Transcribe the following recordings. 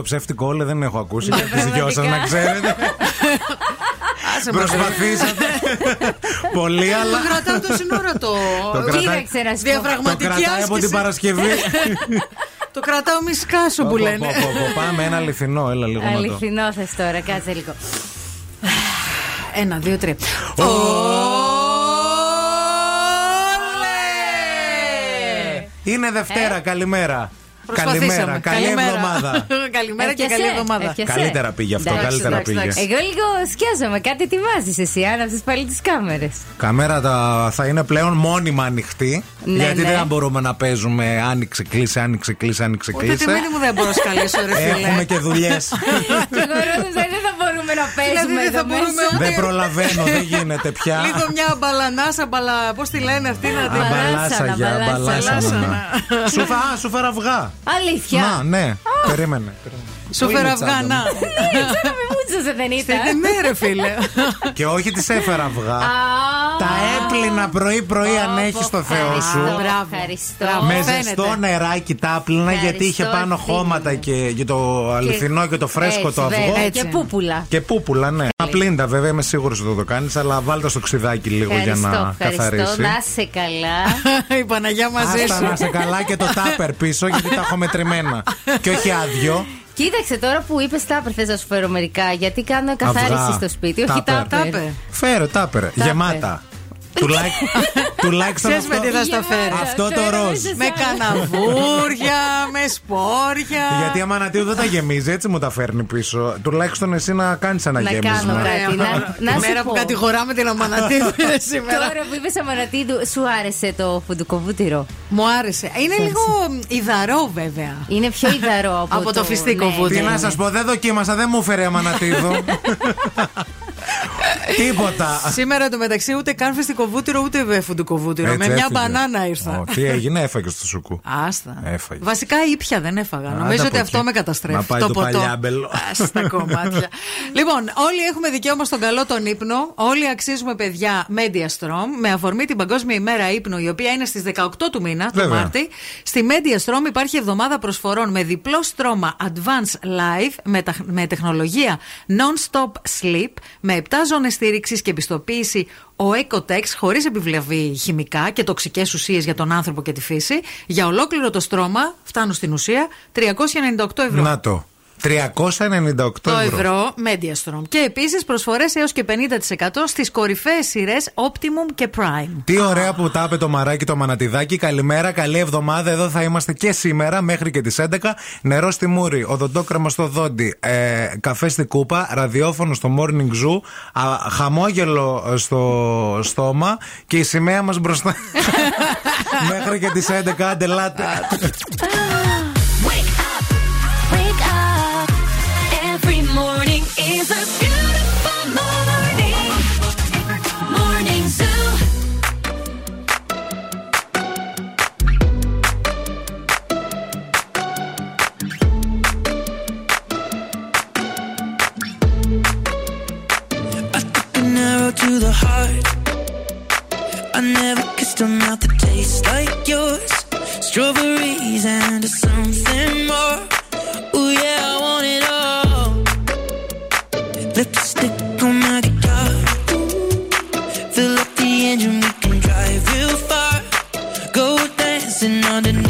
Πιο ψεύτικο όλε δεν έχω ακούσει. Για τις δυο σας να ξέρετε. Άσε μας, ρε. Προσπαθήσατε. Πολύ, αλλά. Το κρατάω το σύνορα το. Το κρατάει- Κοίταξε να σου πω. Το Διαφραγματική κρατάει από την άσκηση. Παρασκευή. Το κρατάω μη σκάσω που Πω, λένε. πω, πω, πω, Πάμε ένα αληθινό, έλα λίγο να το. Αληθινό θες τώρα, κάτσε λίγο. Ένα, δύο, τρία. Είναι Δευτέρα, Ε; καλημέρα. Προσπαθήσαμε. Καλημέρα, καλή Καλημέρα. εβδομάδα. Καλημέρα και Έπιασε, καλή εβδομάδα. έπιασε. Καλύτερα πήγε αυτό, Εντάξει, καλύτερα εντάξει, πήγε. εντάξει. Εγώ λίγο σκιάζομαι. Κάτι ετοιμάζεις εσύ, αν αυτέ πάλι τις κάμερες. Καμέρα τα, θα είναι πλέον μόνιμα ανοιχτή. Ναι, γιατί ναι. δεν μπορούμε να παίζουμε άνοιξε, κλείσε, άνοιξε, κλείσε, άνοιξε, Ούτε κλείσε. τη μήνυ μου δεν μπορώ να σκαλέσω, ρε φίλε. Έχουμε και δουλειές. Και εγώ ρώτησα, δεν θα μπορούμε να παίζουμε Δηλαδή, δεν εδώ θα μπορούμε μέσα. δεν προλαβαίνω, δεν γίνεται πια. Λίγο μια μπαλανάσα, μπαλα. Πώς τη λένε αυτή να την. Αμπαλάσα για Αμπαλάσανα, αμπαλάσανα. αμπαλάσανα. Σου φα- α, σου φέρα αυγά. Αλήθεια. Να, ναι. Περίμενε. Σου Πού φέρα είναι η αυγά, τσάντα να. Ναι, ξέρω, μη μουτσωσε δεν ήταν. Ναι, ρε φίλε. Και όχι της έφερα αυγά. Α, Τα έπλυνα πρωί-πρωί αν έχεις το Θεό ευχαριστώ, σου. Μπράβο. Ευχαριστώ. Μπράβο. Με Φαίνεται. ζεστό νεράκι τα άπλυνα γιατί είχε Ευχαριστώ, πάνω ευθύνη χώματα μου. και, και το αληθινό και το φρέσκο Έτσι, το αυγό. βέβαια, Έτσι. Και πούπουλα. Και πούπουλα, ναι. Απλύντα, βέβαια, είμαι σίγουρος ότι θα το κάνεις, αλλά βάλτε στο ξυδάκι λίγο για Ευχαριστώ, να ευχαριστώ. καθαρίσει. Να σε καλά. Η Παναγιά μαζί Άστα σου. να σε καλά και το τάπερ πίσω, γιατί τα έχω μετρημένα. και όχι άδειο. Κοίταξε τώρα που είπες τάπερ, θες να σου φέρω μερικά. Γιατί κάνω καθάριση Αυγά. στο σπίτι, όχι Τάπερ. τάπερ. Τάπερ. Φέρε τάπερ. Γεμάτα. Τουλάχιστον- Τουλάχιστον Ξέρεις με αυτό, τι θα στα φέρεις. αυτό το Φέρε ροζ. μέσα σε Με καναβούρια, με σπόρια. Γιατί η Αμανατίου δεν τα γεμίζει, έτσι μου τα φέρνει πίσω. Τουλάχιστον εσύ να κάνεις ένα Να γέμισμα. κάνω κάτι. Να, να Τη σου μέρα πω. που κατηγοράμε την Αμανατίδου είναι σήμερα. Τώρα που είπες Αμανατίδου, σου άρεσε το φουντουκοβούτυρο; Μου άρεσε. Είναι λίγο υδαρό βέβαια. Είναι πιο υδαρό από, Από το φιστίκο ναι, βούτυρο. Τι ναι, να ναι. σας πω, δεν δοκίμασα, δεν μου έφερε Αμανατίδου. Τίποτα. Σήμερα το μεταξύ ούτε καν φιστικοβούτυρο ούτε φουντουκοβούτυρο. Έτσι Με μια έφυγε. μπανάνα ήρθα. Ω, Τι έγινε, έφαγε στο σουκού. Άστα. Έφαγε. Βασικά ήπια δεν έφαγα. Άντε Νομίζω από ότι αυτό εκεί. με καταστρέφει. Να πάει το παλιάμπελο. Στα κομμάτια. λοιπόν, όλοι έχουμε δικαίωμα στον καλό τον ύπνο. Όλοι αξίζουμε παιδιά Media Strom με αφορμή την Παγκόσμια ημέρα ύπνου, η οποία είναι στις 18 του μήνα, του Βέβαια. Μάρτη. Στη Media Strom υπάρχει εβδομάδα προσφορών με διπλό στρώμα Advanced Live με, τα- με τεχνολογία Non-Stop Sleep, με 7 ζώνες στήριξης και επιστοποίηση ο Ecotex χωρίς επιβλαβή χημικά και τοξικές ουσίες για τον άνθρωπο και τη φύση. Για ολόκληρο το στρώμα, φτάνουν στην ουσία, 398 ευρώ. Να το. 398 Το ευρώ. ευρώ Mediastrom. Και επίσης προσφορές έως και 50% στις κορυφαίες σειρές Optimum και Prime. Τι ωραία που τα είπε το μαράκι το μανατιδάκι. Καλημέρα, καλή εβδομάδα. Εδώ θα είμαστε και σήμερα μέχρι και τις 11. Νερό στη μούρη, οδοντόκρεμα στο δόντι, ε, καφέ στη κούπα, ραδιόφωνο στο morning zoo, α, χαμόγελο στο στόμα και η σημαία μας μπροστά. μέχρι και τις 11. Άντε, to the heart. I never kissed a mouth that tastes like yours. Strawberries and something more. Ooh yeah, I want it all. Lipstick on my guitar. Fill up the engine, we can drive real far. Go dancing underneath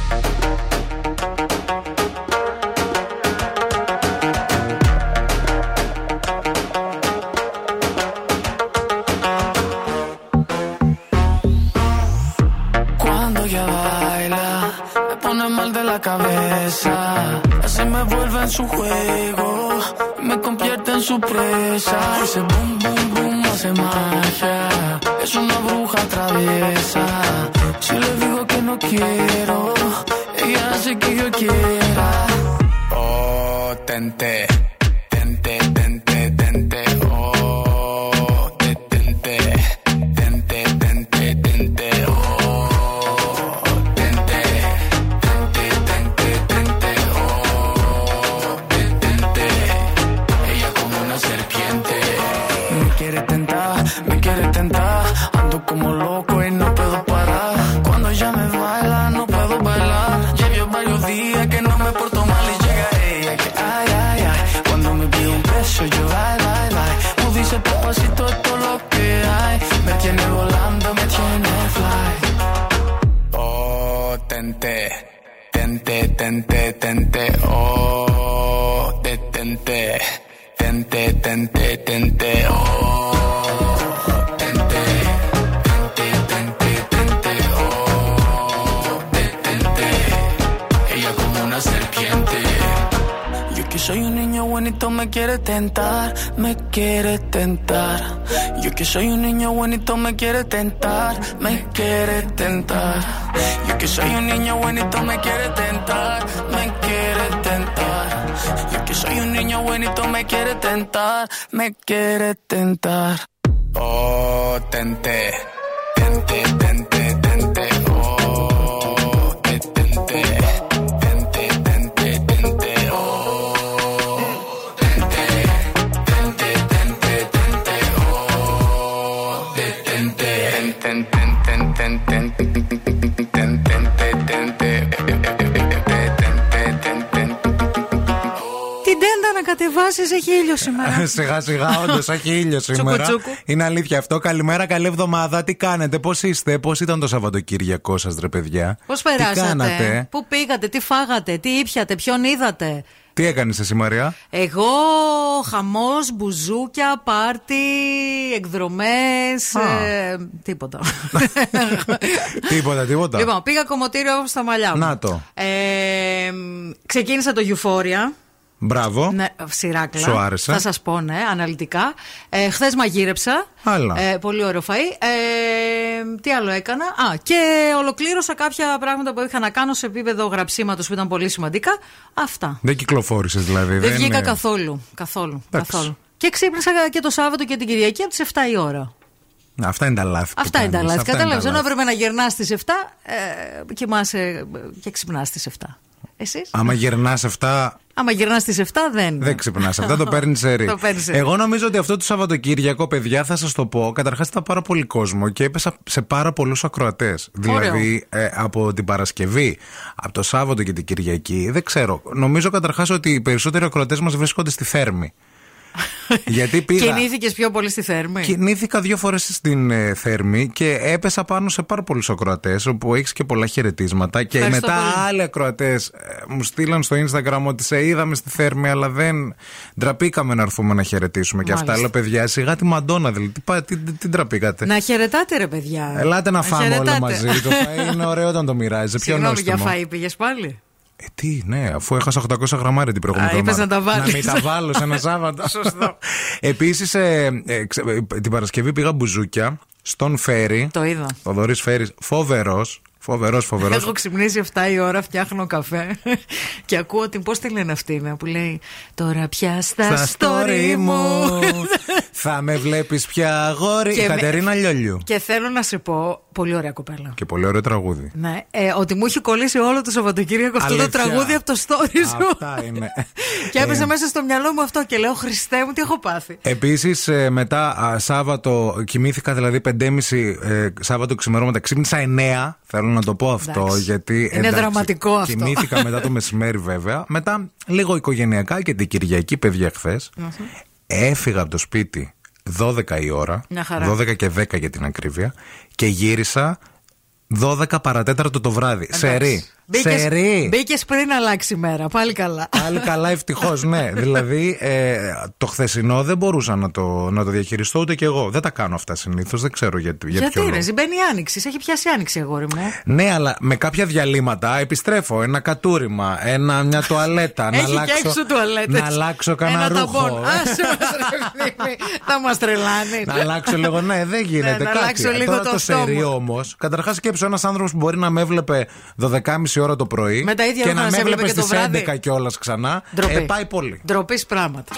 Me quiere tentar, me quiere tentar. Yo que soy un niño bonito me quiere tentar, me quiere tentar. Yo que soy un niño bonito me quiere tentar, me quiere σήμερα. σιγά σιγά, όντως έχει ήλιο σήμερα. τσούκου. Είναι αλήθεια αυτό. Καλημέρα, καλή εβδομάδα. Τι κάνετε, πώς είστε, πώς ήταν το Σαββατοκύριακό σας, ρε παιδιά; Πώς Τι περάσατε, κάνατε, πού πήγατε, τι φάγατε, τι ήπιατε, ποιον είδατε; τι έκανες εσύ, Μαρία; Εγώ, χαμός, μπουζούκια, πάρτι, εκδρομές. Α. Ε, τίποτα. τίποτα, τίποτα. Λοιπόν, πήγα κομμωτήριο στα μαλλιά μου. Να το. Ε, ξεκίνησα το Euphoria. Μπράβο. Ναι, σειράκλα. Σου άρεσε. Θα σας πω, ναι, αναλυτικά. Ε, Χθες μαγείρεψα. Άλλα. Ε, πολύ ωραίο φαΐ. Ε, τι άλλο έκανα; Α, και ολοκλήρωσα κάποια πράγματα που είχα να κάνω σε επίπεδο γραψίματος που ήταν πολύ σημαντικά. Αυτά. Δεν κυκλοφόρησες δηλαδή. Δεν βγήκα είναι- καθόλου. Καθόλου. Εντάξει. καθόλου. Και ξύπνησα και το Σάββατο και την Κυριακή από τις 7 η ώρα. Αυτά είναι τα λάθη. που Αυτά είναι τα κάνεις, λάθη. αυτά είναι Κατάλαβες. τα Ενώ λάθη. έπρεπε να γερνάς στις 7, ε, κοιμάσαι ε, και ξυπνάς στις 7. Εσείς; Άμα γυρνάς αυτά, Άμα γυρνάς στις 7, δεν. δεν ξυπνάς. Αυτά το παίρνεις σε ρί. Το παίρνεις σε ρί. Εγώ νομίζω ότι αυτό το Σαββατοκύριακο, παιδιά, θα σας το πω. Καταρχάς ήταν πάρα πολύ κόσμο και έπεσα σε πάρα πολλούς ακροατές. Δηλαδή ε, από την Παρασκευή, από το Σάββατο και την Κυριακή, δεν ξέρω. Νομίζω καταρχάς ότι οι περισσότεροι ακροατές μας βρίσκονται στη Θέρμη. Γιατί πήγα. Κινήθηκες πιο πολύ στη Θέρμη; Κινήθηκα δύο φορές στην ε, Θέρμη και έπεσα πάνω σε πάρα πολλούς ακροατές, όπου έχεις και πολλά χαιρετίσματα. Και Ευχαριστώ μετά πολύ. άλλοι ακροατές μου στείλαν στο Instagram ότι σε είδαμε στη Θέρμη, αλλά δεν ντραπήκαμε να έρθουμε να χαιρετήσουμε. Και αυτά Μάλιστα. λέω, παιδιά, σιγά τη Μαντόνα, δηλαδή. Τι, πά- τι, τι, τι ντραπήκατε; Να χαιρετάτε, ρε παιδιά. Ελάτε να φάμε όλα χαιρετάτε. μαζί. το φαΐ είναι ωραίο όταν το μοιράζει. Πιο Συγγνώμη για νόστιμο. φαΐ, πήγες πάλι; Ε, τι, ναι, αφού έχασα 800 γραμμάρια την προηγούμενη Α, είπες εβδομάδα. να τα βάλεις. Να μην τα βάλω σε ένα Σάββατο. Σωστό. Επίσης, ε, ε, ξε- ε, την Παρασκευή πήγα μπουζούκια στον Φέρι. Το είδα. Ο Δωρή Φέρι, φοβερός. Φοβερός, φοβερός. Έχω ξυπνήσει 7 η ώρα, φτιάχνω καφέ και ακούω την. Πώς τη λένε αυτή είναι που λέει Τώρα πια στα, Στα story μου. θα με βλέπεις πια αγόρι. Και Η με- Κατερίνα Λιόλιου. και θέλω να σε πω, πολύ ωραία κοπέλα. Και πολύ ωραίο τραγούδι. Ναι, ε, ότι μου έχει κολλήσει όλο το Σαββατοκύριακο αυτό το Αλήθεια. τραγούδι από το story σου. Αυτά είναι. και έπεσε Ε, μέσα στο μυαλό μου αυτό και λέω Χριστέ μου, τι έχω πάθει. Επίσης, μετά α, Σάββατο κοιμήθηκα δηλαδή 5.30 ε, Σάββατο ξημερώματα. Ξύπνησα 9. Θέλω να το πω αυτό. Εντάξει. Γιατί, Είναι δραματικό αυτό. Κοιμήθηκα μετά το μεσημέρι βέβαια. Μετά λίγο οικογενειακά και την Κυριακή, παιδιά, χθες. Έφυγα από το σπίτι 12 η ώρα. Μια χαρά. 12 και 10 για την ακρίβεια. Και γύρισα 12 παρατέταρτο το βράδυ. Σερή. Σερή. Μπήκε πριν αλλάξει η μέρα. Πάλι καλά. Πάλι καλά, ευτυχώς, ναι. δηλαδή, ε, το χθεσινό δεν μπορούσα να το, να το διαχειριστώ ούτε κι εγώ. Δεν τα κάνω αυτά συνήθως. Δεν ξέρω για, για Γιατί ποιο είναι, λόγο. μπαίνει η άνοιξη. Σε Έχει πιάσει η άνοιξη, αγόρι μου. Ναι, αλλά με κάποια διαλύματα επιστρέφω. Ένα κατούριμα, ένα, μια τουαλέτα. να Έχει και αλλάξω, έξω τουαλέτες. Να αλλάξω κανένα Ένα ρούχο. ταμπον. Άσε μας, ρε παιδί. Θα μας τρελάνει. Να αλλάξω λίγο, ναι, δεν γίνεται Ναι, να κάτι. αλλάξω λίγο Τώρα το το στόμα. σερί όμως. Καταρχάς σκέψω ένας άνθρωπος που μπορεί να με έβλεπε 12.30 ώρα το πρωί Με τα ίδια και ρούχα να να με σε έβλεπε έβλεπες και το στι βράδυ. 11 κιόλας ξανά. Ντροπή. Ε, πάει πολύ. Ντροπή πράγματα.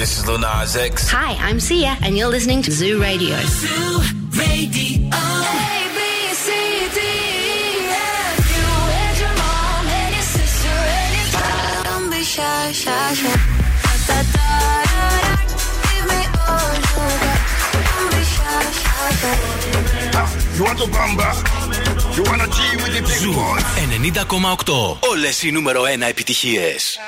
This is Lil Nas X. Hi, I'm Sia, and you're listening to Zoo Radio. Zoo Radio. Don't be shy, shy, shy. Da, da, da, da. Give me all you got. Don't be shy, shy, shy. You want to bamba? You wanna G with the big Ζου boys? 90,8. Όλες οι νούμερο 1 επιτυχίες.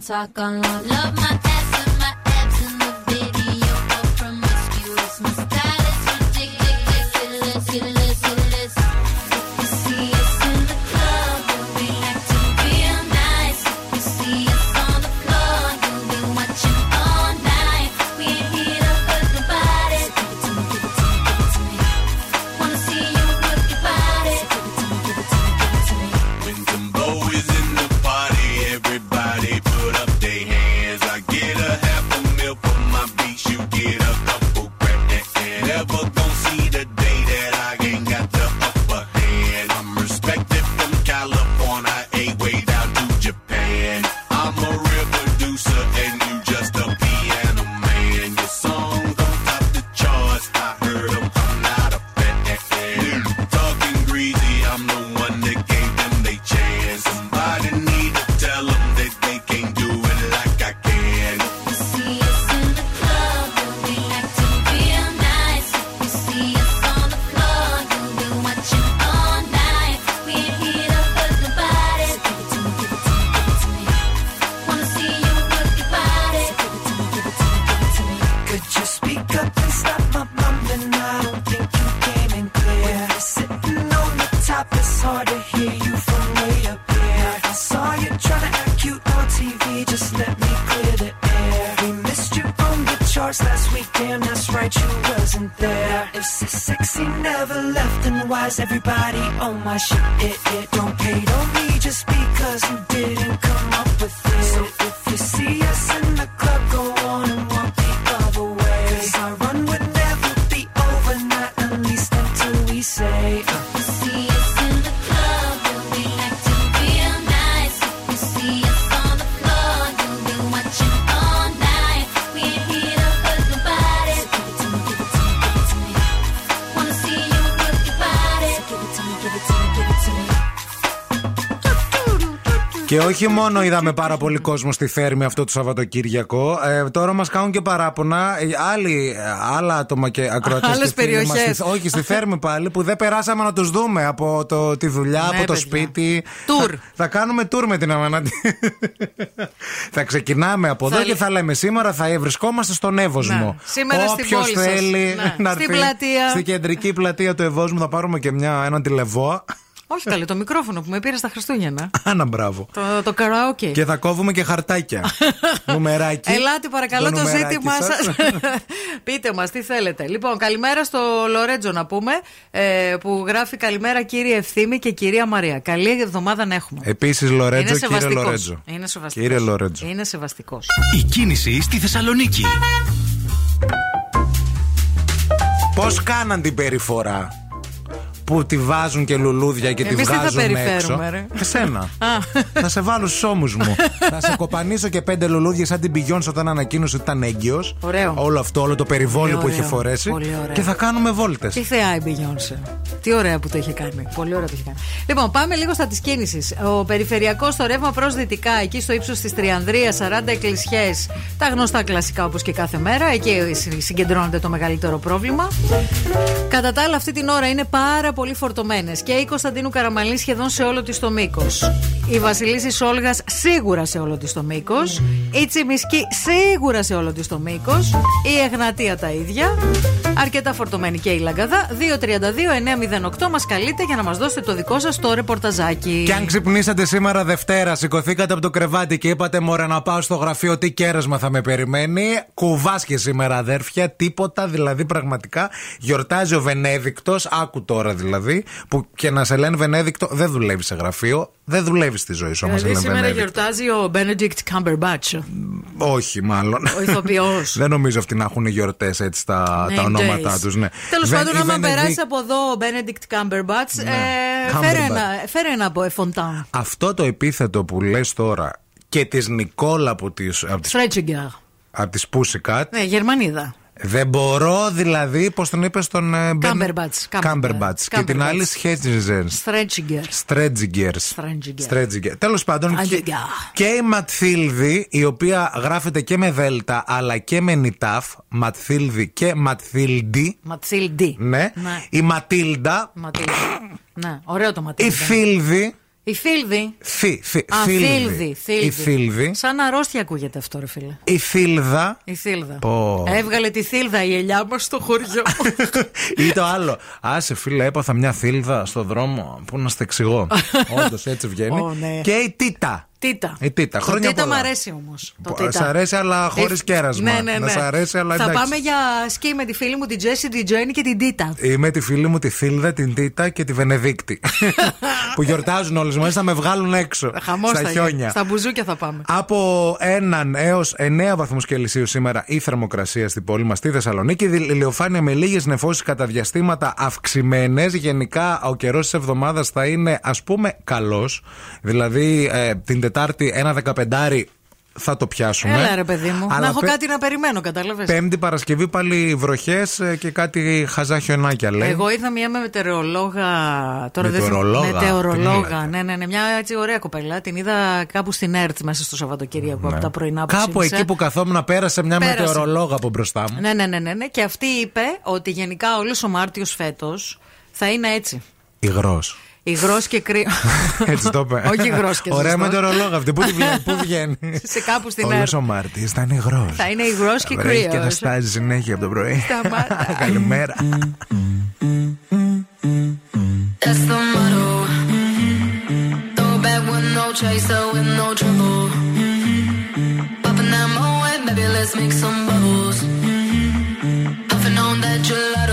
sácalo όχι μόνο είδαμε πάρα πολύ κόσμο στη Θέρμη αυτό το Σαββατοκύριακο. Ε, τώρα μας κάνουν και παράπονα ε, άλλοι, ε, άλλα άτομα και ακροατές. Άλλες περιοχές. Όχι, στη Θέρμη πάλι που δεν περάσαμε να τους δούμε από το, τη δουλειά, Ναι, από το παιδιά. σπίτι. Tour. Θα, θα κάνουμε tour με την Αμανάτη. θα ξεκινάμε από εδώ Θα και λέ- θα λέμε σήμερα θα βρισκόμαστε στον Εύωσμο. Ναι. Σήμερα στην Όποιος πόλη σας. θέλει Ναι. να Στην έρθει πλατεία. Στην κεντρική πλατεία του Ευώσμου θα πάρουμε και μια, έναν τηλεβόα. Όχι καλή, το μικρόφωνο που με πήρε στα Χριστούγεννα. Άνα μπράβο. Το, το καραόκε. Και θα κόβουμε και χαρτάκια. Νουμεράκι. Ελάτε παρακαλώ το, νουμεράκι ζήτημά σας. σας. Πείτε μας τι θέλετε. Λοιπόν, καλημέρα στο Λορέτζο να πούμε. ε, που γράφει καλημέρα κύριε Ευθύμη και κυρία Μαρία. Καλή εβδομάδα να έχουμε. Επίσης Λορέτζο, Είναι κύριε σεβαστικός. Λορέτζο. Είναι σεβαστικός. Κύριε Λορέτζο. Είναι σεβαστικός. Η κίνηση στη Θεσσαλονίκη. Πώς κάναν την περιφορά; Που τη βάζουν και λουλούδια και Εμείς τη τι θα βγάζουν έξω. περιφέρουμε, ρε; Εσένα. Α. θα σε βάλω στους ώμους μου. θα σε κοπανίσω και πέντε λουλούδια σαν την πηγιόν όταν ανακοίνωσε ότι ήταν έγκυος. Ωραίο. Όλο αυτό, όλο το περιβόλιο Πολύ που είχε ωραίο. φορέσει. Πολύ ωραίο. Και θα κάνουμε βόλτες. Τι θεά η Beyoncé. Τι ωραία που το είχε κάνει. Πολύ ωραία το είχε κάνει. Λοιπόν, πάμε λίγο στα της κίνησης. Ο περιφερειακός στο ρεύμα προς δυτικά, εκεί στο ύψος της Τριανδρίας, 40 εκκλησιές. Τα γνωστά κλασικά όπως και κάθε μέρα. Εκεί συ- συγκεντρώνεται το μεγαλύτερο πρόβλημα. Κατά τα άλλα, αυτή την ώρα είναι πάρα πολύ φορτωμένες και η Κωνσταντίνου Καραμαλή σχεδόν σε όλο της το μήκος. Η Βασιλίση Σόλγας σίγουρα σε όλο της το μήκος. Η Τσιμισκή σίγουρα σε όλο της το μήκος. Η Εγνατία τα ίδια. Αρκετά φορτωμένη και η Λαγκαδά. 232-908 μας καλείτε για να μας δώσετε το δικό σας το ρεπορταζάκι. Και αν ξυπνήσατε σήμερα Δευτέρα, σηκωθήκατε από το κρεβάτι και είπατε Μωρέ να πάω στο γραφείο, τι κέρασμα θα με περιμένει. Κουβάσκε σήμερα, αδέρφια. Τίποτα, δηλαδή πραγματικά. Γιορτάζει ο Βενέδικτος, άκου τώρα δηλαδή, που και να σε λένε Βενέδικτο δεν δουλεύει σε γραφείο, δεν δουλεύει στη ζωή σου άμα σε Δηλαδή λένε σήμερα Βενέδικτο. γιορτάζει ο Benedict Cumberbatch. Όχι, μάλλον. Ο ηθοποιός. δεν νομίζω αυτοί να έχουν γιορτές έτσι τα, τα Name ονόματά days. τους. Ναι. Τέλος Βεν- πάντων, η άμα Βενεδίκ- περάσει από εδώ ο Benedict Cumberbatch, Ναι. ε, Cumberbatch. φέρε ένα, φέρε ένα από εφοντάν. Αυτό το επίθετο που λες τώρα και της Νικόλα από τις, από τις, Στρέτσιγκερ. από τις Pussycat Ναι, Γερμανίδα. Δεν μπορώ δηλαδή, πώς τον είπες στον. ε, Μπεν- Cumberbatch, Cumberbatch. Και την Cumberbatch. άλλη Σχέτζιζερ. Στρέτσιγκερ. Στρέτζιγκερ. Στρέτζιγκερ. Τέλος πάντων, και, Άντζιγκα. και η Ματθίλδη, η οποία γράφεται και με Δέλτα αλλά και με Νιτάφ. Ματθίλδη και Ματθίλντι. Ματσίλντι. Ναι. Ναι. Η Ματίλντα. Ματίλντι. Ναι, ωραίο το Η Ματίλντι. Φίλδη. Η Φίλδη. Φι, φι, Α, Φίλδη. Φίλδη. Φίλδη. Η Φίλδη. Σαν αρρώστια ακούγεται αυτό, ρε φίλε. Η Φίλδα. Η Θήλδα. Πω. Έβγαλε τη Θήλδα η ελιά μας στο χωριό. Ή το άλλο. Άσε φίλε, έπαθα μια θύλδα στο δρόμο. Πού να στα εξηγώ. Όντως έτσι βγαίνει. Ω, ναι. Και η Τίτα. Τίτα. Η Τίτα. Το Χρόνια τίτα πολλά. μ' αρέσει όμως. Σ' αρέσει, αλλά χωρίς κέρασμα. Ναι, ναι, ναι. Να σ' αρέσει, αλλά Θα εντάξει. πάμε για σκι με τη φίλη μου την Τζέσι, την Τζέννη και την Τίτα. Είμαι τη φίλη μου τη Θήλδα, την Τίτα και τη Βενεδίκτη. που γιορτάζουν όλες μαζί, θα με βγάλουν έξω. Χαμός στα θα γίνει. χιόνια. Στα μπουζούκια θα πάμε. Από 1 έως 9 βαθμούς Κελσίου σήμερα η θερμοκρασία στην πόλη μας στη Θεσσαλονίκη. Η ηλιοφάνεια με λίγες νεφώσεις κατά διαστήματα αυξημένες. Γενικά ο καιρός της εβδομάδας θα είναι ας πούμε καλός. Δηλαδή ε, την Τετάρτη ένα 15 θα το πιάσουμε. Έλα ρε παιδί μου. Αλλά να έχω πέ- κάτι να περιμένω, κατάλαβες; Πέμπτη Παρασκευή πάλι βροχές και κάτι χαζά χιονάκια λέει. Εγώ είδα μια με μετεωρολόγα. Τώρα δεν θυμ- Μετεωρολόγα, τι Μετεωρολόγα. λέτε. Ναι, ναι, ναι. Μια έτσι ωραία κοπέλα. Την είδα κάπου στην ΕΡΤ μέσα στο Σαββατοκύριακο από τα πρωινά που Ναι. Κάπου ξύπνησα. εκεί που καθόμουν πέρασε μια Πέρασε. μετεωρολόγα από μπροστά μου. Ναι, ναι, ναι, ναι, ναι. Και αυτή είπε ότι γενικά όλος ο Μάρτιος φέτος θα είναι έτσι. Υγρός. Υγρό και κρύο. Έτσι το είπε. Όχι υγρό και Ωραία ζεστός. μετεωρολόγα αυτή. Πού, τη βγαίνει, πού βγαίνει; Σε κάπου στην Όλος ΕΡΤ. ο Μάρτιο θα είναι υγρό. Θα είναι υγρό και Βρέχει και θα κρύο. στάζει συνέχεια από το πρωί. Σταμάτα. Καλημέρα. That's the motto. Throw back with no chaser, with no trouble. Popping that moe, baby, let's make some bubbles. Puffing on that gelato.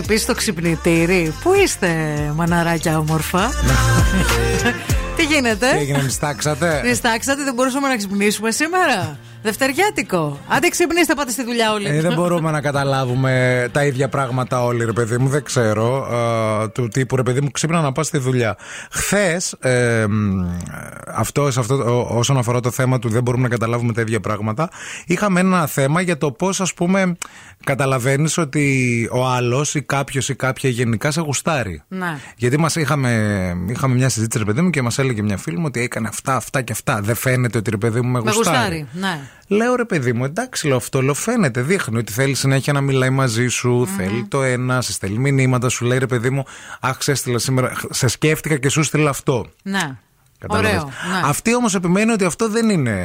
Χτυπήσει το ξυπνητήρι. Πού είστε, μαναράκια όμορφα; Τι γίνεται; Τι έγινε, μιστάξατε. Νιστάξατε, δεν μπορούσαμε να ξυπνήσουμε σήμερα; Δευτεριάτικο. Άντε ξυπνήστε, πάτε στη δουλειά όλοι. Ε, δεν μπορούμε να καταλάβουμε τα ίδια πράγματα όλοι, ρε παιδί μου. Δεν ξέρω. ε, του τύπου, ρε παιδί μου, ξύπνα να πας στη δουλειά. Χθες, ε, μ, αυτό, σε αυτό, ό- όσον αφορά το θέμα του δεν μπορούμε να καταλάβουμε τα ίδια πράγματα, είχαμε ένα θέμα για το πώς, ας πούμε, καταλαβαίνεις ότι ο άλλος ή κάποιος ή κάποια γενικά σε γουστάρει. Ναι. Γιατί μας είχαμε, είχαμε μια συζήτηση, ρε παιδί μου, και μας έλεγε μια φίλη μου ότι έκανε αυτά, αυτά και αυτά. Δεν φαίνεται ότι ρε παιδί μου με Με γουστάρει. γουστάρει. Ναι. Λέω ρε παιδί μου, εντάξει, λέω αυτό, λέω φαίνεται, δείχνει ότι θέλει συνέχεια να μιλάει μαζί σου, θέλει το ένα, σε στέλνει μηνύματα, σου λέει ρε παιδί μου, Αχ, σε έστειλα σήμερα, σε σκέφτηκα και σου στείλα αυτό. Ναι. Κατάλαβες; Ωραίο. Ναι. Αυτή όμως επιμένει ότι αυτό δεν είναι.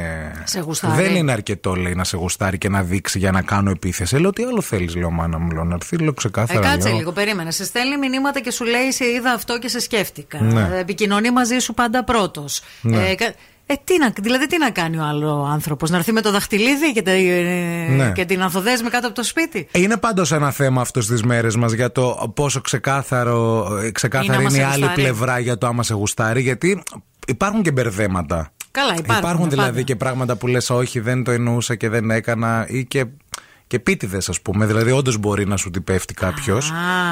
Σε γουστάρει. Δεν είναι αρκετό, λέει, να σε γουστάρει και να δείξει για να κάνω επίθεση. Λέω, τι άλλο θέλεις, λέω, μάνα μου, λέω, να έρθει, λέω Ε, ξεκάθαρα. κάτσε λέω. λίγο, περίμενε. Σε στέλνει μηνύματα και σου λέει: Σε είδα αυτό και σε σκέφτηκα. Ναι. Ε, Επικοινωνεί μαζί σου πάντα πρώτος. Ναι. Ε, κα- ε, τι να, δηλαδή, τι να κάνει ο άλλο άνθρωπος, να έρθει με το δαχτυλίδι και, τε- ε, Ναι. και την ανθοδέσμη κάτω από το σπίτι; Είναι πάντως ένα θέμα αυτός στι μέρες μας για το πόσο ξεκάθαρο, ε, ξεκάθαρη Είναι άμα είναι, η σε άλλη γουστάρει. πλευρά για το άμα σε γουστάρει. Γιατί υπάρχουν και μπερδέματα. Καλά, υπάρχουν. δηλαδή πάντα. και πράγματα που λες, Όχι, δεν το εννοούσα και δεν έκανα, ή και, και επίτηδε, ας πούμε. Δηλαδή, όντως μπορεί να σου την πέφτει κάποιο.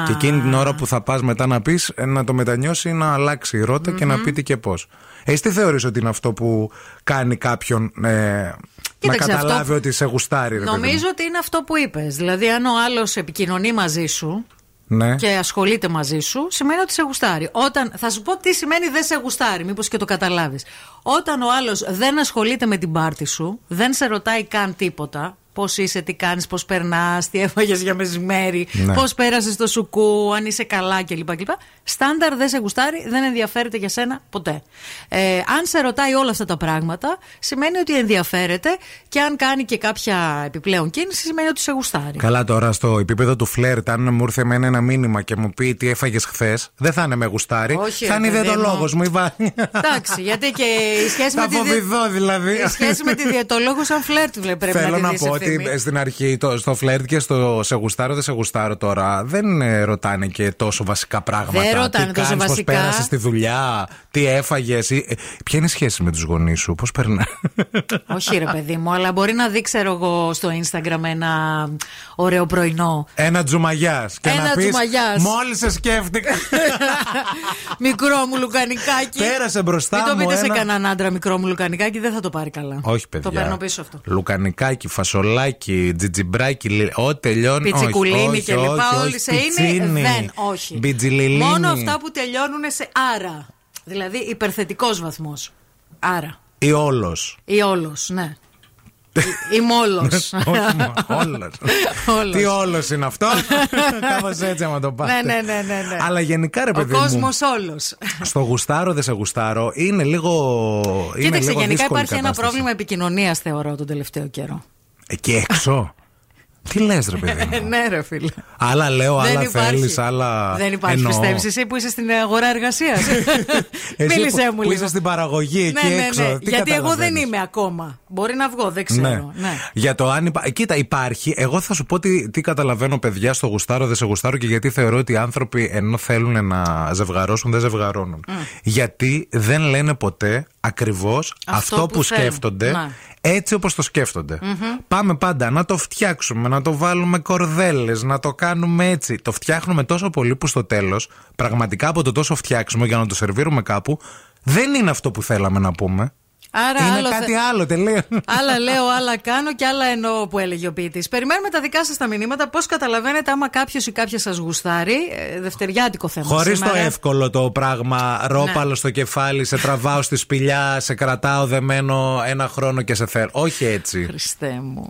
Και εκείνη την ώρα που θα πας μετά να πεις, να το μετανιώσει, να αλλάξει η ρώτα και να πει τι και πώς. Εσύ τι θεωρείς ότι είναι αυτό που κάνει κάποιον ε, να Κοίταξε, καταλάβει αυτό- ότι σε γουστάρει, ρε παιδί μου; Νομίζω ότι είναι αυτό που είπες. Δηλαδή, αν ο άλλος επικοινωνεί μαζί σου Ναι. και ασχολείται μαζί σου, σημαίνει ότι σε γουστάρει. Όταν, θα σου πω τι σημαίνει δεν σε γουστάρει, μήπως και το καταλάβεις. Όταν ο άλλος δεν ασχολείται με την πάρτη σου, δεν σε ρωτάει καν τίποτα. Πώς είσαι, τι κάνεις, πώς περνάς, τι έφαγε για μεσημέρι, Ναι. πώς πέρασες το σουκού, αν είσαι καλά κλπ. κλπ. Στάνταρ δεν σε γουστάρει, δεν ενδιαφέρεται για σένα ποτέ. Ε, αν σε ρωτάει όλα αυτά τα πράγματα, σημαίνει ότι ενδιαφέρεται και αν κάνει και κάποια επιπλέον κίνηση, σημαίνει ότι σε γουστάρει. Καλά τώρα στο επίπεδο του φλερτ, αν μου ήρθε εμένα ένα μήνυμα και μου πει τι έφαγες χθες, δεν θα είναι με γουστάρι. Όχι, θα ρε είναι παιδί μου. ιδεολόγο μου η Βάνια. Εντάξει, γιατί και η σχέση, Θα με τη, δι- φοβηθώ δηλαδή. η σχέση με τη διαιτολόγος σαν φλερτ βλέ- πρέπει Θέλω να να τη δεις πω ότι ευθύμη. στην αρχή το, στο φλερτ και στο σε γουστάρω δεν σε γουστάρω τώρα δεν ε, ρωτάνε και τόσο βασικά πράγματα. Δεν ρωτάνε τι τόσο κάνεις, βασικά. Πώς πέρασες στη δουλειά, τι έφαγες. Ποια είναι η σχέση με τους γονείς σου, πώς περνά. Όχι, ρε παιδί μου, αλλά μπορεί να δει, ξέρω εγώ, στο Instagram ένα ωραίο πρωινό. Ένα τζουμαγιάς. Και Ένα να πεις, τζουμαγιάς. Μόλις σε σκέφτηκα. μικρό μου λουκανικάκι. Πέρασε μπροστά Μην το μου πείτε σε ένα- κανέναν άντρα μικρό μου λουκανικάκι, δεν θα το πάρει καλά. Όχι, παιδιά. Το παίρνω πίσω αυτό. Λουκανικάκι, φασολάκι, τζιτζιμπράκι, λι- ό,τι τελειώνει. Πιτσικουλίνη όχι, και λοιπά, όχι, όλοι όχι, σε είναι. πιτσίνι, Δεν, όχι. μπιτζιλιλίνι. Μόνο αυτά που τελειώνουν σε άρα. Δηλαδή υπερθετικός βαθμός. Άρα. Ή όλος. Ή όλος, ναι. Είμαι όλο. Όλος. Όλος. Τι όλος είναι αυτό; Κάπω έτσι, άμα το πάτε. Ναι, ναι, ναι, ναι, ναι. Αλλά γενικά, ρε Ο παιδί κόσμος μου. όλος. Στο γουστάρω, δεν σε γουστάρω. Είναι λίγο. είναι Κοίταξε, λίγο γενικά δύσκολη υπάρχει ένα κατάσταση. πρόβλημα επικοινωνίας, θεωρώ, τον τελευταίο καιρό. Εκεί έξω; Τι λες, ρε παιδί μου; ναι, ρε φίλε. Άλλα λέω, Δεν άλλα υπάρχει. θέλεις, άλλα. Δεν υπάρχει, εννοώ. πιστεύεις εσύ που είσαι στην αγορά εργασίας; Εσύ Μίλησέ που- μου που λίγο. είσαι στην παραγωγή εκεί ναι, ναι, έξω. ναι. Τι Γιατί εγώ δεν καταλαβαίνεις; είμαι ακόμα. Μπορεί να βγω, δεν ξέρω. Ναι. Ναι. Για το αν υπά... Κοίτα, υπάρχει. Εγώ θα σου πω τι, τι καταλαβαίνω, παιδιά, στο γουστάρω, δεν σε γουστάρω και γιατί θεωρώ ότι οι άνθρωποι ενώ θέλουν να ζευγαρώσουν, δεν ζευγαρώνουν. Γιατί δεν λένε ποτέ ακριβώς αυτό, που που, θέλουν. σκέφτονται. Ναι. Έτσι όπως το σκέφτονται. Πάμε πάντα να το φτιάξουμε, να το βάλουμε κορδέλες, να το κάνουμε έτσι. Το φτιάχνουμε τόσο πολύ που στο τέλος, πραγματικά από το τόσο φτιάξουμε για να το σερβίρουμε κάπου, δεν είναι αυτό που θέλαμε να πούμε. Άρα είναι άλλος κάτι θε- άλλο, τελείως. Άλλα λέω, άλλα κάνω και άλλα εννοώ που έλεγε ο ποιητής. Περιμένουμε τα δικά σας τα μηνύματα. Πώς καταλαβαίνετε άμα κάποιος ή κάποια σας γουστάρει. Ε, δευτεριάτικο θέμα. Χωρίς το σήμερα. εύκολο το πράγμα, ρόπαλο Ναι. στο κεφάλι, σε τραβάω στη σπηλιά, σε κρατάω δεμένο ένα χρόνο και σε θέλω. Όχι έτσι. Χριστέ μου.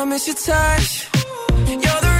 I miss your touch. You're the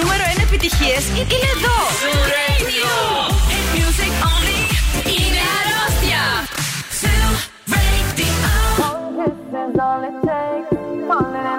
Νούμερο 1 επιτυχίες είναι εδώ. Music only είναι αρρώστια. Let me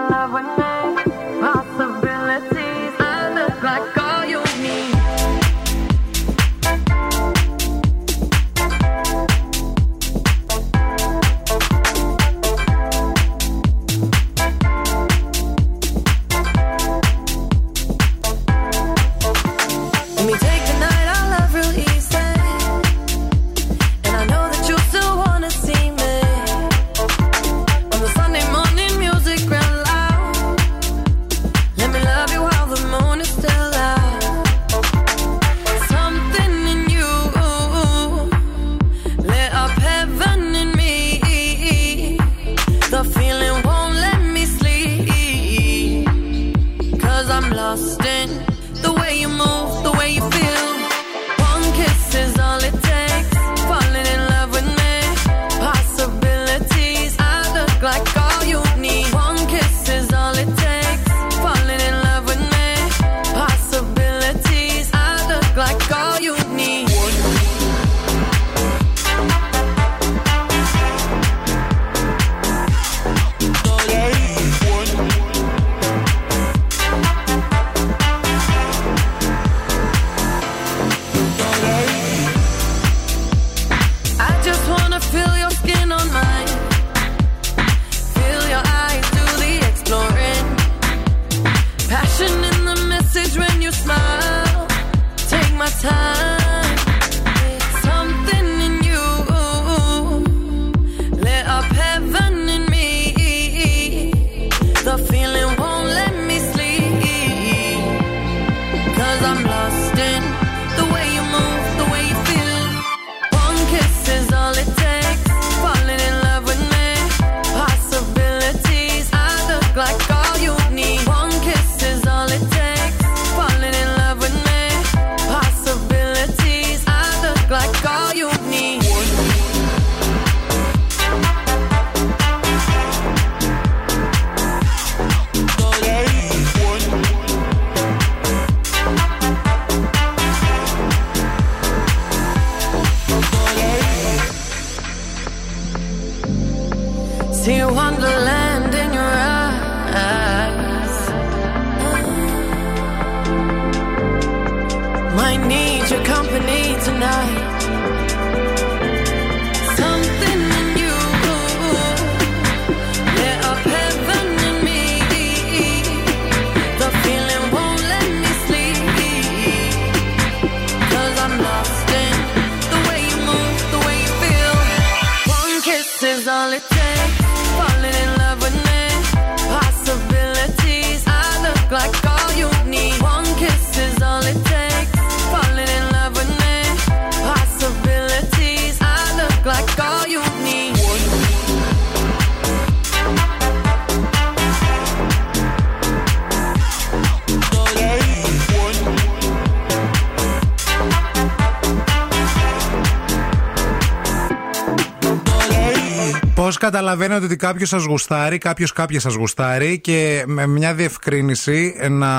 καταλαβαίνετε ότι κάποιος σας γουστάρει, κάποιος κάποια σας γουστάρει και με μια διευκρίνηση να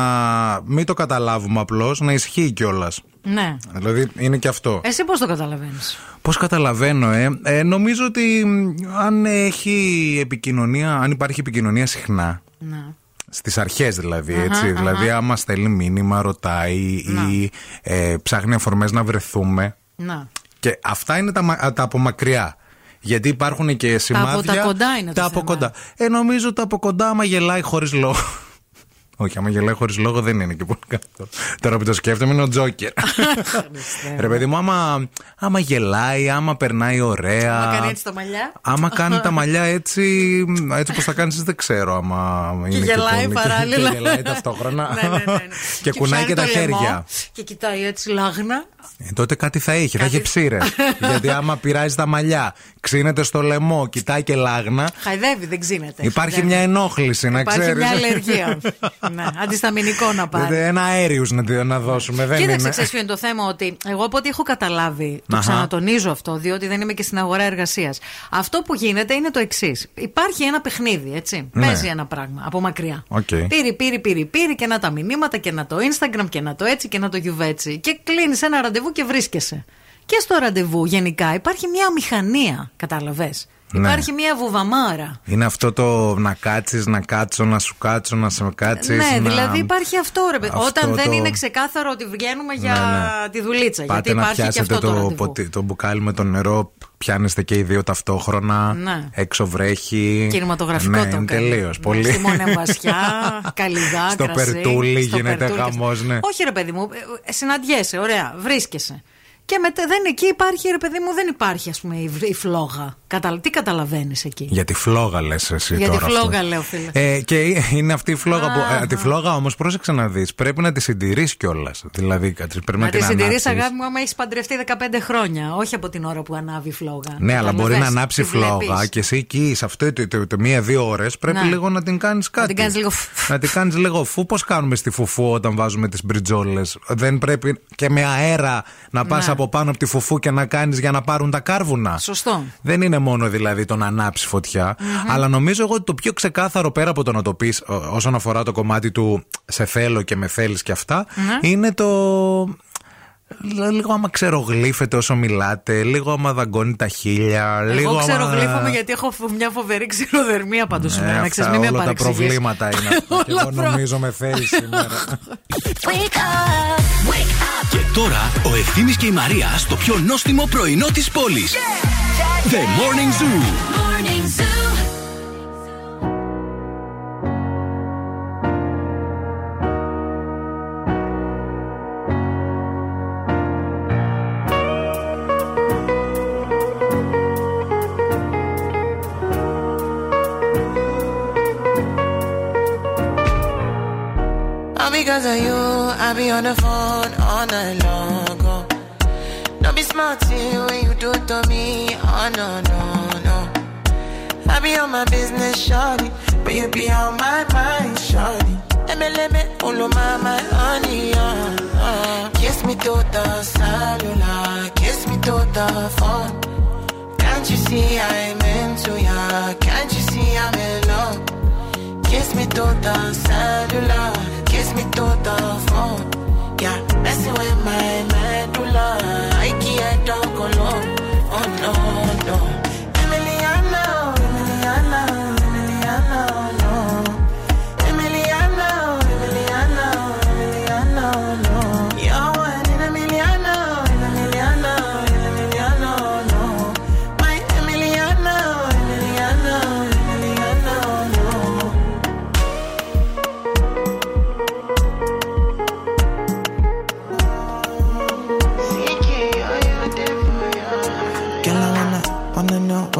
μην το καταλάβουμε απλώς, να ισχύει κιόλας. Ναι. Δηλαδή είναι και αυτό. Εσύ πώς το καταλαβαίνεις; Πώς καταλαβαίνω, ε; ε. Νομίζω ότι μ, αν έχει επικοινωνία, αν υπάρχει επικοινωνία συχνά. Ναι. Στις αρχές δηλαδή, Αχα, έτσι. αχα. Δηλαδή, άμα στέλνει μήνυμα, ρωτάει ή ε, ψάχνει αφορμές να βρεθούμε. Να. Και αυτά είναι τα, μα- τα από μακριά. Γιατί υπάρχουν και σημάδια. από τα κοντά είναι το Τα από θέμα. κοντά. Ε, νομίζω τα από κοντά, άμα γελάει χωρίς λόγο. Όχι, άμα γελάει χωρίς λόγο δεν είναι και πολύ καλό. Τώρα που το σκέφτομαι είναι ο Τζόκερ. Ρε παιδί μου, άμα, άμα γελάει, άμα περνάει ωραία. Μα κάνει έτσι τα μαλλιά. Άμα κάνει τα μαλλιά έτσι, έτσι όπως τα κάνεις, δεν ξέρω. Άμα είναι γελάει πολύ- παράλληλα. Και γελάει ταυτόχρονα. Ναι, ναι, ναι, ναι. και κουνάει και πιάνει τα το λαιμό χέρια. Και κοιτάει έτσι λάγνα. Ε, τότε κάτι θα έχει, θα έχει ψήρε. Γιατί άμα πειράζει τα μαλιά, ξύνεται στο λαιμό, κοιτάει και λάγνα. Χαϊδεύει, δεν ξύνεται. Υπάρχει Χαϊδεύει. μια ενόχληση, να Υπάρχει ξέρεις. μια αλλεργία. ναι, αντισταμινικό να πάρει. Ένα αέριου να, να δώσουμε, δεν Κοίταξε, είναι. ξέρεις ποιο είναι το θέμα, ότι εγώ από ό,τι έχω καταλάβει, το Αχα. ξανατονίζω αυτό, διότι δεν είμαι και στην αγορά εργασίας. Αυτό που γίνεται είναι το εξής. Υπάρχει ένα παιχνίδι, έτσι. Ναι. Παίζει ένα πράγμα από μακριά. Οκ. Πήρε, πήρε, πήρε, πήρε και να τα μηνύματα και να το Instagram και να το έτσι και να το γιουβέτσι. Και κλείνεις ένα ραντεβού και βρίσκεσαι. Και στο ραντεβού γενικά υπάρχει μια αμηχανία, κατάλαβες. Ναι. Υπάρχει μια βουβαμάρα. Είναι αυτό το να κάτσεις, να κάτσω, να σου κάτσω, να σε κάτσεις. ναι, να... δηλαδή υπάρχει αυτό ρε παιδί. Αυτό Όταν δεν το- είναι ξεκάθαρο ότι βγαίνουμε για Ναι, τη δουλίτσα. Πάτε γιατί να υπάρχει και πιάσετε αυτό το, το, ραντεβού. ποτι- το μπουκάλι με το νερό, πιάνεστε και οι δύο ταυτόχρονα. Ναι. Έξω βρέχει. Κινηματογραφικό ναι, το είναι κάνει. τελείως. Πολύ. Στη Μονεμβασιά, καλυδά, Στο κρασί, περτούλι στο γίνεται περτούλι. χαμός, ναι. Όχι, ρε παιδί μου, ε, συναντιέσαι, ωραία, βρίσκεσαι. Και μετά δεν εκεί υπάρχει, ρε παιδί μου, δεν υπάρχει, ας πούμε, η, η φλόγα. Καταλα... Τι καταλαβαίνεις εκεί; Για τη φλόγα λες εσύ Για τη τώρα. φλόγα, αυτό. λέω, φίλε. Ε, και είναι αυτή η φλόγα που. ε, τη φλόγα όμως πρόσεξε να δεις. Πρέπει να τη συντηρείς κιόλας. Δηλαδή κάτι- πρέπει να, Να τη την συντηρείς, ανάψεις. αγάπη μου, άμα έχεις παντρευτεί 15 χρόνια. Όχι από την ώρα που ανάβει η φλόγα. Ναι, αλλά μπορεί να Καταλαβες, ανάψει τη βλέπεις. φλόγα και εσύ εκεί, σε αυτό το, το, το μία-δύο ώρες, πρέπει Ναι. λίγο να την κάνεις κάτι. την κάνεις λίγο Να την κάνεις λίγο φου. Πώς κάνουμε στη φουφού όταν βάζουμε τις μπριτζόλε. Δεν πρέπει και με αέρα να πας Ναι. Από πάνω από τη φουφού και να κάνεις για να πάρουν τα κάρβουνα. Σωστό. Δεν είναι μόνο δηλαδή το να ανάψεις φωτιά, αλλά νομίζω εγώ ότι το πιο ξεκάθαρο πέρα από το να το πεις όσον αφορά το κομμάτι του σε θέλω και με θέλεις και αυτά, Ναι. είναι το. Λίγο άμα ξερογλύφετε όσο μιλάτε, λίγο άμα δαγκώνει τα χίλια, λίγο Εγώ ξέρω άμα... γλύφομαι γιατί έχω φο- μια φοβερή ξηροδερμία πάντως σήμερα. Ε, να αυτά ξέρει, μην με όλα τα παρεξηγείς. προβλήματα είναι αυτά. και Όλα εγώ προ- νομίζω με θέλει σήμερα. Και τώρα ο Ευθύμης και η Μαρία στο πιο νόστιμο πρωινό της πόλης. The Morning Zoo. Because of you, I be on the phone all night long. Oh. Don't be smart when you do it to me. Oh no, no, no. I be on my business, shawty, but you be on my mind. Let me, let me, all my, my honey, uh, uh. Kiss me to the cellular, kiss me to the phone. Can't you see I'm into ya? Can't you see I'm in love? Kiss me to the cellular, kiss me to the phone. Yeah, messing with my medulla. I can't talk alone.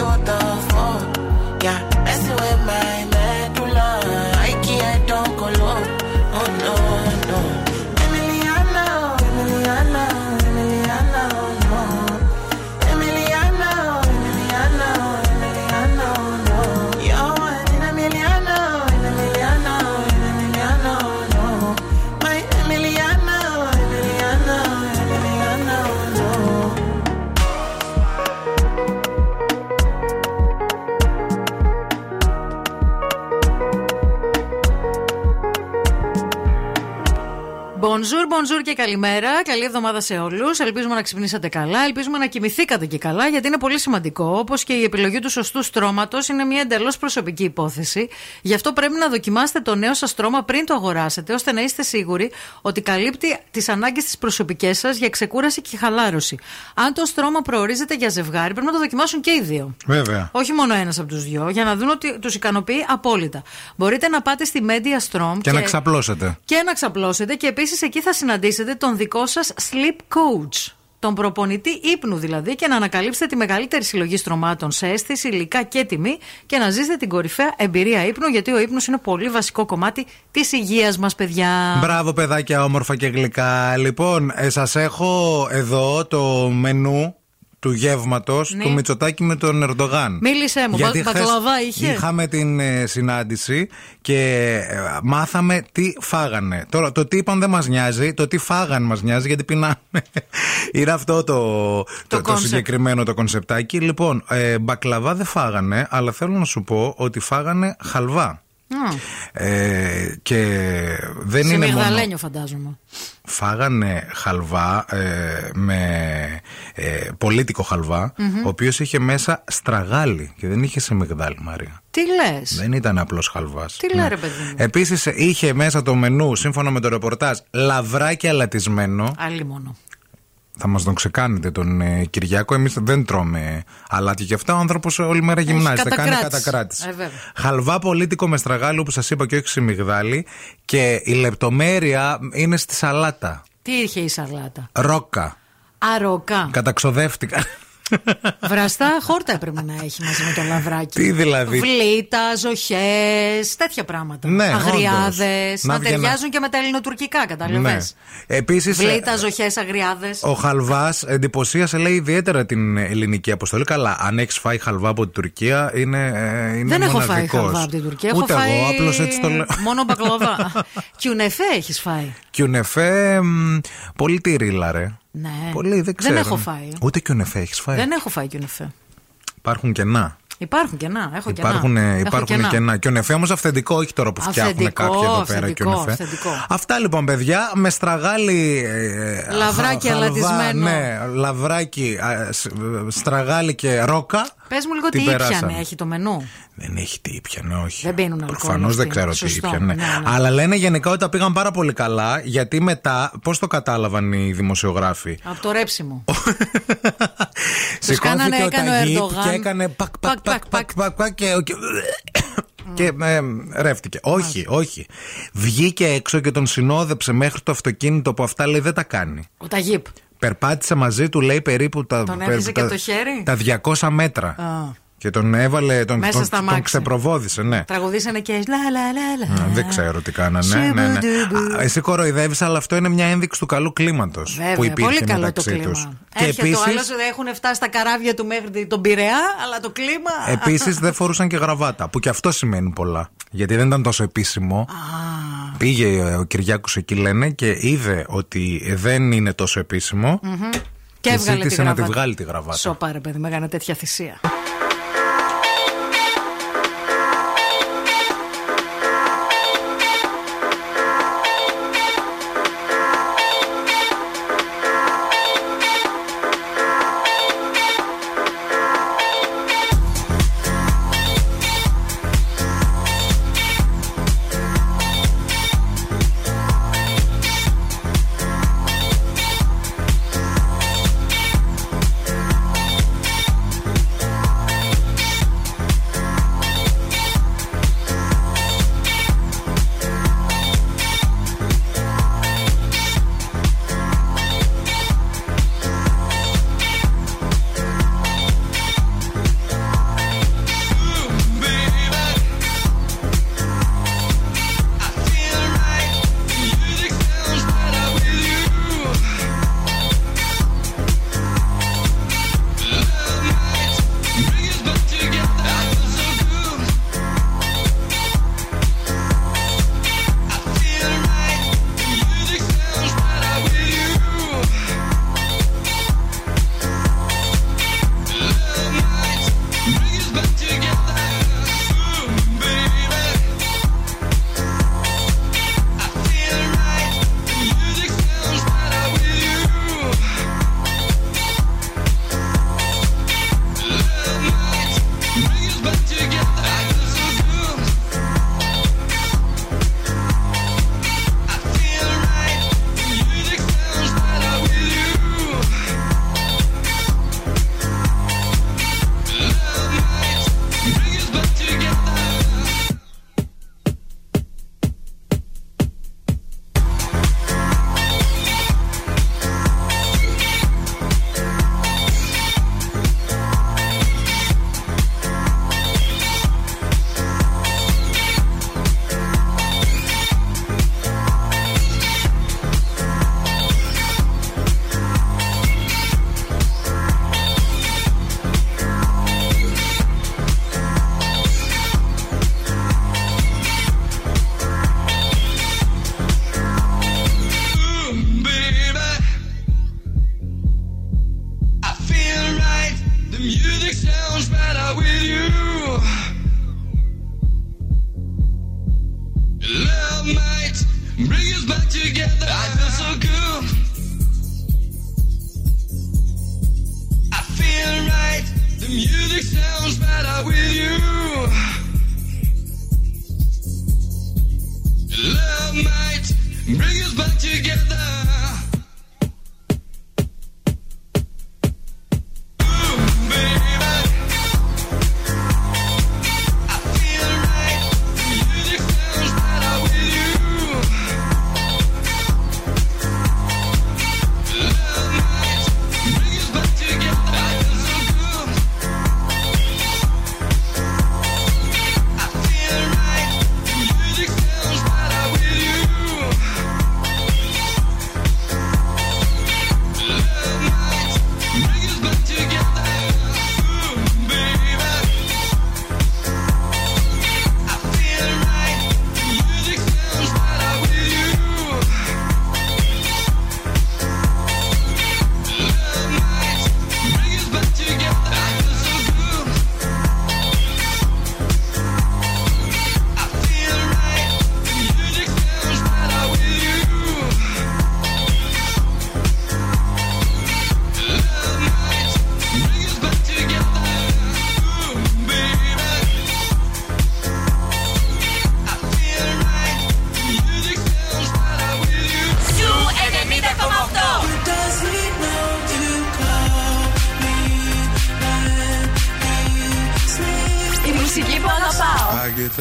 toda Bonjour, bonjour και καλημέρα. Καλή εβδομάδα σε όλους. Ελπίζουμε να ξυπνήσατε καλά. Ελπίζουμε να κοιμηθήκατε και καλά, γιατί είναι πολύ σημαντικό. Όπως και η επιλογή του σωστού στρώματος είναι μια εντελώς προσωπική υπόθεση. Γι' αυτό πρέπει να δοκιμάσετε το νέο σας στρώμα πριν το αγοράσετε, ώστε να είστε σίγουροι ότι καλύπτει τις ανάγκες τη προσωπικές σας για ξεκούραση και χαλάρωση. Αν το στρώμα προορίζεται για ζευγάρι, πρέπει να το δοκιμάσουν και οι δύο. Βέβαια. Όχι μόνο ένας από τους δυο, για να δουν ότι τους ικανοποιεί απόλυτα. Μπορείτε να πάτε στη Media Strom Και να ξαπλώσετε. και να ξαπλώσετε και επίσης εκεί θα συναντήσετε τον δικό σας sleep coach. Τον προπονητή ύπνου δηλαδή και να ανακαλύψετε τη μεγαλύτερη συλλογή στρωμάτων σε αίσθηση, υλικά και τιμή και να ζήσετε την κορυφαία εμπειρία ύπνου γιατί ο ύπνος είναι πολύ βασικό κομμάτι της υγείας μας παιδιά. Μπράβο, παιδάκια, όμορφα και γλυκά. Λοιπόν, ε, σας έχω εδώ το μενού του γεύματος Ναι. του Μητσοτάκη με τον Ερντογάν. Μίλησέ μου, Γιατί μπα- χθες μπακλαβά είχε. Είχαμε την ε, συνάντηση και ε, μάθαμε τι φάγανε. Τώρα, το τι είπαν δεν μας νοιάζει, το τι φάγανε μας νοιάζει γιατί πεινάμε. Είναι αυτό το, το, το, κόνσεπτ. συγκεκριμένο το κονσεπτάκι. Λοιπόν, ε, μπακλαβά δεν φάγανε, αλλά θέλω να σου πω ότι φάγανε χαλβά. Μμ. Ε, και δεν Σε είναι μόνο. μυγδαλένιο φαντάζομαι. Φάγανε χαλβά ε, με ε, πολίτικο χαλβά, Μμμ. ο οποίος είχε μέσα στραγάλι και δεν είχε σιμιγδάλι, Μαρία. Τι λες; Δεν ήταν απλός χαλβάς. Τι λέει ρε παιδί μου. Επίσης είχε μέσα το μενού, σύμφωνα με το ρεπορτάζ, λαβράκι αλατισμένο. Άλλη μόνο. Θα μας τον ξεκάνετε τον ε, Κυριάκο. Εμείς δεν τρώμε αλάτι και αυτά. Ο άνθρωπος όλη μέρα γυμνάζεται. Κάνει κατακράτηση. κατακράτηση. Ε, βέβαια. Χαλβά πολίτικο με στραγάλι, που σας είπα και όχι σε μυγδάλι. Και η λεπτομέρεια είναι στη σαλάτα. Τι είχε η σαλάτα; Ρόκα. Αροκά. Καταξοδεύτηκα. Βραστά χόρτα έπρεπε να έχει μαζί με το λαβράκι. Τι δηλαδή; Βλήτα, ζοχέ, τέτοια πράγματα. Ναι, Αγριάδες. όντως. Να, Να βγαινα- ταιριάζουν και με τα ελληνοτουρκικά, κατάλαβες; Ναι. Επίσης, Βλήτα, ε, ζοχέ, αγριάδες. Ο χαλβάς εντυπωσίασε, λέει, ιδιαίτερα την ελληνική αποστολή. Καλά, αν έχεις φάει χαλβά από την Τουρκία, είναι. ε, είναι Δεν έχω φάει μοναδικός. χαλβά από την Τουρκία. Ούτε έχω εγώ, φάει απλώς έτσι το λέω. Μόνο μπακλαβά. Κιουνεφέ έχεις φάει. Κιουνεφέ, μ, πολύ τυρίλα, ρε. Ναι. Πολύ, δεν ξέρω. έχω φάει. Ούτε κιουνεφέ έχεις φάει; Δεν έχω φάει κιουνεφέ. Υπάρχουν κενά. Υπάρχουν κενά. Έχω κενά. Υπάρχουν, ε, Έχω υπάρχουν κενά. Κιουνεφέ όμως αυθεντικό, όχι τώρα που φτιάχνουν Αυθεντικό, κάποιοι εδώ πέρα αυθεντικό, κιουνεφέ. αυθεντικό. Αυτά λοιπόν, παιδιά, με στραγάλι. ε, Λαβράκι χα- χαλβά, αλατισμένο. Ναι, λαβράκι, α, σ- στραγάλι και ρόκα. Πες μου λίγο Την τι περάσαμε. ήπιανε, έχει το μενού. Δεν έχει τι ήπιανε, όχι. Δεν πίνουν αλκοόλ. Προφανώς δεν αυτοί. ξέρω τι Σωστό. ήπιανε. Ναι, ναι. Αλλά λένε γενικά ότι τα πήγαν πάρα πολύ καλά, γιατί μετά, πώς το κατάλαβαν οι δημοσιογράφοι; Από το ρέψιμο. Σηκώθηκε κάνανε, ο έκανε ο Ταγίπ Ερντογάν. και έκανε πακ, πακ, πακ, πακ, πακ, πακ και. και- Και ε, ρεύτηκε. Όχι, όχι. Βγήκε έξω και τον συνόδεψε μέχρι το αυτοκίνητο που αυτά λέει δεν τα κάνει. Ο Ταγίπ. Περπάτησε μαζί του, λέει περίπου τα, Τον περ- έπιασε και τα- το χέρι; τα 200 μέτρα. Α. Και τον έβαλε, τον, Μέσα τον, στα τον μάξι. ξεπροβόδισε, ναι. Τραγουδήσανε και. Λα, λα, λα, λα. Α, Δεν ξέρω τι κάνανε. Ναι, ναι. Σιμπουντουμπου. Α, Εσύ κοροϊδεύεις, αλλά αυτό είναι μια ένδειξη του καλού κλίματος που Βέβαια, υπήρχε πολύ καλό το μεταξύ κλίμα. τους. Και Έρχεται επίση. ο άλλος, έχουν φτάσει τα καράβια του μέχρι τον Πειραιά, αλλά το κλίμα. Επίσης δεν φορούσαν και γραβάτα, που και αυτό σημαίνει πολλά. Γιατί δεν ήταν τόσο επίσημο. Πήγε ο Κυριάκος εκεί λένε και είδε ότι δεν είναι τόσο επίσημο. Μμμ. Και, Και έβγαλε τη ζήτησε να τη γραβάτα. βγάλει τη γραβάτα.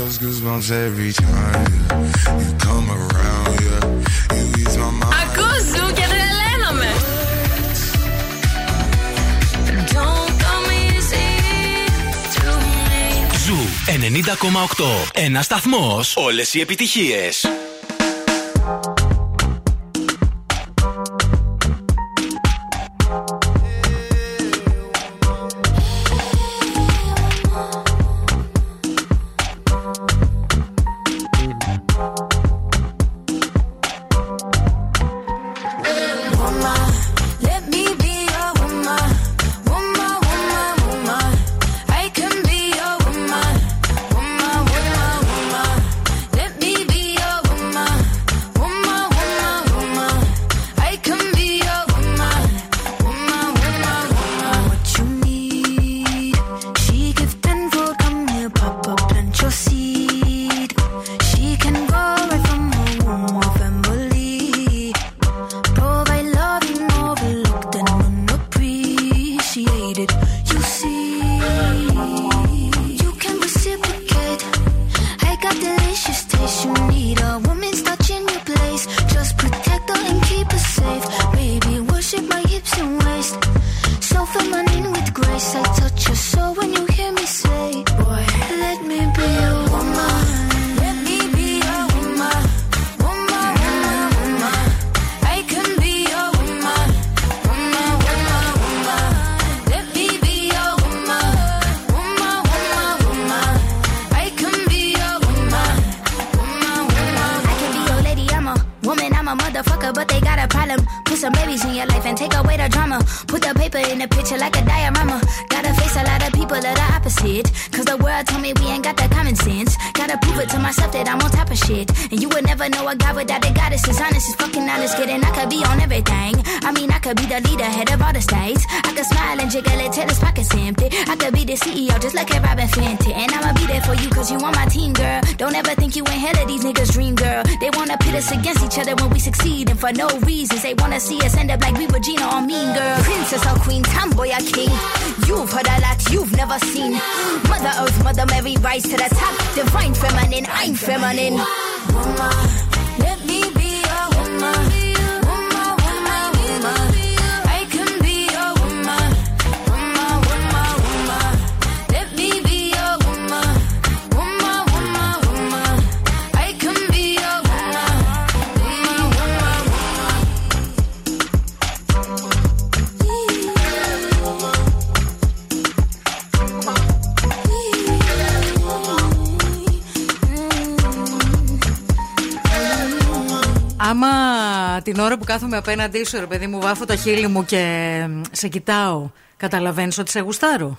I get goosebumps every time you come around. Yeah, you Zoo και τρελαίνομαι. Zoo 90,8. Ένας σταθμός. Όλες οι επιτυχίες. no την ώρα που κάθομαι απέναντί σου, ρε παιδί μου, βάφω τα χείλη μου και σε κοιτάω, καταλαβαίνεις ότι σε γουστάρω;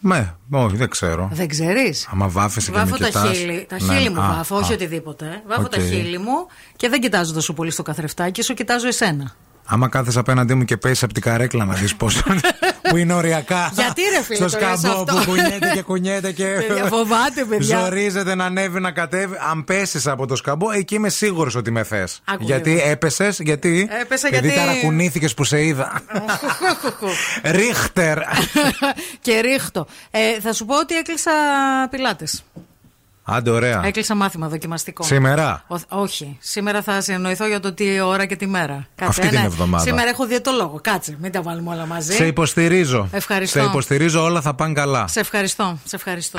Ναι, όχι, δεν ξέρω. Δεν ξέρεις; Άμα βάφεσαι και βάφω τα χείλη. Τα ναι, μου βάφω, α, όχι οτιδήποτε. Βάφω τα χείλη μου και δεν κοιτάζω τόσο πολύ στο καθρεφτάκι σου, κοιτάζω εσένα. Άμα κάθεσαι απέναντί μου και πέσεις από την καρέκλα να δεις πόσο. που είναι οριακά. Γιατί, ρε φίλε, Στο το λες σκαμπό αυτό; που κουνιέται και κουνιέται και. Παιδιά, φοβάται, παιδιά. Ζορίζεται να ανέβει, να κατέβει. Αν πέσεις από το σκαμπό, εκεί είμαι σίγουρος ότι με θες. Άκου Γιατί λίγο. έπεσες, γιατί. Έπεσα γιατί γιατί- ταρακουνήθηκες που σε είδα. Ρίχτερ. και ρίχτω. Ε, θα σου πω ότι έκλεισα πιλάτες. Άντε, ωραία. Έκλεισα μάθημα δοκιμαστικό. Σήμερα; Ο- όχι. Σήμερα θα συνεννοηθώ για το τι ώρα και τη μέρα. Κάτσε, Αυτή την ναι. εβδομάδα. Σήμερα έχω διαιτολόγο. Κάτσε, μην τα βάλουμε όλα μαζί. Σε υποστηρίζω. Ευχαριστώ. Σε υποστηρίζω, όλα θα πάνε καλά. Σε ευχαριστώ. Σε ευχαριστώ.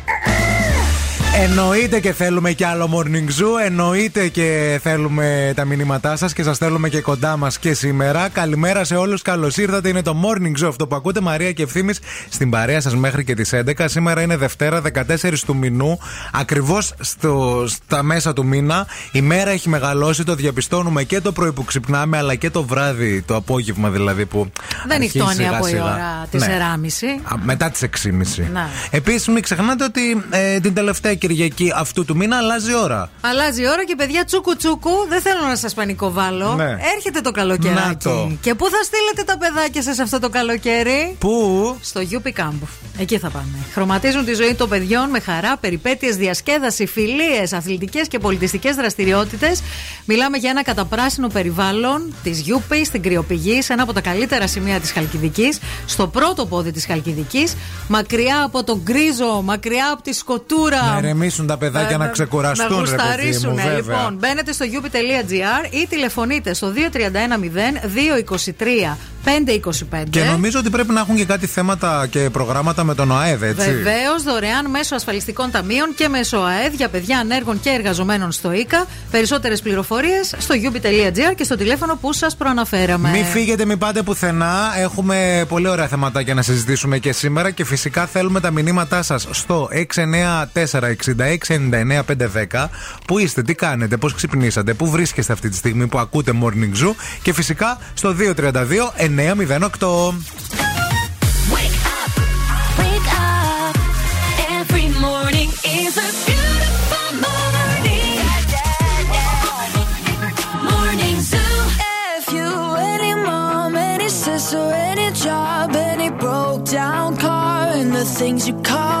Εννοείται και θέλουμε κι άλλο morning zoo. Εννοείται και θέλουμε τα μηνύματά σας και σας θέλουμε και κοντά μας και σήμερα. Καλημέρα σε όλους. Καλώς ήρθατε. Είναι το morning zoo αυτό που ακούτε. Μαρία και ευθύνη στην παρέα σας μέχρι και τις 11. Σήμερα είναι Δευτέρα 14 του μηνού. Ακριβώς στα μέσα του μήνα. Η μέρα έχει μεγαλώσει. Το διαπιστώνουμε και το πρωί που ξυπνάμε, αλλά και το βράδυ, το απόγευμα δηλαδή που. Δεν αρχίζει νυχτώνει σιγά από η σιγά. ώρα της Ναι. 1.30. Α, Μετά τις 6.30. Να. Επίσης, μην ξεχνάτε ότι ε, την τελευταία Κυριακή αυτού του μήνα αλλάζει η ώρα. Αλλάζει η ώρα και παιδιά τσούκου τσούκου. Δεν θέλω να σας πανικοβάλω. Ναι. Έρχεται το καλοκαιράκι. Να το. Και πού θα στείλετε τα παιδάκια σας αυτό το καλοκαίρι; Πού; Στο UP Camp. Εκεί θα πάμε. Χρωματίζουν τη ζωή των παιδιών με χαρά, περιπέτειες, διασκέδαση, φιλίες, αθλητικές και πολιτιστικές δραστηριότητες. Μιλάμε για ένα καταπράσινο περιβάλλον της UP στην Κρυοπηγή, σε ένα από τα καλύτερα σημεία της Χαλκιδικής, στο πρώτο πόδι της Χαλκιδικής, μακριά από τον γκρίζο, μακριά από τη σκοτούρα. Να ηρεμήσουν τα παιδάκια να Ε, ξεκουραστούν, Να ρε παιδί μου, γουσταρίσουν. βέβαια. Λοιπόν, μπαίνετε στο upi.gr ή τηλεφωνείτε στο 2310 223 525. Και νομίζω ότι πρέπει να έχουν και κάτι θέματα και προγράμματα με τον ΟΑΕΔ, έτσι. Βεβαίως, δωρεάν μέσω ασφαλιστικών ταμείων και μέσω ΑΕΔ για παιδιά ανέργων και εργαζομένων στο ΙΚΑ. Περισσότερες πληροφορίες στο ubi.gr και στο τηλέφωνο που σας προαναφέραμε. Μην φύγετε, μην πάτε πουθενά. Έχουμε πολύ ωραία θεματάκια να συζητήσουμε και σήμερα και φυσικά θέλουμε τα μηνύματά σας στο 694-6699-510. Πού είστε, τι κάνετε, πώ ξυπνήσατε, πού βρίσκεστε αυτή τη στιγμή που ακούτε Morning Zoo και φυσικά στο 232-908. Wake up. Every morning is a beautiful morning. Morning Zoo. If you, any mom, any sister, any job, any broke down car, and the things you call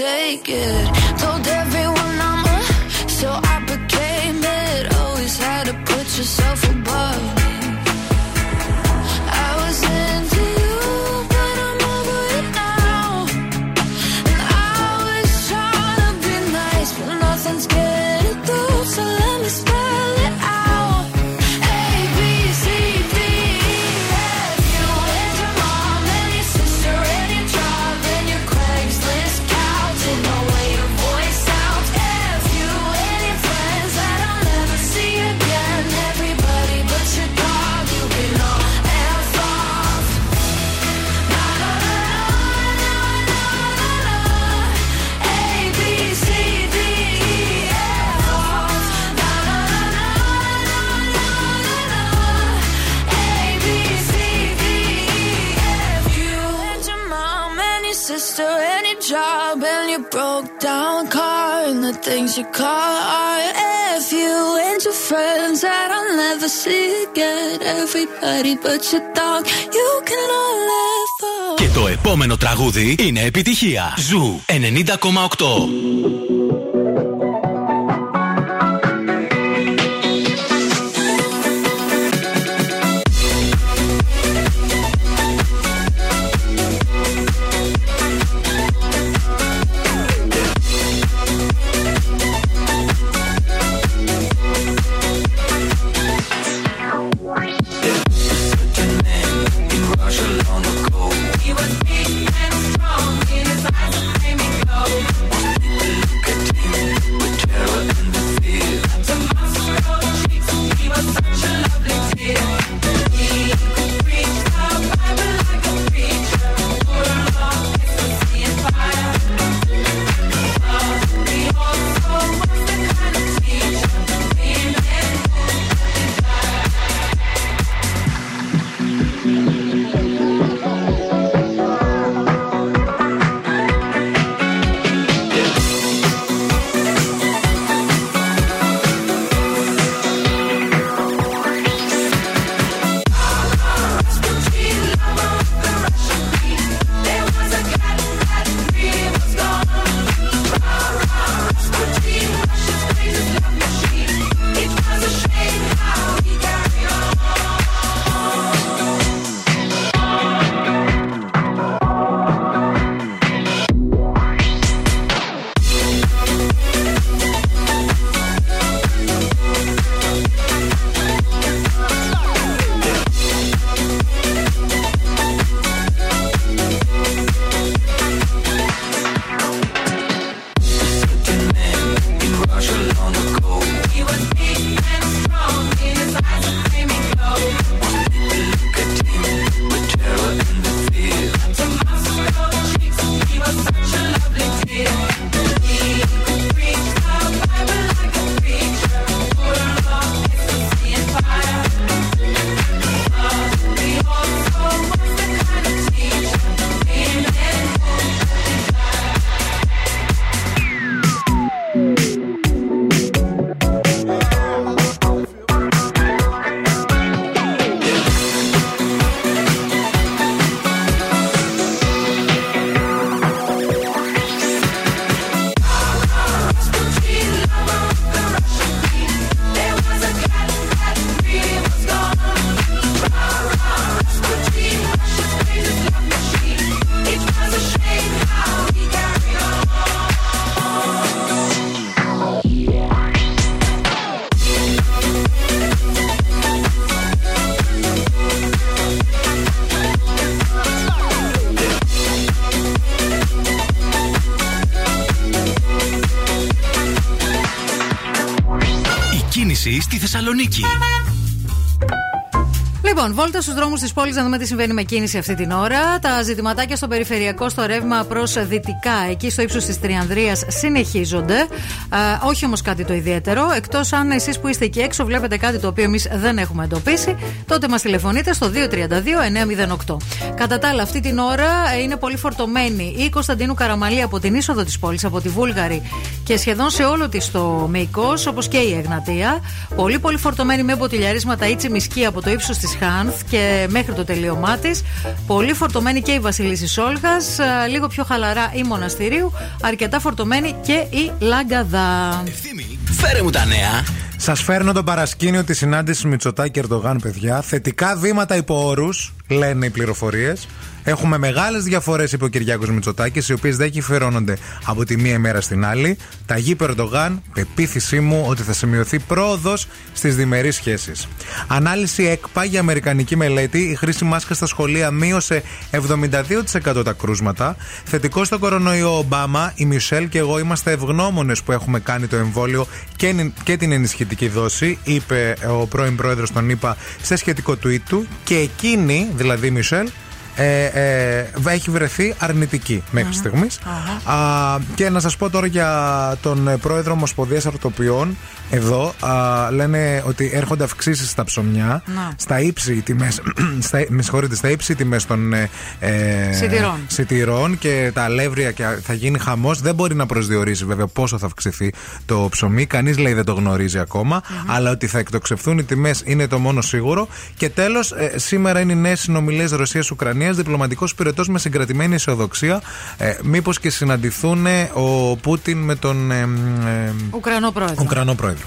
Take it. Things you call art. If you and your friends that I'll never see again. Everybody but your dog, you can all laugh off. Και το επόμενο τραγούδι είναι επιτυχία. Ζου 90,8. Θεσσαλονίκη. Λοιπόν, βόλτα στους δρόμους της πόλης να δούμε τι συμβαίνει με κίνηση αυτή την ώρα. Τα ζητηματάκια στο περιφερειακό, στο ρεύμα προς δυτικά, εκεί στο ύψος της Τριανδρίας, συνεχίζονται. Α, όχι όμως κάτι το ιδιαίτερο. Εκτός αν εσείς που είστε εκεί έξω βλέπετε κάτι το οποίο εμείς δεν έχουμε εντοπίσει, τότε μας τηλεφωνείτε στο 232-908. Κατά τα άλλα, αυτή την ώρα ε, είναι πολύ φορτωμένη η Κωνσταντίνου Καραμαλή από την είσοδο της πόλης, από τη Βούλγαρη και σχεδόν σε όλο της το μεϊκό, όπως και η Εγνατία. Πολύ πολύ φορτωμένη με μποτιλιαρίσματα ή τσιμισκή από το ύψος της Χάνθ και μέχρι το τελείωμά της. Πολύ φορτωμένη και η Βασιλίσης Σόλγα. Λίγο πιο χαλαρά η Μοναστηρίου. Αρκετά φορτωμένη και η Λαγκαδά. Φέρε μου τα νέα. Σας φέρνω το παρασκήνιο της συνάντησης Μητσοτάκη Ερντογάν, παιδιά. Θετικά βήματα υπό όρους, λένε οι πληροφορίες. Έχουμε μεγάλες διαφορές, είπε ο Κυριάκος Μητσοτάκης, οι οποίες δεν κυφερώνονται από τη μία ημέρα στην άλλη. Τα γήπε Ερντογάν, πεποίθησή μου ότι θα σημειωθεί πρόοδος στις διμερείς σχέσεις. Ανάλυση ΕΚΠΑ για αμερικανική μελέτη. Η χρήση μάσκας στα σχολεία μείωσε 72% τα κρούσματα. Θετικό στο κορονοϊό Ομπάμα, η Μισελ και εγώ είμαστε ευγνώμονες που έχουμε κάνει το εμβόλιο και, και την ενισχυτική δόση, είπε ο πρώην πρόεδρος των ΗΠΑ σε σχετικό tweet του. Και εκείνη, δηλαδή η Μισελ, ε, ε, έχει βρεθεί αρνητική μέχρι στιγμής. Α, και να σας πω τώρα για τον ε, πρόεδρο Ομοσπονδίας Αρτοπιών. Εδώ α, λένε ότι έρχονται αυξήσεις στα ψωμιά. Να. Στα ύψη οι τιμές, στα, με συγχωρείτε, στα ύψη οι τιμές των ε, ε, Σιτηρών. σιτηρών και τα αλεύρια και θα γίνει χαμός. Δεν μπορεί να προσδιορίσει βέβαια πόσο θα αυξηθεί το ψωμί. Κανείς λέει δεν το γνωρίζει ακόμα. Αλλά ότι θα εκτοξευθούν οι τιμές είναι το μόνο σίγουρο. Και τέλος, ε, σήμερα είναι οι νέες συνομιλίες Ρωσίας-Ουκρανίας. Διπλωματικός πυρετός με συγκρατημένη αισιοδοξία. Ε, μήπως και συναντηθούν ε, ο Πούτιν με τον ε, ε, Ουκρανό πρόεδρο. Ουκρανό πρόεδρο.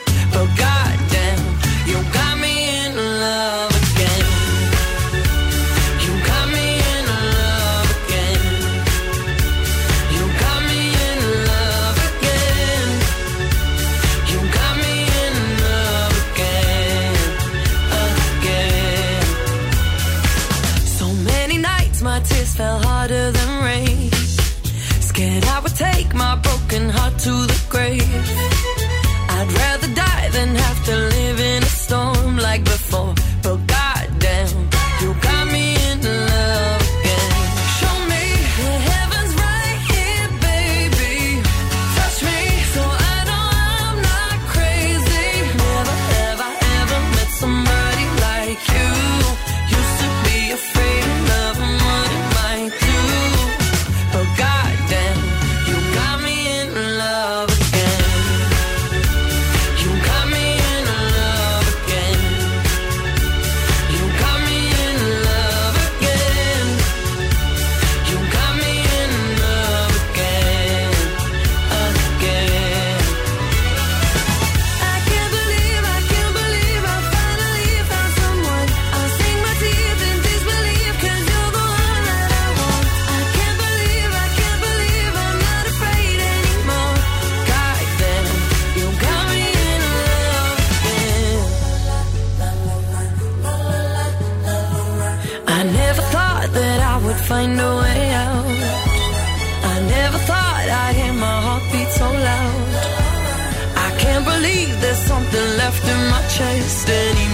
great. Left in my chest anymore.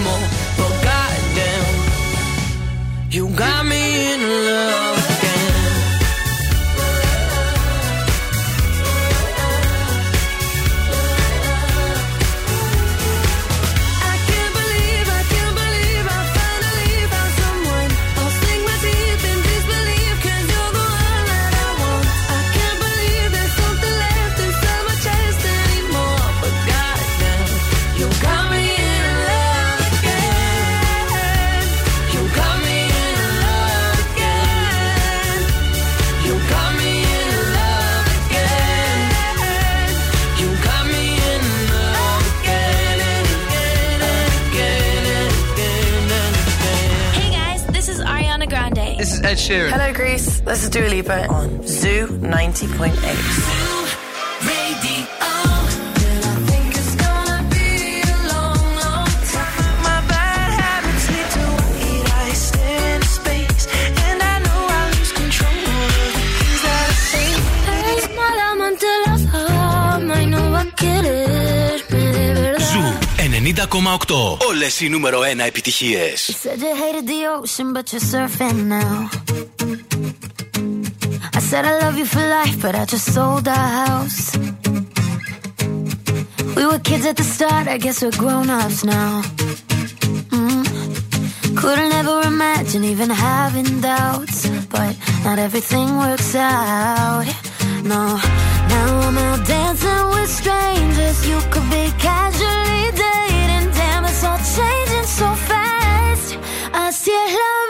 Ed Sheeran. Hello, Greece. This is Dua Lipa on Zoo 90.8. Όλες οι νούμερο 1 επιτυχίες. You said you hated the ocean, but you're surfing now. I said I love you for life, but I just sold our house. We were kids at the start, I guess we're grown ups now. Mm. Couldn't ever imagine even having doubts, but not everything works out. No, now I'm out dancing with strangers. You could be casually dating. changing so fast. I still love.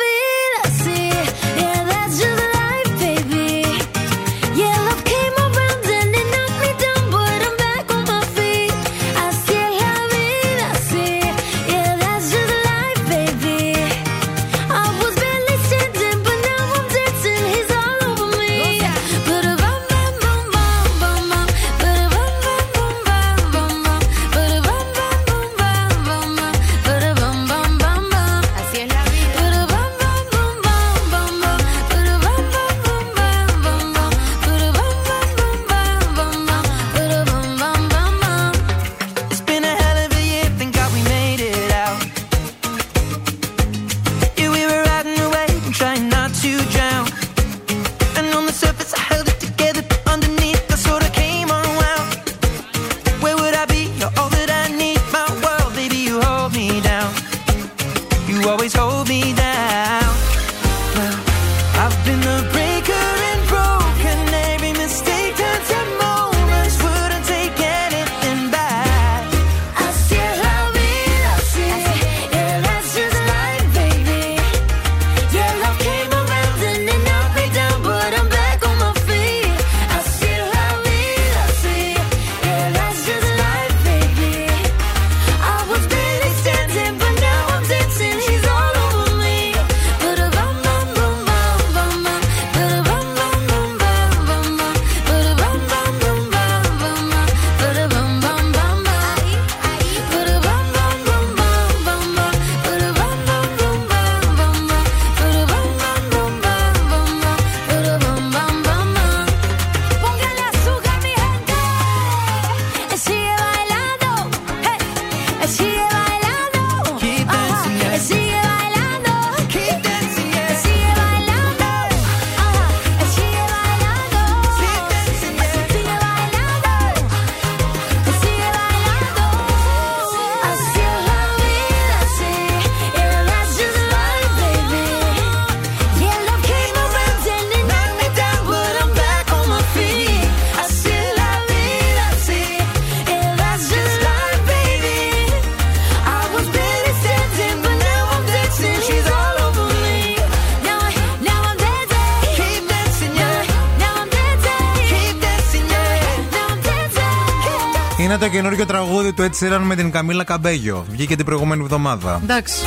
Το καινούργιο τραγούδι του Ed Sheeran με την Καμίλα Καμπέγιο. Βγήκε την προηγούμενη εβδομάδα. Εντάξει.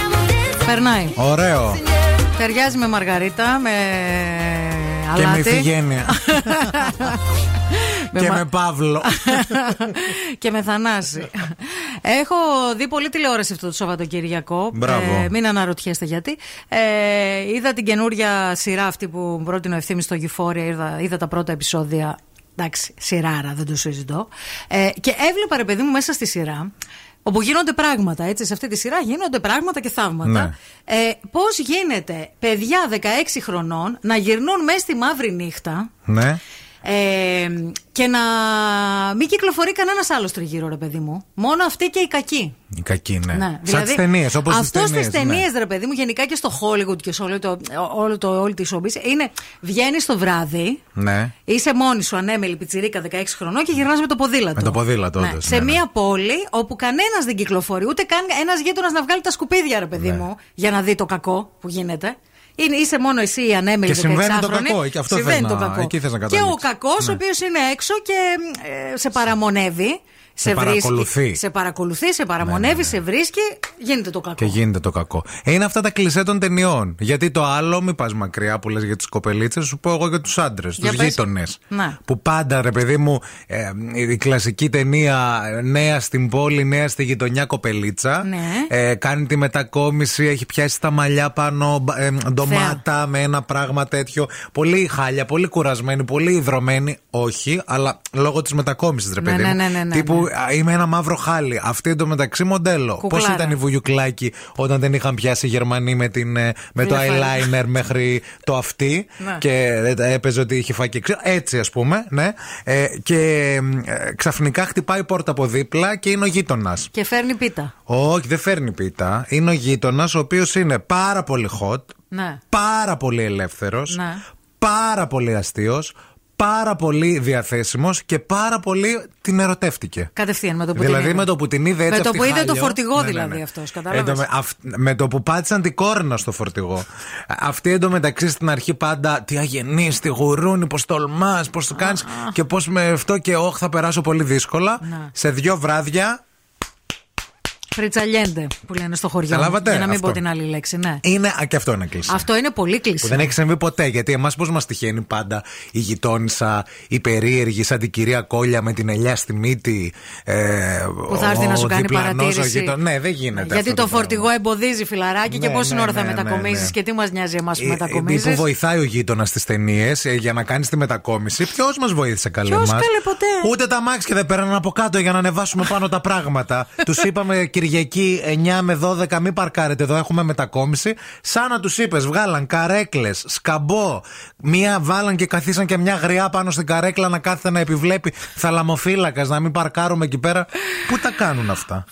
Περνάει. Ωραίο. Ταιριάζει με Μαργαρίτα, με Και με αλάτι. Ιφηγένεια. και μα- με Παύλο. και με Θανάση. Έχω δει πολύ τηλεόραση αυτό το Σαββατοκυριακό. Μπράβο. μην αναρωτιέστε γιατί. Ε, είδα την καινούρια σειρά αυτή που μου πρότεινε ο ευθύνη στο Euphoria. Είδα, είδα τα πρώτα επεισόδια. Εντάξει, σειράρα, δεν το συζητώ. Ε, και έβλεπα, ρε παιδί μου, μέσα στη σειρά. Όπου γίνονται πράγματα, έτσι. Σε αυτή τη σειρά γίνονται πράγματα και θαύματα. Ναι. Ε, Πώς γίνεται παιδιά 16 χρονών να γυρνούν μέσα στη μαύρη νύχτα ναι. Ε, και να μην κυκλοφορεί κανένας άλλος τριγύρω, ρε παιδί μου. Μόνο αυτή και η κακή. Η κακή, ναι. Ναι, Σαν τις ταινίες, όπως τις Αυτός ταινίες. στι ταινίες, ρε παιδί μου, γενικά και στο Hollywood και σε όλο το, όλο το, όλη τη showbiz, είναι βγαίνει το βράδυ, Ναι. είσαι μόνη σου ανέμελη πιτσιρίκα 16 χρονών και γυρνάς με το ποδήλατο. Με το ποδήλατο, Ναι, όντως, σε ναι, ναι. μία πόλη όπου κανένας δεν κυκλοφορεί, ούτε καν ένας γείτονας να βγάλει τα σκουπίδια, ρε παιδί Ναι. μου, για να δει το κακό που γίνεται. Είναι, είσαι μόνο εσύ η ανέμελη Και συμβαίνει το 16χρονη. κακό, και αυτό συμβαίνει θες το να- κακό. εκεί θες να και ο καταλήξεις. κακός, Ναι. ο οποίος είναι έξω και ε, σε παραμονεύει. Σε βρίσκει- παρακολουθεί. σε παρακολουθεί, σε παραμονεύει, σε βρίσκει, γίνεται το κακό. Και γίνεται το κακό. Ε, Είναι αυτά τα κλισέ των ταινιών. Γιατί το άλλο, μην πας μακριά που λες για τις κοπελίτσες, σου πω εγώ για τους άντρες, τους Για πες. γείτονες. Ναι. Που πάντα, ρε παιδί μου, ε, η κλασική ταινία ε, νέα στην πόλη, νέα στη γειτονιά κοπελίτσα. Ναι. Ε, κάνει τη μετακόμιση, έχει πιάσει τα μαλλιά πάνω, μπα- ε, ντομάτα με ένα πράγμα τέτοιο. Πολύ χάλια, πολύ κουρασμένη, πολύ υδρωμένη. Όχι, αλλά λόγω της μετακόμισης, ρε Ναι, παιδί ναι, μου. ναι, ναι, ναι, Τύπου ναι. α, είμαι ένα μαύρο χάλι. Αυτή εντωμεταξύ μοντέλο. Πώς Κουκλάρα. ήταν η Βουγιουκλάκη όταν δεν είχαν πιάσει οι Γερμανοί με, την, ε, με το Φιλεφάλη. eyeliner μέχρι το αυτί Ναι. και ε, έπαιζε ότι είχε φάει και ξύλο. Έτσι, ας πούμε, ναι. Ε, και ε, ξαφνικά χτυπάει η πόρτα από δίπλα και είναι ο γείτονας. Και φέρνει πίτα. Όχι, δεν φέρνει πίτα. Είναι ο γείτονας, ο οποίος είναι πάρα πολύ hot, Ναι. πάρα πολύ ελεύθερος, Ναι. πάρα πολύ αστείος, πάρα πολύ διαθέσιμος και πάρα πολύ την ερωτεύτηκε. Κατευθείαν με το που δηλαδή την με είδε. το που την είδε έτσι. Με το αυτή που είδε το χάλιο. φορτηγό Ναι, ναι, δηλαδή ναι. αυτός, Εν κατάλαβες; τω με- αυ- με το που πάτησαν την κόρνα στο φορτηγό. Αυτή εντωμεταξύ στην αρχή πάντα τι αγενή, τι γουρούνι, πώς τολμάς, πώς το κάνεις και πώς με αυτό και όχι θα περάσω πολύ δύσκολα. Να. Σε δύο βράδια Φριτσαλιέντε που λένε στο χωριό. Καταλάβατε Για να μην αυτό. πω την άλλη λέξη, ναι. είναι. Α, και αυτό είναι κλεισί. Αυτό είναι πολύ Που κλεισί. δεν έχει συμβεί ποτέ. Γιατί εμάς πώς μας τυχαίνει πάντα η γειτόνισσα, η περίεργη, σαν την κυρία Κόλια με την ελιά στη μύτη. Ε, Που θα έρθει ο να σου κάνει διπλανός, ο παρατήρηση. γείτον- Ναι, δεν γίνεται. Γιατί αυτό το φορτηγό εμποδίζει φιλαράκι και Ναι, πόση ναι, ώρα θα ναι, ναι, μετακομίσεις ναι. και τι μας νοιάζει εμάς που Ε, ε, μετακομίζεις. Που βοηθάει ο γείτονας στις ταινίες για να κάνεις τη μετακόμιση. Ποιος μας βοήθησε καλή Ποιος, μας; καλέ, ποτέ. Ούτε τα μάξια δεν πέραναν από κάτω για να ανεβάσουμε πάνω τα πράγματα. τους είπαμε Κυριακή 9 με 12 μην παρκάρετε εδώ, έχουμε μετακόμιση. Σαν να τους είπες, βγάλαν καρέκλες, σκαμπό. Μία βάλαν και καθίσαν και μια γριά πάνω στην καρέκλα να κάθεται να επιβλέπει θαλαμοφύλακας, να μην παρκάρουμε εκεί πέρα. Πού τα κάνουν αυτά;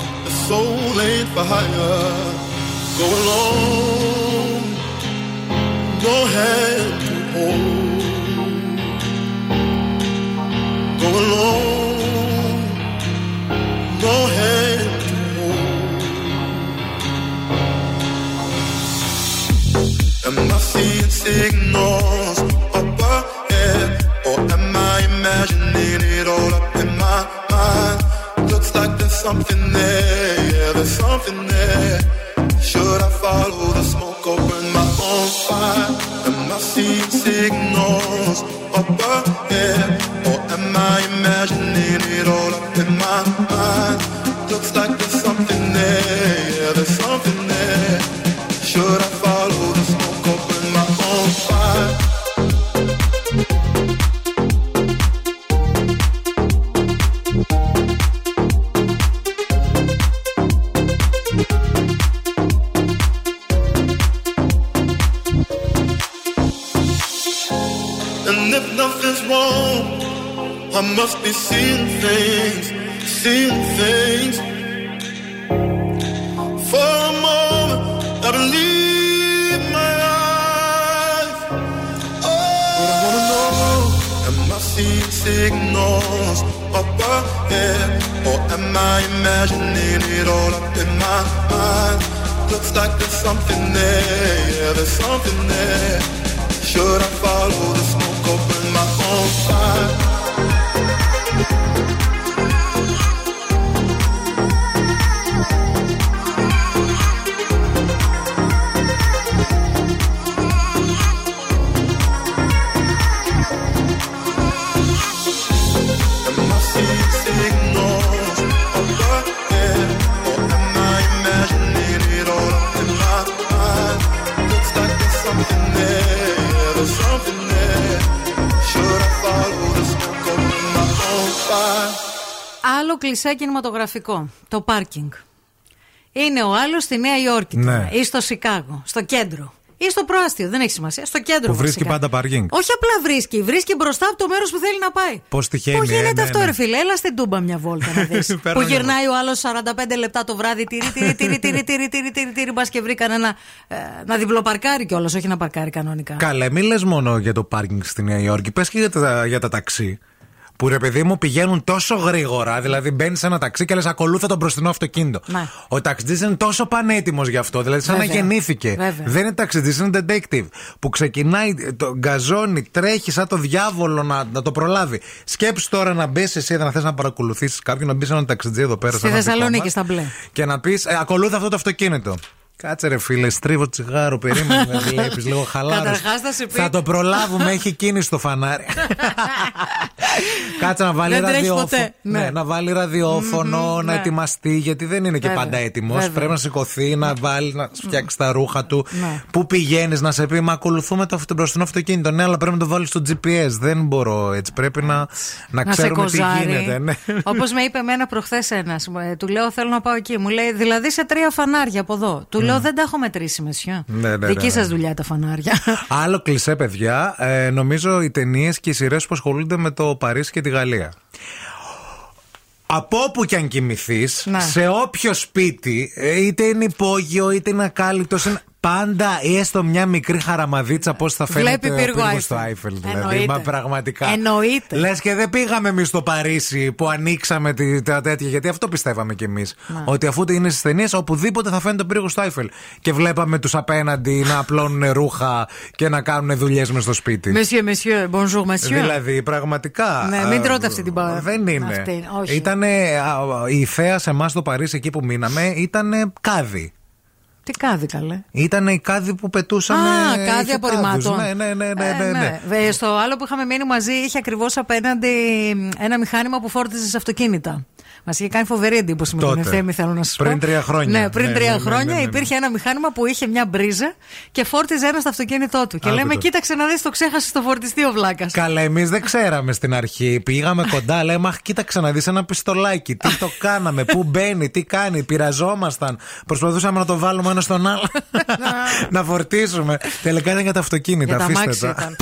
soul ain't fire. Go along, no hand to hold. Go along, no hand to hold. And my seeing signals. Something there, yeah, there's something there. Should I follow the smoke or burn my own fire? Am I seeing signals κινηματογραφικό. Το πάρκινγκ. Είναι ο άλλος στη Νέα Υόρκη ναι. ή στο Σικάγο, στο κέντρο. Ή στο προάστιο, δεν έχει σημασία. Στο κέντρο. Που βρίσκει βασικά. πάντα πάρκινγκ. Όχι απλά βρίσκει, βρίσκει μπροστά από το μέρος που θέλει να πάει. Πώς τυχαίνει. Πώ γίνεται ναι, αυτό, ναι. ρε φίλε. Έλα στην τούμπα μια βόλτα να δεις. που γυρνάει ο άλλος 45 λεπτά το βράδυ. Τυρί, τυρί, τυρί, τυρί, τυρί, τυρί, τυρί, τυρί. Μπας και βρει κανένα. Ε, να διπλοπαρκάρει κιόλας, όχι να παρκάρει κανονικά. Καλέ, μην λες μόνο για το πάρκινγκ στη Νέα Υόρκη. Πες και για τα, για τα ταξί. Που ρε παιδί μου πηγαίνουν τόσο γρήγορα. Δηλαδή μπαίνεις σε ένα ταξί και λες ακολούθα τον μπροστινό αυτοκίνητο. Ναι. Ο ταξιτζής είναι τόσο πανέτοιμος γι' αυτό. Δηλαδή σαν να Βέβαια. γεννήθηκε. Βέβαια. Δεν είναι ταξιτζής, είναι detective. Που ξεκινάει, το γκαζόνι, τρέχει σαν το διάβολο να, να το προλάβει. Σκέψου τώρα να μπεις εσύ να θες να παρακολουθήσεις κάποιον, να μπεις σε έναν ταξιτζή εδώ πέρα. Στη σαν ένα δικό Θεσσαλονίκη, μας, στα μπλε. Και να πεις ε, ακολούθα αυτό το αυτοκίνητο. Κάτσε ρε φίλε, στρίβω τσιγάρο, περίμενε να βλέπεις λίγο χαλάρωση. Καταρχάς θα σε πει- Θα το προλάβουμε, έχει κίνηση το φανάρι. Κάτσε να βάλει Δεν τρέχεις ραδιόφωνο. ποτέ. Ναι, Ναι. να βάλει ραδιόφωνο, να ναι. ετοιμαστεί, γιατί δεν είναι και Βέβαια. πάντα έτοιμος. Βέβαια. Πρέπει να σηκωθεί, να βάλει, να φτιάξει τα ρούχα του. Ναι. Πού πηγαίνεις, να σε πει, Μα ακολουθούμε το αυτό- μπροστινό αυτοκίνητο. Ναι, αλλά πρέπει να το βάλεις στο GPS. Δεν μπορώ έτσι. Πρέπει να, να, να σε ξέρουμε τι κοζάρει. γίνεται. Ναι. Όπως με είπε εμένα προχθές ένας. Του λέω θέλω να πάω εκεί. Μου λέει δηλαδή σε τρία φανάρια από εδώ. Του λέω δεν τα έχω μετρήσει, μεσιό. Ναι, ναι, ναι, Δική ναι. σας δουλειά τα φανάρια. Άλλο κλεισέ, παιδιά. Ε, νομίζω οι ταινίες και οι σειρές που ασχολούνται με το Παρίσι και τη Γαλλία. Από όπου και αν κοιμηθείς, Ναι. σε όποιο σπίτι, ε, είτε είναι υπόγειο είτε είναι ακάλυπτο, πάντα ή έστω μια μικρή χαραμαδίτσα πώς θα Βλέπει φαίνεται ο πύργος πύργος Άιφελ. στο Άιφελ. Δηλαδή, Εννοείται. μα πραγματικά. Εννοείται. Λες και δεν πήγαμε εμείς στο Παρίσι που ανοίξαμε τη, τα τέτοια, γιατί αυτό πιστεύαμε κι εμείς. Ναι. Ότι αφού είναι στις ταινίες, οπουδήποτε θα φαίνεται ο πύργος του Άιφελ. Και βλέπαμε τους απέναντι να απλώνουν ρούχα και να κάνουν δουλειές μες στο σπίτι. Μεσιό, μεσιό, bonjour, μεσιό. Δηλαδή, πραγματικά. Ναι, μην α, τρώτε αυτή την πα- Δεν είναι. αυτή, όχι. Ήτανε, α, η θέα σε εμάς στο Παρίσι, εκεί που μείναμε, ήταν κάδι. Τι κάδι καλέ. Ήταν οι κάδοι που πετούσαν. Α, ε, κάδι είχε απορριμμάτων. κάδους. Ναι, ναι, ναι. ναι, Ε, ναι, ναι. Ε, Στο άλλο που είχαμε μείνει μαζί είχε ακριβώς απέναντι ένα μηχάνημα που φόρτιζε σε αυτοκίνητα. Μας είχε κάνει φοβερή εντύπωση με τον Τότε. ευθέμη, θέλω να σας πω. Πριν τρία χρόνια. Ναι, πριν Ναι, τρία ναι, ναι, χρόνια ναι, ναι, ναι. υπήρχε ένα μηχάνημα που είχε μια μπρίζα και φόρτιζε ένα στο αυτοκίνητό του. Και Άκου λέμε, το. κοίταξε να δεις, το ξέχασε στο φορτιστή ο Βλάκας. Καλά, εμείς δεν ξέραμε στην αρχή. Πήγαμε κοντά, λέμε, Αχ, κοίταξε να δεις ένα πιστολάκι. Τι το κάναμε, πού μπαίνει, τι κάνει. Πειραζόμασταν. Προσπαθούσαμε να το βάλουμε ένα στον άλλο. να φορτίσουμε. Τελικά ήταν για τα αυτοκίνητα. Για τα αφήστε αμάξια τα.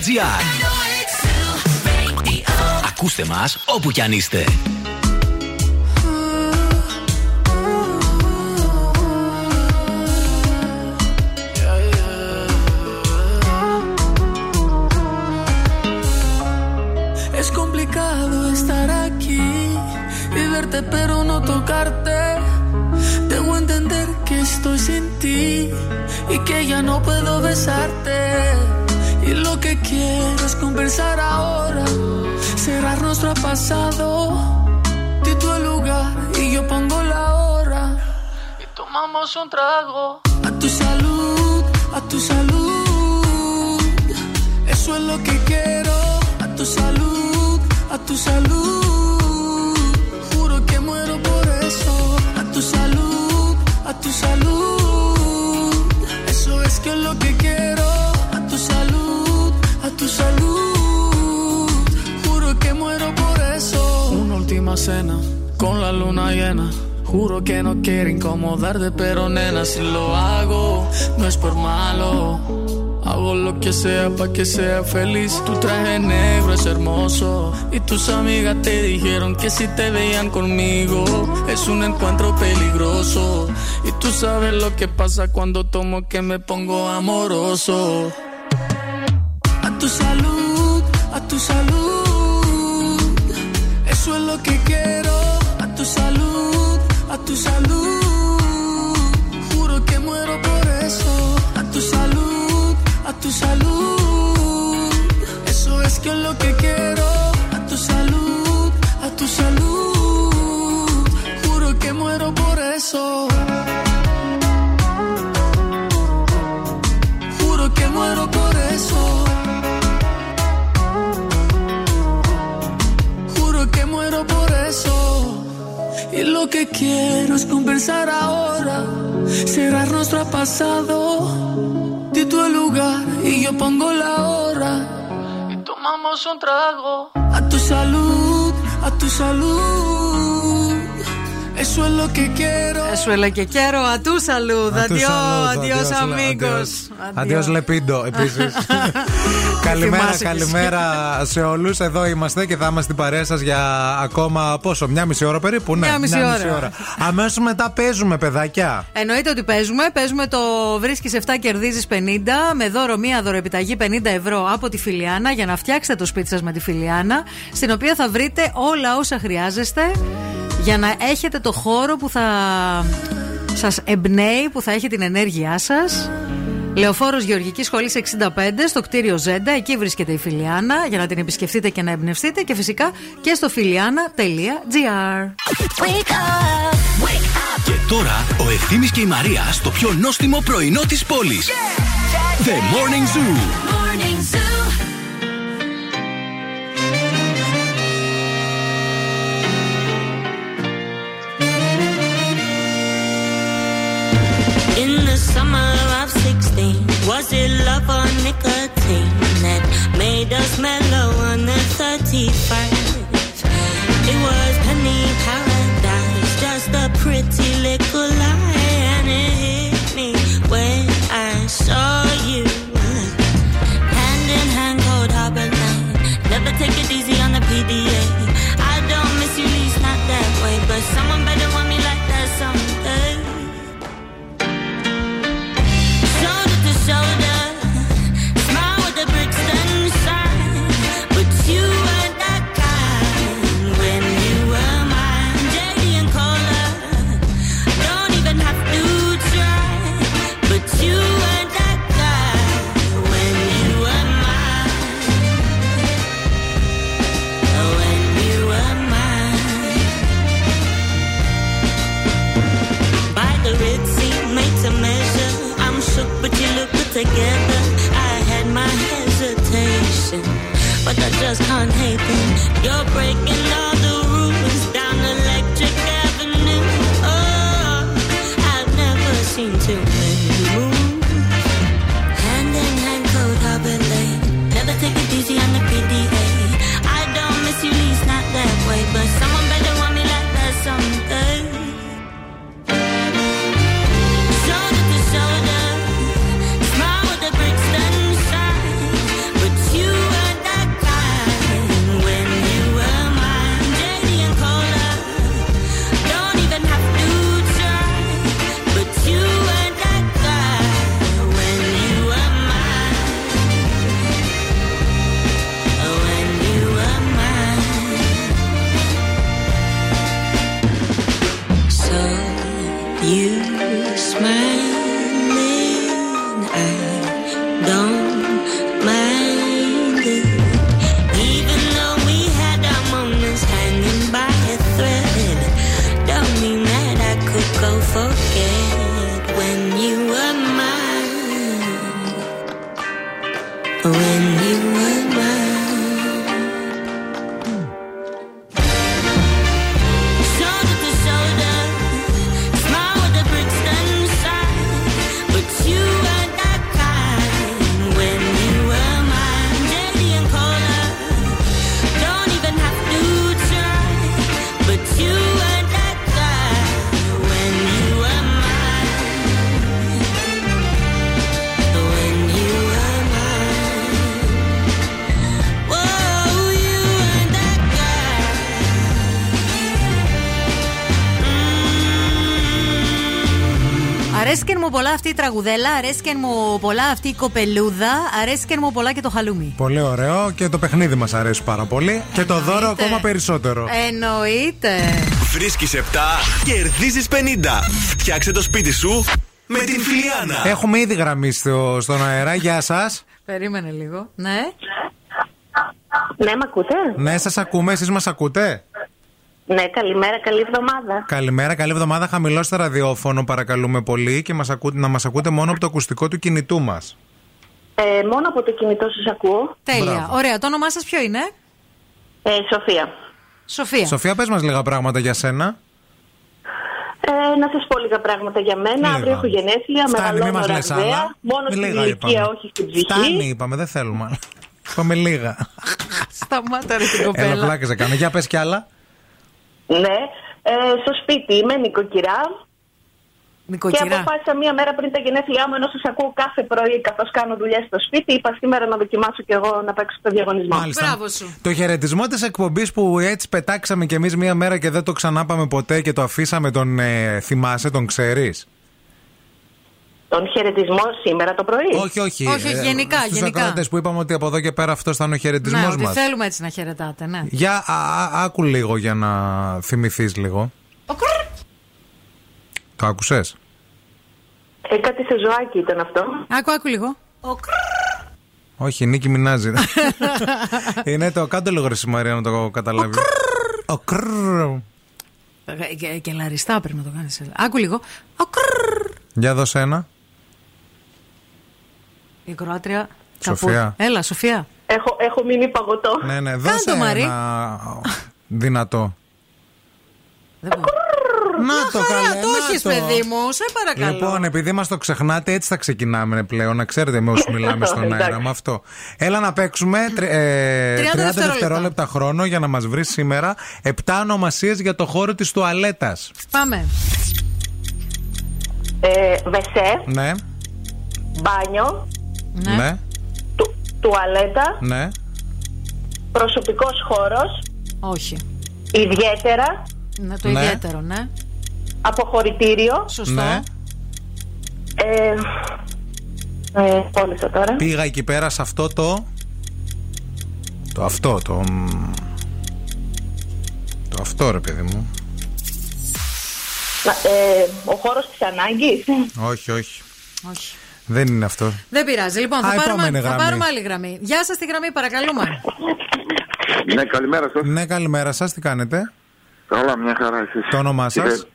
zooradio.gr Ακούστε μας όπου κι αν είστε. Es complicado estar aquí y verte pero no tocarte. Debo entender que estoy sin ti y que ya no puedo besarte. Pasado. Tú el lugar y yo pongo la hora. Y tomamos un trago. A tu salud, a tu salud. Eso es lo que quiero. A tu salud, a tu salud. Juro que muero por eso. A tu salud, a tu salud. Eso es que es lo que quiero. A tu salud, a tu salud. Con la luna llena. Juro que no quiero incomodarte, pero nena, si lo hago, no es por malo. Hago lo que sea para que sea feliz. Tu traje negro es hermoso. Y tus amigas te dijeron que si te veían conmigo es un encuentro peligroso. Y tú sabes lo que pasa cuando tomo que me pongo amoroso. Tu salud. Eso es que es lo que quiero. A tu salud, a tu salud. Juro que muero por eso. Juro que muero por eso. Juro que muero por eso. Y lo que quiero es conversar ahora, cerrar nuestro pasado. Yo pongo la hora. Y tomamos un trago. A tu salud, a tu salud. Eso es lo que quiero. Eso es και quiero. A tu salud. A tu Adiós, salud, adiós, adiós, amigos. Αντίο Λεπίντο επίσης. καλημέρα, Θυμάσαι εσύ. καλημέρα σε όλους. Εδώ είμαστε και θα είμαστε στην παρέα σας για ακόμα πόσο, μια μισή ώρα περίπου; Ναι, Μια μισή ώρα. Αμέσως μετά παίζουμε, παιδάκια. Εννοείται ότι παίζουμε. Παίζουμε το βρίσκεις 7 κερδίζεις 50 με δώρο μία δωροεπιταγή 50 ευρώ από τη Φιλιάνα για να φτιάξετε το σπίτι σας με τη Φιλιάνα. Στην οποία θα βρείτε όλα όσα χρειάζεστε για να έχετε το χώρο που θα σας εμπνέει, που θα έχει την ενέργειά σας. Λεωφόρος Γεωργικής Σχολής 65 στο κτίριο Ζέντα. Εκεί βρίσκεται η Φιλιάνα για να την επισκεφτείτε και να εμπνευστείτε. Και φυσικά και στο filiana.gr. Και τώρα ο Ευθύμης και η Μαρία στο πιο νόστιμο πρωινό της πόλης. The Morning Zoo. Was it love or nicotine that made us mellow on the 31st? It was penny paradise, just a pretty little together. I had my hesitation, but I just can't hate them. You're breaking all the rules down Electric Avenue. Oh, I've never seen too πολλά αυτή η τραγουδέλα, αρέσκεν μου πολλά αυτή η κοπελούδα, αρέσκεν μου πολλά και το χαλούμι. Πολύ ωραίο και το παιχνίδι μας αρέσει πάρα πολύ. Και το δώρο ακόμα περισσότερο. Εννοείται. Βρίσκεις 7, κερδίζεις 50. Φτιάξε το σπίτι σου με την Φιλιάνα. Έχουμε ήδη γραμμή στο, στον αέρα. Γεια σας. Περίμενε λίγο. Ναι. Ναι, με ακούτε; Ναι, σας ακούμε. Εσείς μας ακούτε; Ναι, καλημέρα, καλή εβδομάδα. Καλημέρα, καλή εβδομάδα. Χαμηλώστε ραδιόφωνο, παρακαλούμε πολύ. Και μας ακούτε, να μας ακούτε μόνο από το ακουστικό του κινητού μας. Ε, μόνο από το κινητό σας ακούω. Τέλεια. Μπράβο. Ωραία. Το όνομά σας ποιο είναι, Ε, Σοφία. Σοφία. Σοφία, πες μας λίγα πράγματα για σένα. Ε, να σας πω λίγα πράγματα για μένα. Λίγα. Αύριο έχω γενέθλια, Φτάνει, μη μεγαλώνω μας λες ραγδαία. άλλα. Μόνο Μη στην λίγα ηλικία, είπαμε. όχι στην ψυχή. Φτάνει, είπαμε, δεν θέλουμε. άλλα. Είπαμε λίγα. Σταμάτα ρε την Έλα, κοπέλα. πλάκα σε κάνω. Για πες κι άλλα. Ναι. Ε, στο σπίτι είμαι νοικοκυρά. Και Νοικοκυρά. αποφάσισα μία μέρα πριν τα γενέθλιά μου, ενώ σας ακούω κάθε πρωί καθώς κάνω δουλειά στο σπίτι, είπα σήμερα να δοκιμάσω κι εγώ να παίξω στο διαγωνισμό. Μάλιστα. Το χαιρετισμό της εκπομπής που έτσι πετάξαμε κι εμείς μία μέρα και δεν το ξανάπαμε ποτέ και το αφήσαμε τον ε, θυμάσαι, τον ξέρεις; Τον χαιρετισμό σήμερα το πρωί. Όχι, όχι. Όχι, όχι, γενικά, στους γενικά. ακροατές που είπαμε ότι από εδώ και πέρα αυτό θα είναι ο χαιρετισμός Ναι, ότι μας. θέλουμε έτσι να χαιρετάτε, ναι. Για α, α, άκου λίγο για να θυμηθείς λίγο. Το άκουσες; Ε, κάτι σε ζωάκι ήταν αυτό. Άκου, άκου λίγο. Όχι, Νίκη Μινάζη. είναι το κάτω λίγο ρε εσύ, Μαρία να το καταλάβεις. Ο κρρρρ. Ε, Και, και λαριστά πρέπει να το κάνεις. Άκου λίγο. Για δώσε ένα. Η Κροάτρια. θα Σοφία. πω- Έλα, Σοφία. Έχω, έχω μείνει παγωτό. Ναι, ναι, δώσε Κάντο, Μαρή. ένα δυνατό. Δεν μπορώ. Να το Χαρά, καλέ, το να έχεις, το. παιδί μου, σε παρακαλώ. Λοιπόν, επειδή μας το ξεχνάτε, έτσι θα ξεκινάμε πλέον. Να ξέρετε με όσους μιλάμε στον αέρα Εντάξει. με αυτό. Έλα να παίξουμε τρι- ε, 30 30 δευτερόλεπτα. δευτερόλεπτα χρόνο για να μας βρεις σήμερα 7 ονομασίες για το χώρο της τουαλέτας. Πάμε. Ε, βεσέ, Ναι, μπάνιο, Ναι. ναι, τουαλέτα, ναι. προσωπικός χώρος, Όχι. ιδιαίτερα, Ναι, το Ναι. ιδιαίτερο, ναι. αποχωρητήριο. Σωστό. ναι. Ε, ε, κόλλησα τώρα. Πήγα εκεί πέρα σε αυτό το. Το αυτό, το. μ, Το αυτό, ρε παιδί μου. Να- ε, ο χώρος της ανάγκης. Όχι, όχι. Όχι. Δεν είναι αυτό. Δεν πειράζει. Λοιπόν, θα, Α, πάρουμε, επόμενη θα γραμμή. πάρουμε άλλη γραμμή. Γεια σας τη γραμμή, παρακαλούμε. Ναι, καλημέρα σας. Ναι, καλημέρα σας, τι κάνετε; Καλά, μια χαρά εσείς. Το όνομά σας; Συγχα-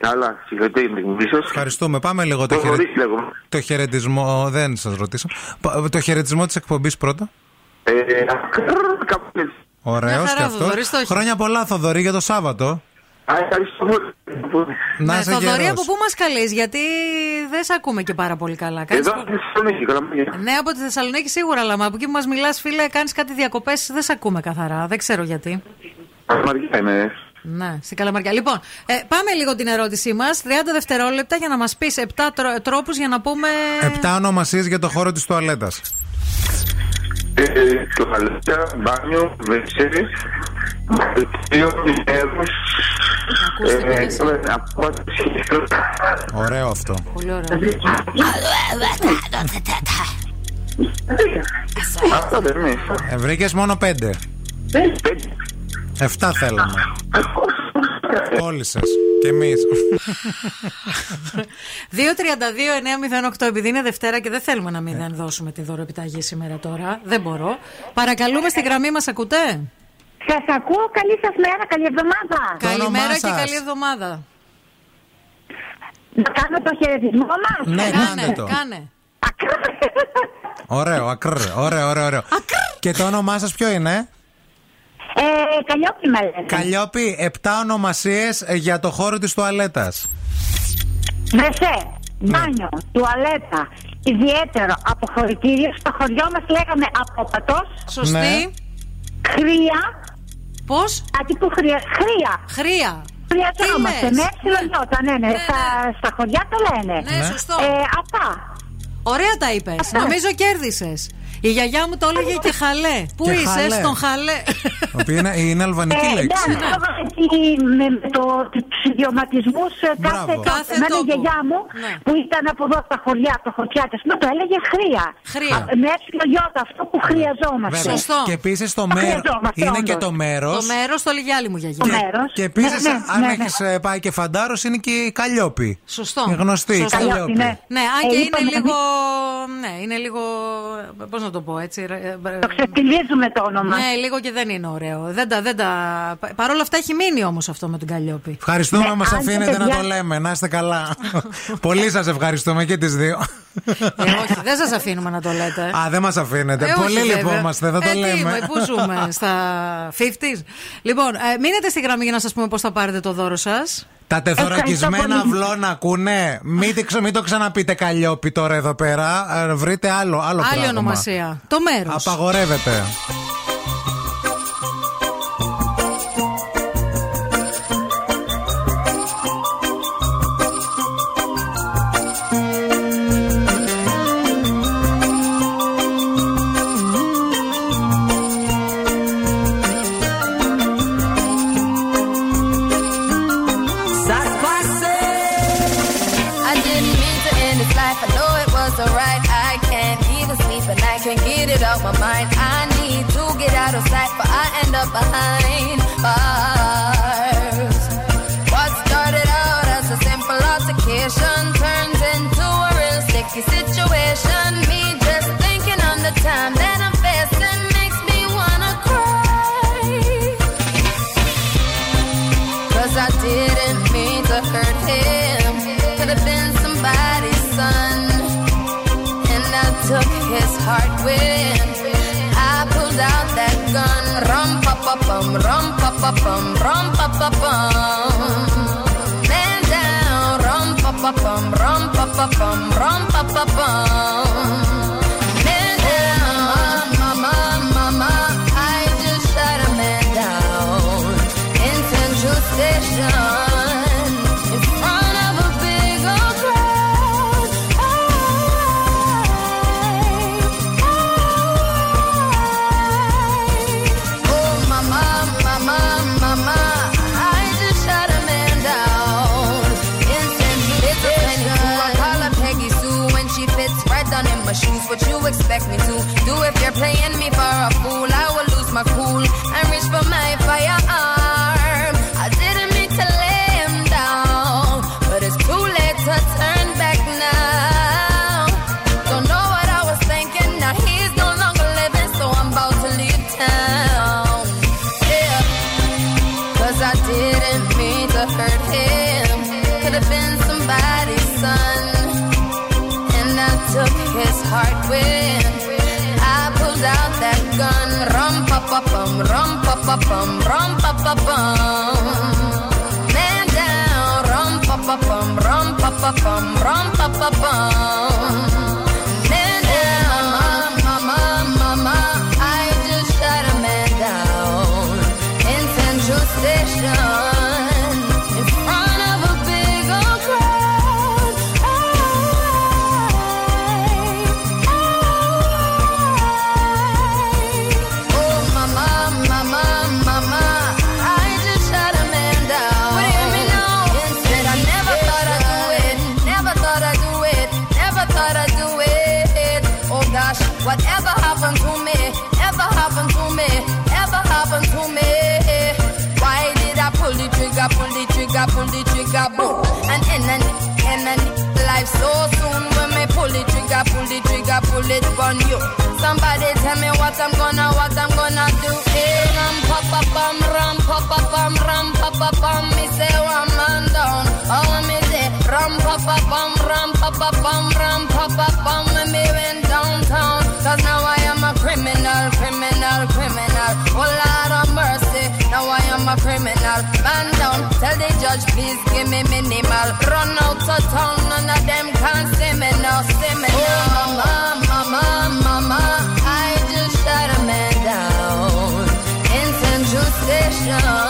Καλά, συγχαρητήρια για την εκπομπή σας. Ευχαριστούμε. Πάμε λίγο το, Το χαιρε... χωρίς λέγομαι; το χαιρετισμό. Δεν σας ρωτήσω. Πα- Το χαιρετισμό της εκπομπής πρώτα. Ε, κάπου έτσι. Ωραίος Μια χαρά, και αυτός. Θοδωρής, το έχει. Χρόνια πολλά, Θοδωρή, για το Σάββατο. Α, ευχαριστώ πολύ. Να ναι, είσαι Θοδωρή, γερός. από πού μας καλείς, γιατί δεν σε ακούμε και πάρα πολύ καλά. Κάνεις Εδώ πο- στη Θεσσαλονίκη, Καλαμάρια. Ναι, από τη Θεσσαλονίκη σίγουρα, αλλά από εκεί που μας μιλάς, φίλε, κάνεις κάτι διακοπές, δεν σε ακούμε καθαρά. Δεν ξέρω γιατί. Καλαμάρια είναι. Ναι, στην Καλαμαριά. Λοιπόν, ε, πάμε λίγο την ερώτησή μας. 30 δευτερόλεπτα για να μας πεις 7 τρόπους για να πούμε. Επτά ονομασίες για το χώρο της τουαλέτας. Ε, Τουαλέτα, μπάνιο, βεσέ, δελτίο, νερός, ε, απόσταση. Ωραίο αυτό. Πολύ ωραίο. Αυτό δεν είναι. Ε, Βρήκε μόνο πέντε. Εφτά θέλαμε. Κόλλησε. Και εμείς. 2-32-908 επειδή είναι Δευτέρα και δεν θέλουμε να μην δεν δώσουμε τη δωρεπιταγή σήμερα τώρα. Δεν μπορώ. Παρακαλούμε στη γραμμή μας ακούτε; Σας ακούω, καλή σας μέρα, καλή εβδομάδα. Καλημέρα και σας. καλή εβδομάδα. Να κάνω το χαιρετισμό μας. Ναι, Κάνε, κάνε το. κάνε. Ωραίο, ακρ. Ωραίο, ωραίο, ωραίο. Και το όνομά σα ποιο είναι; Ε, Καλλιόπη με λένε. Καλλιόπη, 7 ονομασίες για το χώρο της τουαλέτας. Βρεσέ, Ναι. μπάνιο, τουαλέτα, ιδιαίτερο αποχωρητήριο. Στο χωριό μας λέγαμε απόπατος. Σωστή. Ναι. Χρία. Πώς; Αντί που χρία. Χρία. Χρία. Χρειαζόμαστε. Τι λες; Με έψιλον ναι, ναι. Στα, στα χωριά το λένε. Ναι, Ναι. σωστό. Ε, αυτά. Ωραία τα είπες. Νομίζω κέρδισες. Η γιαγιά μου το έλεγε και χαλέ. Πού Και είσαι, χαλέ. στον χαλέ; Η οποία είναι, είναι αλβανική Ε, λέξη. ναι, ανάλογα με- με, με το, τους ιδιωματισμούς ε, κάθε Μπράβο. τόπο. Κάθε Εμένα η τόπο. γιαγιά μου Ναι. που ήταν από εδώ στα χωριά, το χωριάτε, το έλεγε χρία. Χρία. Α, Με έψιλο γιώτα, αυτό που χρειαζόμαστε. Βέβαια. Σωστό. Και επίσης το Το μέρο. χρειαζόμαστε, Είναι και όντως. το μέρος. Το μέρος το έλεγε άλλη μου γιαγιά. Το μέρος. Και επίσης, Ναι, ναι, αν ναι, ναι. έχει πάει και φαντάρος, είναι και η Καλλιόπη. Σωστό. Η γνωστή η Σωστό. Καλλιόπη. ναι. Ναι, αν Ε, και είναι είπαμε- λίγο. Ναι, είναι λίγο. Πώς να το πω έτσι. ρε, ε, Το ξεφτιλίζουμε το όνομα. Ναι, λίγο και δεν είναι ωραίο. Δεν τα, δεν τα... Παρ' όλα αυτά έχει μείνει όμως αυτό με τον Καλλιόπη. Ευχαριστούμε Ναι, που μας αν και αφήνετε να παιδιά- το λέμε. Να είστε καλά. Πολύ σας ευχαριστούμε και τις δύο. Ε, όχι, δεν σας αφήνουμε να το λέτε. Α, δεν μας αφήνετε. Ε, όχι, Πολύ βέβαια. λυπόμαστε, δεν το ε, τι, λέμε. μα, Πού ζούμε, στα 50s. Λοιπόν, ε, μείνετε στη γραμμή για να σας πούμε πώς θα πάρετε το δώρο σας. Τα τεθωρακισμένα Ευχαριστώ πολύ. αυλώνα ακούνε. Μην, τη ξε- μην το ξαναπείτε Καλλιόπη τώρα εδώ πέρα. Ε, Βρείτε άλλο, άλλο Άλλη πράγμα. ονομασία. Το μέρος. Απαγορεύεται. I end up behind bars. What started out as a simple altercation turns into a real sticky situation. Me just thinking on the time that I'm facing makes me wanna cry. Cause I didn't mean to hurt him. Could have been somebody's son. And I took his heart when I pulled out that gun. Pa pa bum, rum pa pa bum, rum pa pa bum. Man down, rum pa pa bum, rum pa pa bum, rum pa pa bum. Expect me to do if you're playing me for a pa bum, rum pa pa bum. Man down, rum pa pa bum, rum pa pa bum, rum pa pa bum. Pull the trigger, pull it on you. Somebody tell me what I'm gonna, what I'm gonna do. Hey, ram, pa, pa, bam, ram, pa, pa, bam, ram, pa, pa, bam. Me say one ram, pa, pa, bam, ram, pa, pa, bam, ram, pa, pa, bam. When me went downtown. Cause now I am a criminal, criminal, criminal. Oh Lord of mercy, now I am a criminal. Man down, tell the judge please give me minimal. Run out of town, none of them can see me now, see me now. Oh mama, mama, mama, I just shot a man down in Central Station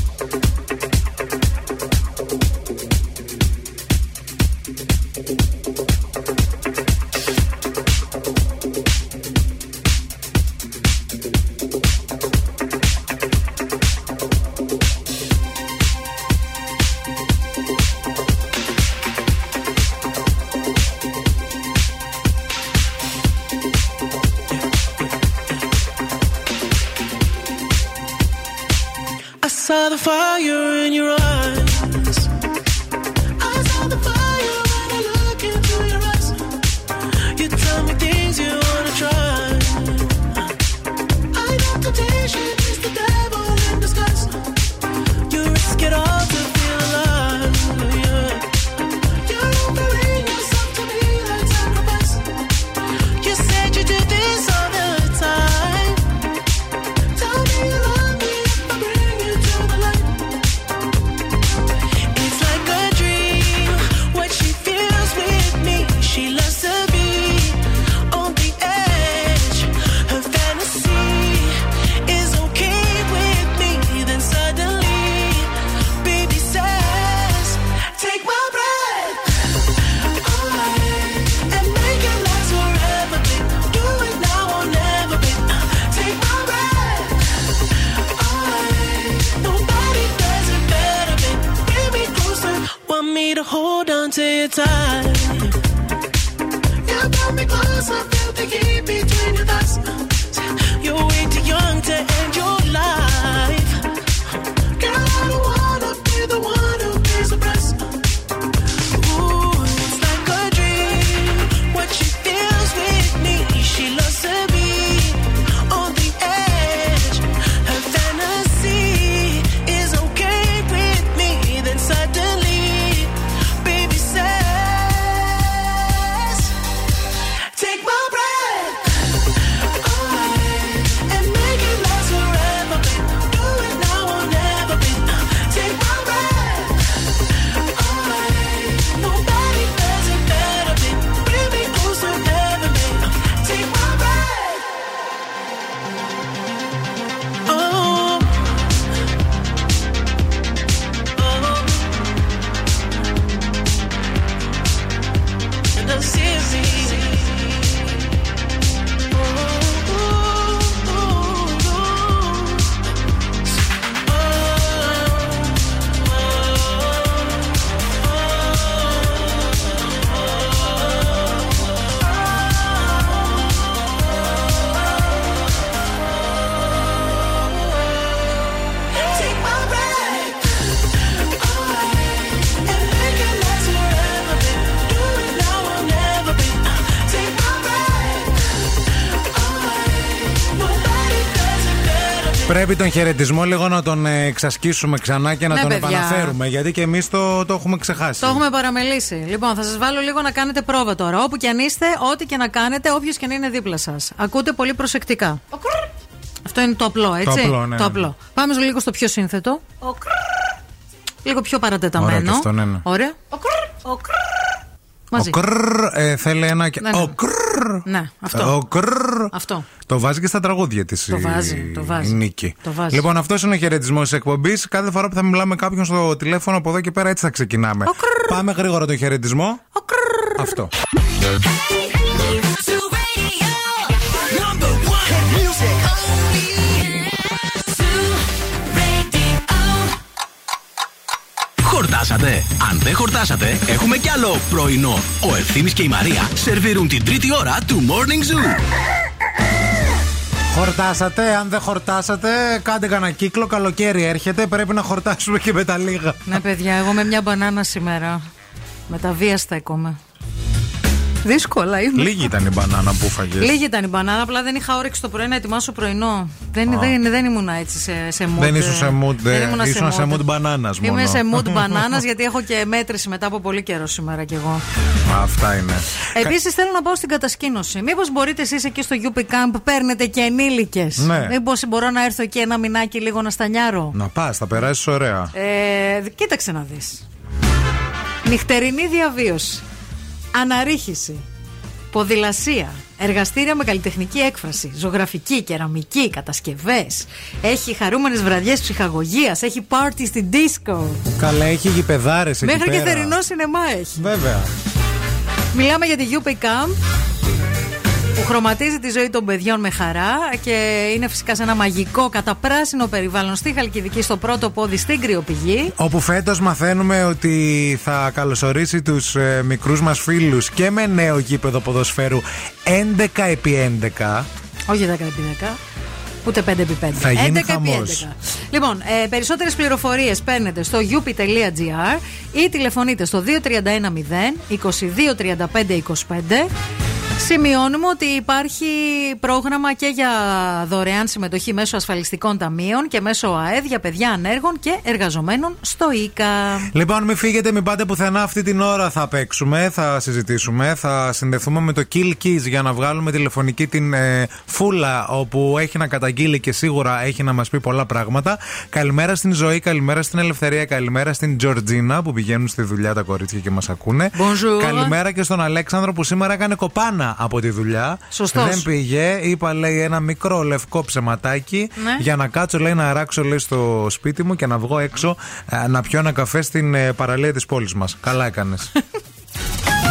Πρέπει τον χαιρετισμό λίγο να τον ε, εξασκήσουμε ξανά και να Ναι, τον παιδιά. επαναφέρουμε. Γιατί και εμείς το, το έχουμε ξεχάσει. Το έχουμε παραμελήσει. Λοιπόν, θα σας βάλω λίγο να κάνετε πρόβα τώρα. Όπου και αν είστε, ό,τι και να κάνετε, όποιος και αν είναι δίπλα σας. Ακούτε πολύ προσεκτικά. Αυτό είναι το απλό, έτσι; Το απλό, ναι, Το ναι. απλό. Πάμε λίγο στο πιο σύνθετο. Ο κρρρ. Λίγο πιο παρατεταμένο. Ωραία και αυτό, ναι, ναι. Ωραία. Ο κρρρ, ο κρρρ. Μαζί. Ο κρρρ, ε, θέλει ένα. και- Ναι, ναι. Ο κρρρ. Ναι, αυτό. Ο κρρρ. Αυτό. Το βάζει και στα τραγούδια της Το βάζει, το βάζει. η Νίκη. Το βάζει. Λοιπόν, αυτός είναι ο χαιρετισμός της εκπομπής. Κάθε φορά που θα μιλάμε με κάποιον στο τηλέφωνο από εδώ και πέρα, έτσι θα ξεκινάμε. Πάμε γρήγορα το χαιρετισμό. Αυτό. Χορτάσατε. Αν δεν χορτάσατε, έχουμε κι άλλο πρωινό. Ο Ευθύμης και η Μαρία σερβίρουν την τρίτη ώρα του Morning Zoo. Χορτάσατε, αν δεν χορτάσατε, κάντε κανένα κύκλο. Καλοκαίρι έρχεται, πρέπει να χορτάσουμε και με τα λίγα. Ναι, παιδιά, εγώ με μια μπανάνα σήμερα. Με τα βία στέκομαι. Δύσκολα είμαι. Λίγη ήταν η μπανάνα που φαγε. Λίγη ήταν η μπανάνα, απλά δεν είχα όρεξη το πρωί να ετοιμάσω πρωινό. Δεν, Α. δεν, δεν ήμουν έτσι σε, σε mood. Δεν ήσουν σε mood, Δεν ε, ήμουνα ήσουν σε mood μπανάνας μόνο. Είμαι σε mood μπανάνας γιατί έχω και μέτρηση μετά από πολύ καιρό σήμερα κι εγώ. Αυτά είναι. Επίσης θέλω να πάω στην κατασκήνωση. Μήπως μπορείτε εσείς εκεί στο UP Camp παίρνετε και ενήλικες; Ναι. Μήπως μπορώ να έρθω εκεί ένα μηνάκι λίγο να στανιάρω; Να πας, θα περάσεις ωραία. Ε, κοίταξε να δεις Νυχτερινή διαβίωση Αναρρίχηση Ποδηλασία Εργαστήρια με καλλιτεχνική έκφραση Ζωγραφική, κεραμική, κατασκευές Έχει χαρούμενες βραδιές ψυχαγωγίας Έχει πάρτι στην disco Καλά, έχει γηπεδάρες εκεί Μέχρι και πέρα. θερινό σινεμά έχει Βέβαια. Μιλάμε για τη UP Camp που χρωματίζει τη ζωή των παιδιών με χαρά και είναι φυσικά σε ένα μαγικό καταπράσινο περιβάλλον στη Χαλκιδική στο πρώτο πόδι στην Κρυοπηγή. Όπου φέτος μαθαίνουμε ότι θα καλωσορίσει τους ε, μικρούς μας φίλους και με νέο γήπεδο ποδοσφαίρου 11x11. Όχι 10 επί 10. Ούτε 5 επί 5. Θα γίνει 11 επί χαμός. 11. Λοιπόν, ε, περισσότερες πληροφορίες παίρνετε στο up.gr ή τηλεφωνείτε στο 2310 2235 25. Σημειώνουμε ότι υπάρχει πρόγραμμα και για δωρεάν συμμετοχή μέσω ασφαλιστικών ταμείων και μέσω ΑΕΔ για παιδιά ανέργων και εργαζομένων στο ΙΚΑ. Λοιπόν, μην φύγετε, μην πάτε πουθενά. Αυτή την ώρα θα παίξουμε, θα συζητήσουμε. Θα συνδεθούμε με το Kill Keys για να βγάλουμε τηλεφωνική την ε, Φούλα, όπου έχει να καταγγείλει και σίγουρα έχει να μας πει πολλά πράγματα. Καλημέρα στην Ζωή, καλημέρα στην Ελευθερία, καλημέρα στην Τζορτζίνα που πηγαίνουν στη δουλειά τα κορίτσια και μας ακούνε. Bonjour. Καλημέρα και στον Αλέξανδρο που σήμερα έκανε κοπάνα από τη δουλειά. Σωστός. Δεν πήγε, είπα λέει ένα μικρό λευκό ψεματάκι Ναι. για να κάτσω λέει να αράξω λέει στο σπίτι μου και να βγω έξω ε, να πιω ένα καφέ στην ε, παραλία της πόλης μας. Καλά έκανες.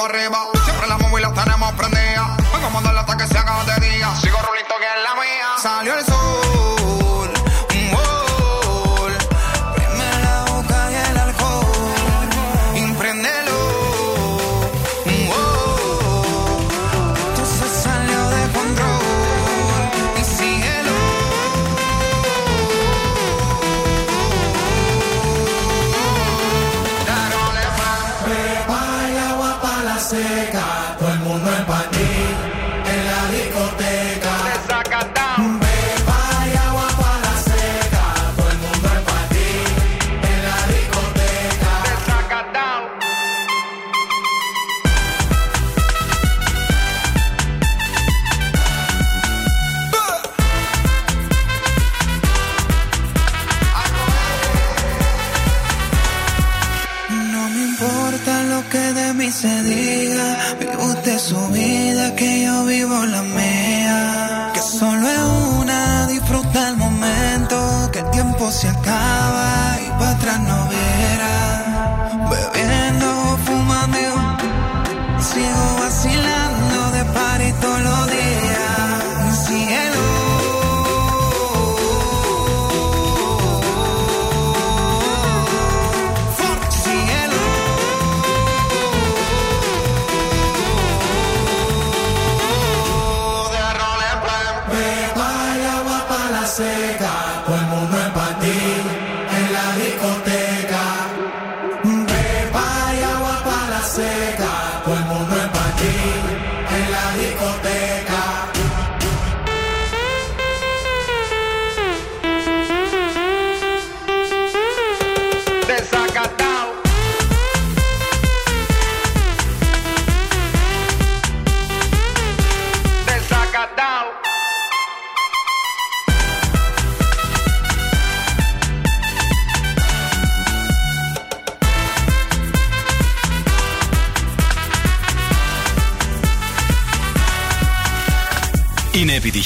para arriba. Se diga. Vive usted su vida, que yo vivo la mía. Que solo es una, disfruta el momento. Que el tiempo se acaba y para atrás no verá. Bebiendo, fumando, sigo vacilando de party todos los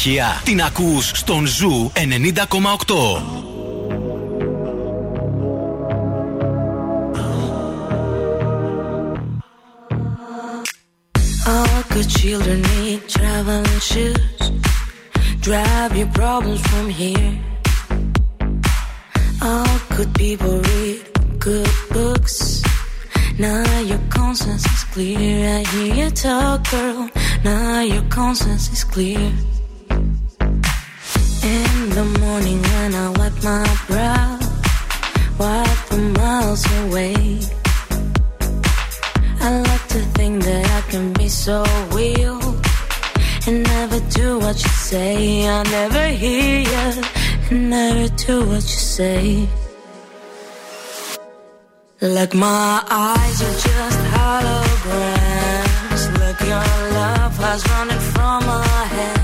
επιτυχία. Την ακούς στον Ζου 90,8. All good children need traveling shoes. Drive your problems from here. All good people read good books. Now your conscience is clear. I hear you talk, girl. Now your conscience is clear. In the morning when I wipe my brow, wipe the miles away. I like to think that I can be so real and never do what you say. I never hear you and never do what you say. Like my eyes are just holograms. Like your love has running from my hands,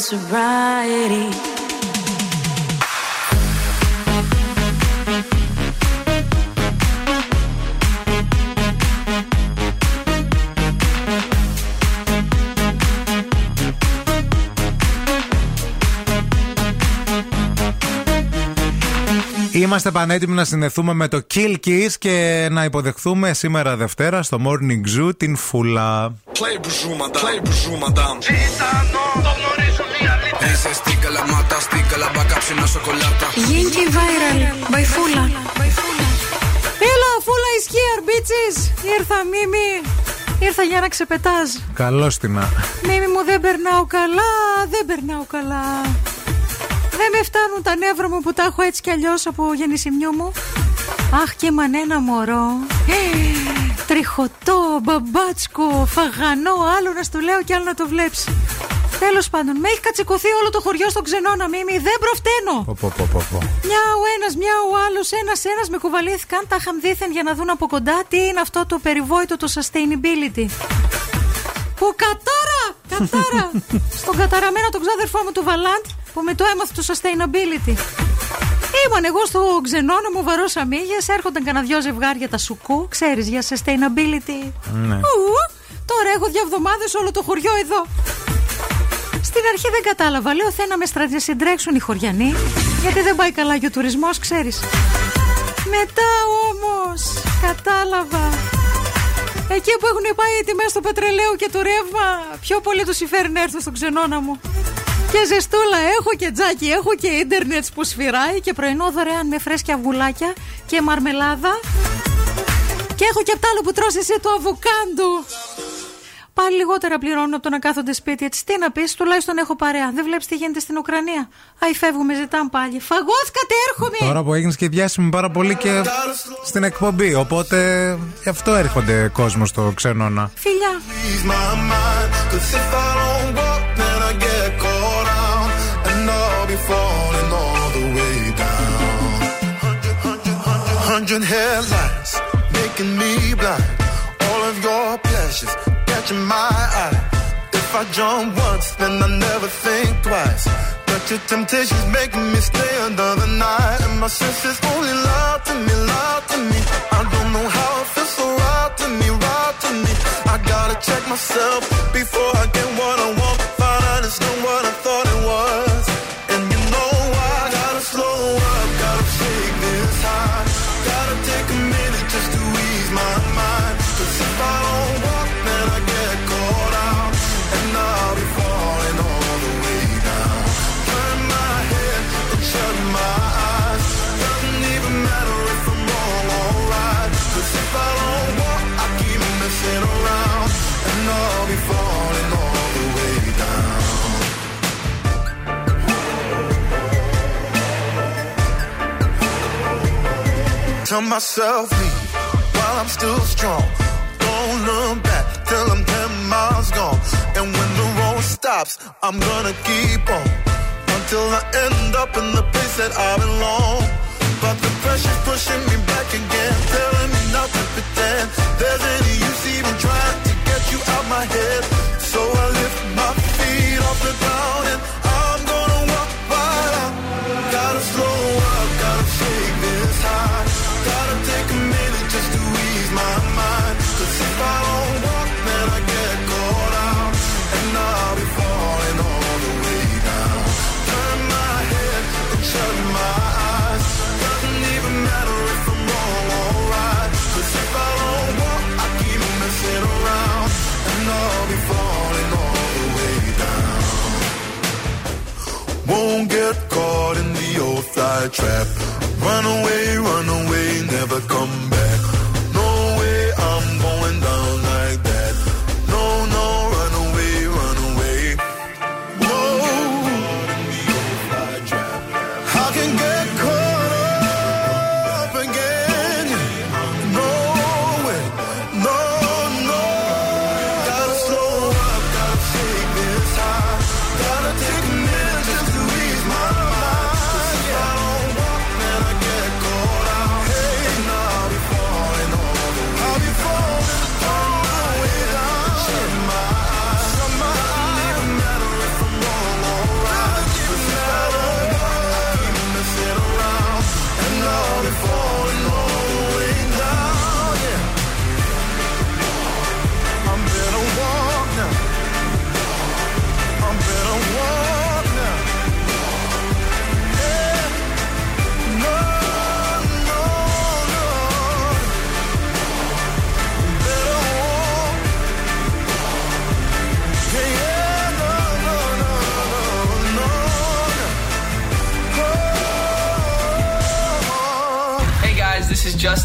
sobriety. Είμαστε πανέτοιμοι να συνδεθούμε με το Kill Kiss και να υποδεχθούμε σήμερα Δευτέρα στο Morning Zoo την Φούλα. Play bonjour madame, play bonjour madame. Είσαι στην καλαμάτα, στην καλαμπάκα ψινό σοκολάτα. Γίνκι viral, by Φούλα. Έλα, Φούλα is here, bitches. Ήρθα, Μίμη. Ήρθα για να ξεπετάζ. Καλώς την να. Μίμη μου δεν περνάω καλά, δεν περνάω καλά. Δεν με φτάνουν τα νεύρα μου που τα έχω έτσι κι αλλιώς από γεννησιμιού μου. Αχ και μανένα μωρό. Ε, Τριχωτό, μπαμπάτσκο, φαγανό, άλλο να στο λέω και άλλο να το βλέψει. Τέλος πάντων, με έχει κατσικωθεί όλο το χωριό στον ξενώνα μίμη. Δεν προφταίνω. Πω, πω, πω, πω, πω. Μια ο ένας, μια ο άλλος, ένας ένας με κουβαλήθηκαν. Τα είχαν δίθεν για να δουν από κοντά τι είναι αυτό το περιβόητο το sustainability. Που κατάρα! Κατάρα! Στον καταραμένο τον ξάδερφό μου του Βαλάντ που με το έμαθε το sustainability. Ήμουν εγώ στο ξενώνα μου, βαρόσα μύγε, έρχονταν κανένα δυο ζευγάρια τα σουκού, ξέρεις για sustainability. Ναι. Ου, τώρα έχω δύο εβδομάδες όλο το χωριό εδώ. Στην αρχή δεν κατάλαβα. Λέω θέλω να με στρα- συντρέξουν οι χωριανοί, γιατί δεν πάει καλά και ο τουρισμός, ξέρεις. Μετά όμως κατάλαβα. Εκεί που έχουν πάει οι τιμές του πετρελαίου και του ρεύμα, πιο πολύ τους συμφέρει να έρθουν στον ξενώνα μου. Και ζεστούλα έχω και τζάκι, έχω και ίντερνετ που σφυράει και πρωινό δωρεάν με φρέσκια αυγουλάκια και μαρμελάδα. Και έχω και απ' τ' άλλο που τρως εσύ του αβουκάντου. Πάλι λιγότερα πληρώνουν από το να κάθονται σπίτι. Έτσι, τι να πεις, τουλάχιστον έχω παρέα. Δεν βλέπεις τι γίνεται στην Ουκρανία. Αϊ, φεύγουμε, ζητάμε πάλι. Φαγώθηκατε, έρχομαι! Τώρα που έγινε και διάσημη πάρα πολύ και στην εκπομπή. Οπότε γι' αυτό έρχονται κόσμος στο ξενώνα. Φιλιά! ease my mind. Cause if I don't walk, then I get caught out. And I'll be falling all the way down. Hundred, hundred, hundred, hundred headlights making me blind. All of your pleasures catching my eye. If I jump once, then I never think twice. But your temptation's making me stay another night. And my senses only lie to me, lie to me. I don't know how it feels so right to me, right to me. I gotta check myself before I get what I want. Find out it's not what I thought Tell myself leave while I'm still strong. Don't look back till I'm ten miles gone. And when the road stops, I'm gonna keep on until I end up in the place that I belong. But the pressure's pushing me back again, telling me not to pretend there's any use even trying to get you out my head. Trap. Run away, run away, never come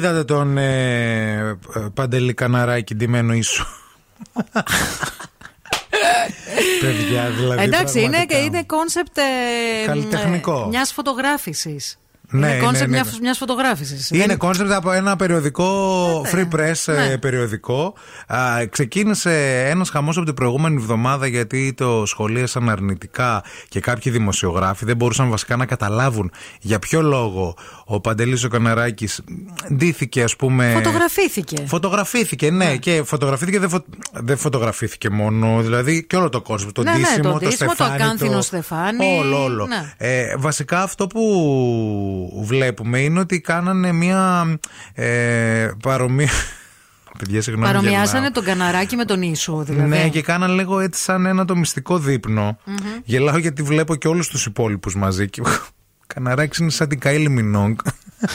Είδατε τον ε, ε, Παντελή Καναράκη ντυμένο Ιησού. Παιδιά, δηλαδή. Εντάξει, είναι, πραγματικά. είναι κόνσεπτ Καλλιτεχνικό. μιας φωτογράφησης. Ναι, είναι ναι, κόνσεπτ ναι, μια ναι. μιας φωτογράφησης. Είναι κόνσεπτ από ένα περιοδικό, free press Ναι. ε, περιοδικό. Α, ξεκίνησε ένας χαμός από την προηγούμενη εβδομάδα γιατί το σχολίασαν αρνητικά και κάποιοι δημοσιογράφοι δεν μπορούσαν βασικά να καταλάβουν για ποιο λόγο ο Παντελής ο Καναράκης ντύθηκε ας πούμε... Φωτογραφήθηκε. Φωτογραφήθηκε, ναι, και φωτογραφήθηκε, δεν, φω... δεν φωτογραφήθηκε μόνο, δηλαδή και όλο το κόσμο. Το Ναι, ναι, ντύσιμο, το το, ντύσιμο, το στεφάνι. ακάνθινο στεφάνι. Όλο, όλο. Ναι. Ε, βασικά αυτό που βλέπουμε είναι ότι κάνανε μια ε, παρομοία. Παιδιά, συγγνώμη. Παρομοιάζανε γελάω. τον καναράκι με τον ίσο, δηλαδή. Ναι, και κάναν λίγο έτσι σαν ένα το μυστικό δείπνο. Μμμ. Γελάω γιατί βλέπω και όλους τους υπόλοιπους μαζί. Και... Καναράκι είναι σαν την Κάιλι Μινόγκ.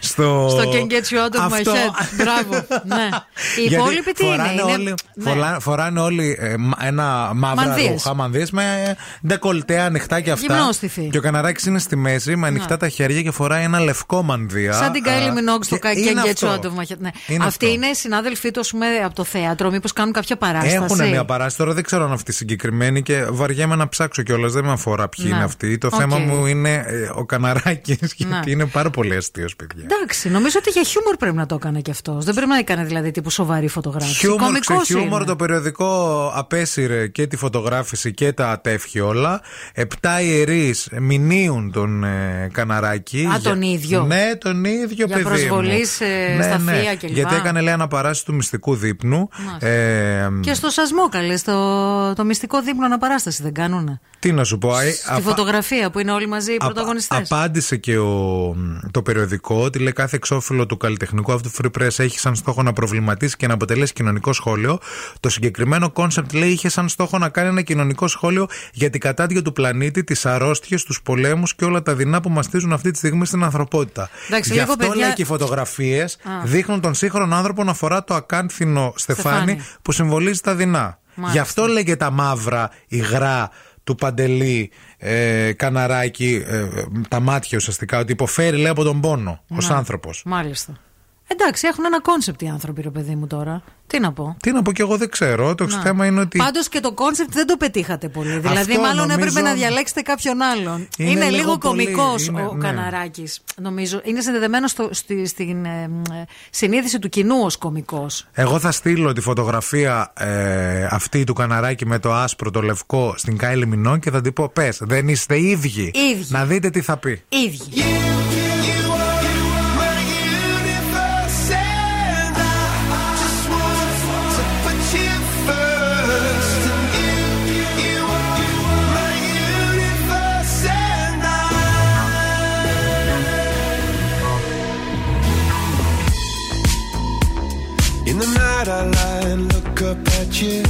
Στο, Στο Can Get You Out of My Αυτό. Head. Μπράβο. ναι. Οι Γιατί υπόλοιποι τι είναι. φοράνε είναι... Όλοι, Ναι. φορά- φοράνε όλοι ε, μα- ένα μαύρα Μανδύες. ρούχα, μανδύες με ντεκολτέ ανοιχτά και αυτά. Γυμνόστιφοι. Και ο καναράκι είναι στη μέση με ανοιχτά Ναι. τα χέρια και φοράει ένα λευκό μανδύα. Σαν την Kylie Α, Minogue στο και Can είναι Get You αυτό. Out of My Head. Ναι. Είναι Αυτοί αυτό. είναι συνάδελφοί του, ας πούμε, από το θέατρο. Μήπως κάνουν κάποια παράσταση. Έχουν μια παράσταση. Τώρα δεν ξέρω αν αυτή συγκεκριμένη και βαριέμαι να ψάξω κιόλας. Δεν με αφορά ποιοι Ναι. είναι αυτοί. Το Οκ. θέμα μου είναι ε, ο Καναράκη, γιατί Ναι. είναι πάρα πολύ αστείος, παιδιά. Εντάξει, νομίζω ότι για χιούμορ πρέπει να το έκανε κι αυτός. Δεν πρέπει να έκανε δηλαδή τύπου σοβαρή φωτογράφηση. Χιούμορ, Κωμικός ξεχιούμορ, είναι. το περιοδικό απέσυρε και τη φωτογράφηση και τα ατέφχη όλα. Επτά ιερείς μηνύουν τον ε, Καναράκη. Α, τον ίδιο. Ναι, τον ίδιο Για παιδί. προσβολής μου. σε- ναι, στα ναι. θεία κλπ. Γιατί έκανε λέει αναπαράσταση του μυστικού δείπνου. Μάλιστα. Ε, Και στο σασμό, καλέ, στο το μυστικό δείπνο αναπαράσταση δεν κάνουνε. τι να σου πω, ε, Στη αφα- φωτογραφία που είναι όλοι μαζί οι πρωταγωνιστές. Απάντησε και ο, το περιοδικό ότι λέει κάθε εξώφυλλο του καλλιτεχνικού αυτού Free Press έχει σαν στόχο να προβληματίσει και να αποτελέσει κοινωνικό σχόλιο. Το συγκεκριμένο κόνσεπτ λέει είχε σαν στόχο να κάνει ένα κοινωνικό σχόλιο για την κατάδια του πλανήτη, τις αρρώστιες, τους πολέμους και όλα τα δεινά που μαστίζουν αυτή τη στιγμή στην ανθρωπότητα. Εντάξει, Γι' λίγο, αυτό παιδιά- λέει και οι φωτογραφίες Α. δείχνουν τον σύγχρονο άνθρωπο να φορά το ακάνθινο στεφάνι, Στεφάνι. που συμβολίζει τα δεινά. Μάλιστα. Γι' αυτό λέγε τα μαύρα, υγρά του Παντελή ε, Καναράκη, ε, ε, τα μάτια ουσιαστικά, ότι υποφέρει λέει από τον πόνο ως Ναι. άνθρωπος. Μάλιστα. Εντάξει, έχουν ένα κόνσεπτ οι άνθρωποι, ρε παιδί μου τώρα. Τι να πω. Τι να πω και εγώ δεν ξέρω. Το Να. θέμα είναι ότι. Πάντως και το κόνσεπτ δεν το πετύχατε πολύ. Δηλαδή, Αυτό μάλλον νομίζω- έπρεπε να διαλέξετε κάποιον άλλον. Είναι Είναι, λίγο λίγο πολύ, κωμικός είναι- ο ναι. Καναράκης, νομίζω. Είναι συνδεδεμένο στο, στη, στην ε, ε, συνείδηση του κοινού ως κωμικός. Εγώ θα στείλω τη φωτογραφία ε, αυτή του καναράκι με το άσπρο, το λευκό στην Κάιλι Μινόν και θα την πω: Πες, δεν είστε ίδιοι. Ίδιοι. Να δείτε τι θα πει. Ίδιοι. you.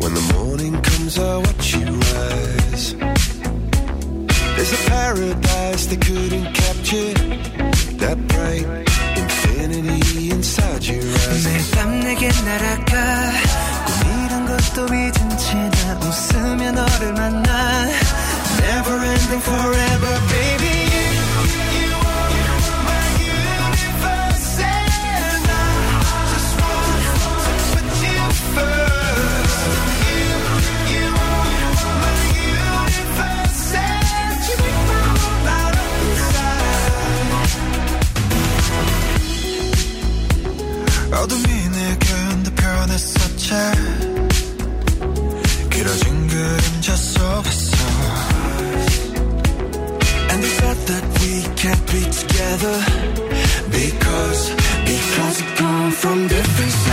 When the morning comes, I watch you rise. There's a paradise they couldn't capture. That bright infinity inside your eyes. 매일 밤 내게 날아가 꿈이란 것도 잊은 채나 웃으며 너를 만나 Never ending forever baby Be together. Because, because we come from different sides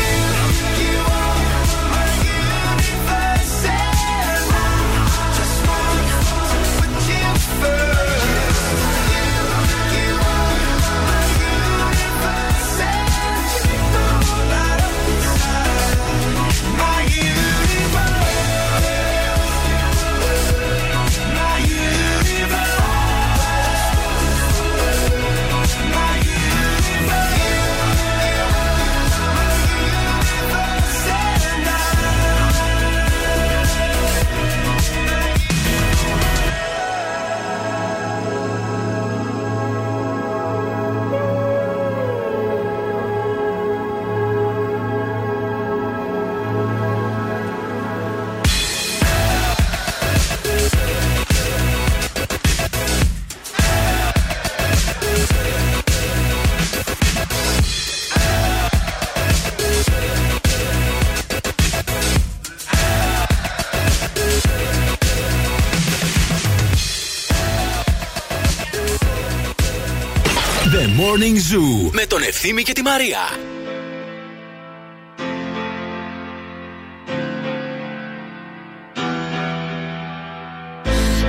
με τον Ευθύμη και τη Μαρία.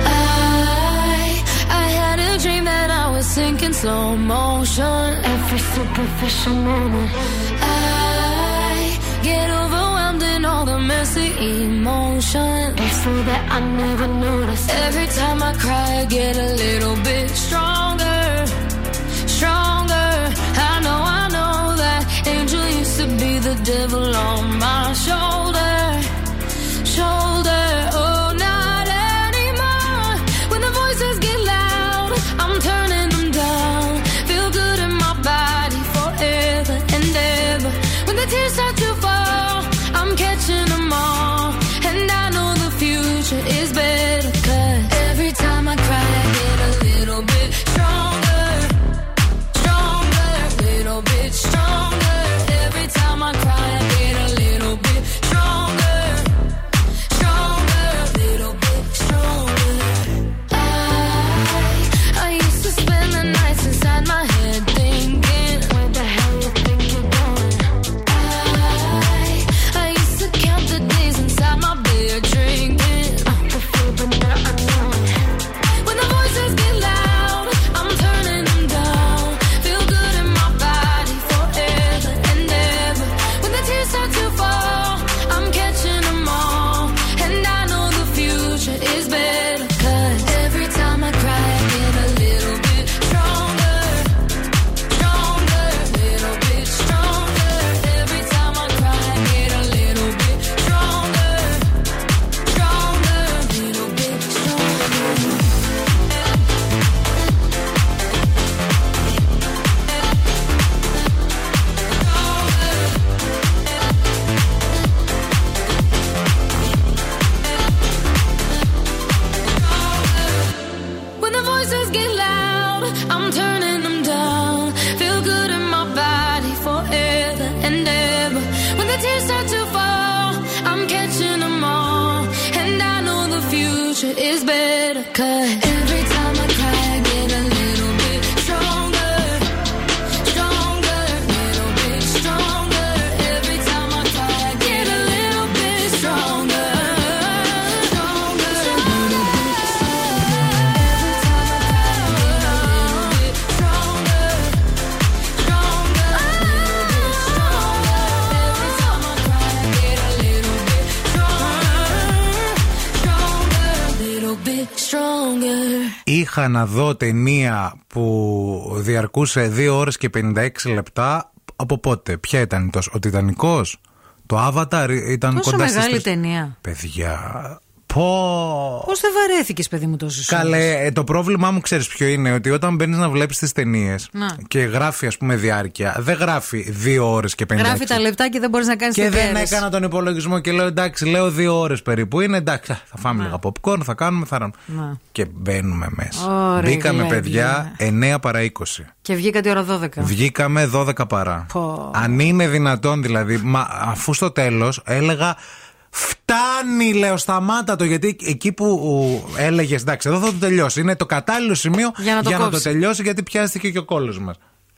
I, I had a dream that I was sinking slow motion. Every superficial moment. I get overwhelmed in all the messy emotions. So that I never notice. Every time I cry, I get a little bit stronger, stronger. To be the devil on my shoulder. Είχα να δω ταινία που διαρκούσε 2 ώρες και 56 λεπτά. Από πότε, ποια ήταν τόσο, ο Τιτανικός, το Avatar ήταν Πόσο κοντά στις μεγάλη τρεις- ταινία. Παιδιά, πω... Πώς δεν βαρέθηκες, παιδί μου, τόσε Καλέ, ε, το πρόβλημά μου ξέρεις ποιο είναι, ότι όταν μπαίνεις να βλέπεις τις ταινίες Να. και γράφει, ας πούμε, διάρκεια, δεν γράφει 2 ώρες και 56. Γράφει τα λεπτά και δεν μπορείς να κάνεις Και δεν έκανα τον υπολογισμό και λέω εντάξει, λέω δύο ώρες περίπου είναι. Εντάξει, α, θα φάμε λίγα popcorn, θα κάνουμε, θα ράνουμε. Να. Και μπαίνουμε μέσα. Ωραία, Μπήκαμε, γλέγλια. παιδιά, 9 παρά 20. Και βγήκα τη ώρα 12. Βγήκαμε 12 παρά. Πω. Αν είναι δυνατόν δηλαδή, μα αφού στο τέλος έλεγα. Φτάνει, λέω, σταμάτα το. Γιατί εκεί που έλεγες, εντάξει, εδώ θα το τελειώσει. Είναι το κατάλληλο σημείο Για να το κόψει. τελειώσει, γιατί πιάστηκε και ο κόλλο μας.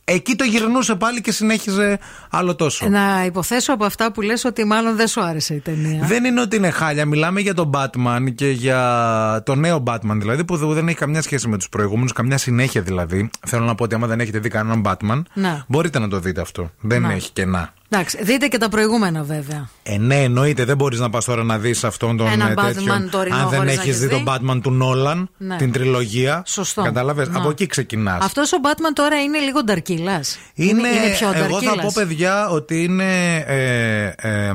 Εκεί το γυρνούσε πάλι και συνέχιζε άλλο τόσο. Να υποθέσω από αυτά που λες ότι μάλλον δεν σου άρεσε η ταινία. Δεν είναι ότι είναι χάλια. Μιλάμε για τον Batman και για το νέο Batman δηλαδή που δεν έχει καμιά σχέση με τους προηγούμενους, καμιά συνέχεια δηλαδή. Θέλω να πω ότι άμα δεν έχετε δει κανέναν Batman, Να. μπορείτε να το δείτε αυτό. Δεν Να. έχει κενά. Εντάξει, δείτε και τα προηγούμενα βέβαια. Ε, ναι, εννοείται. Δεν μπορείς να πας τώρα να δεις αυτόν τον Έναν ε, Batman τέτοιον. τωρινό Αν δεν χωρίς να έχεις έχεις δει δει. τον Batman του Νόλαν, Ναι. την τριλογία. Σωστό. Κατάλαβες; Να. Από εκεί ξεκινάς. Αυτός ο Batman τώρα είναι λίγο νταρκίλα. Είναι, πιο εγώ θα νταρκίλας. πω παιδιά ότι είναι ε, ε,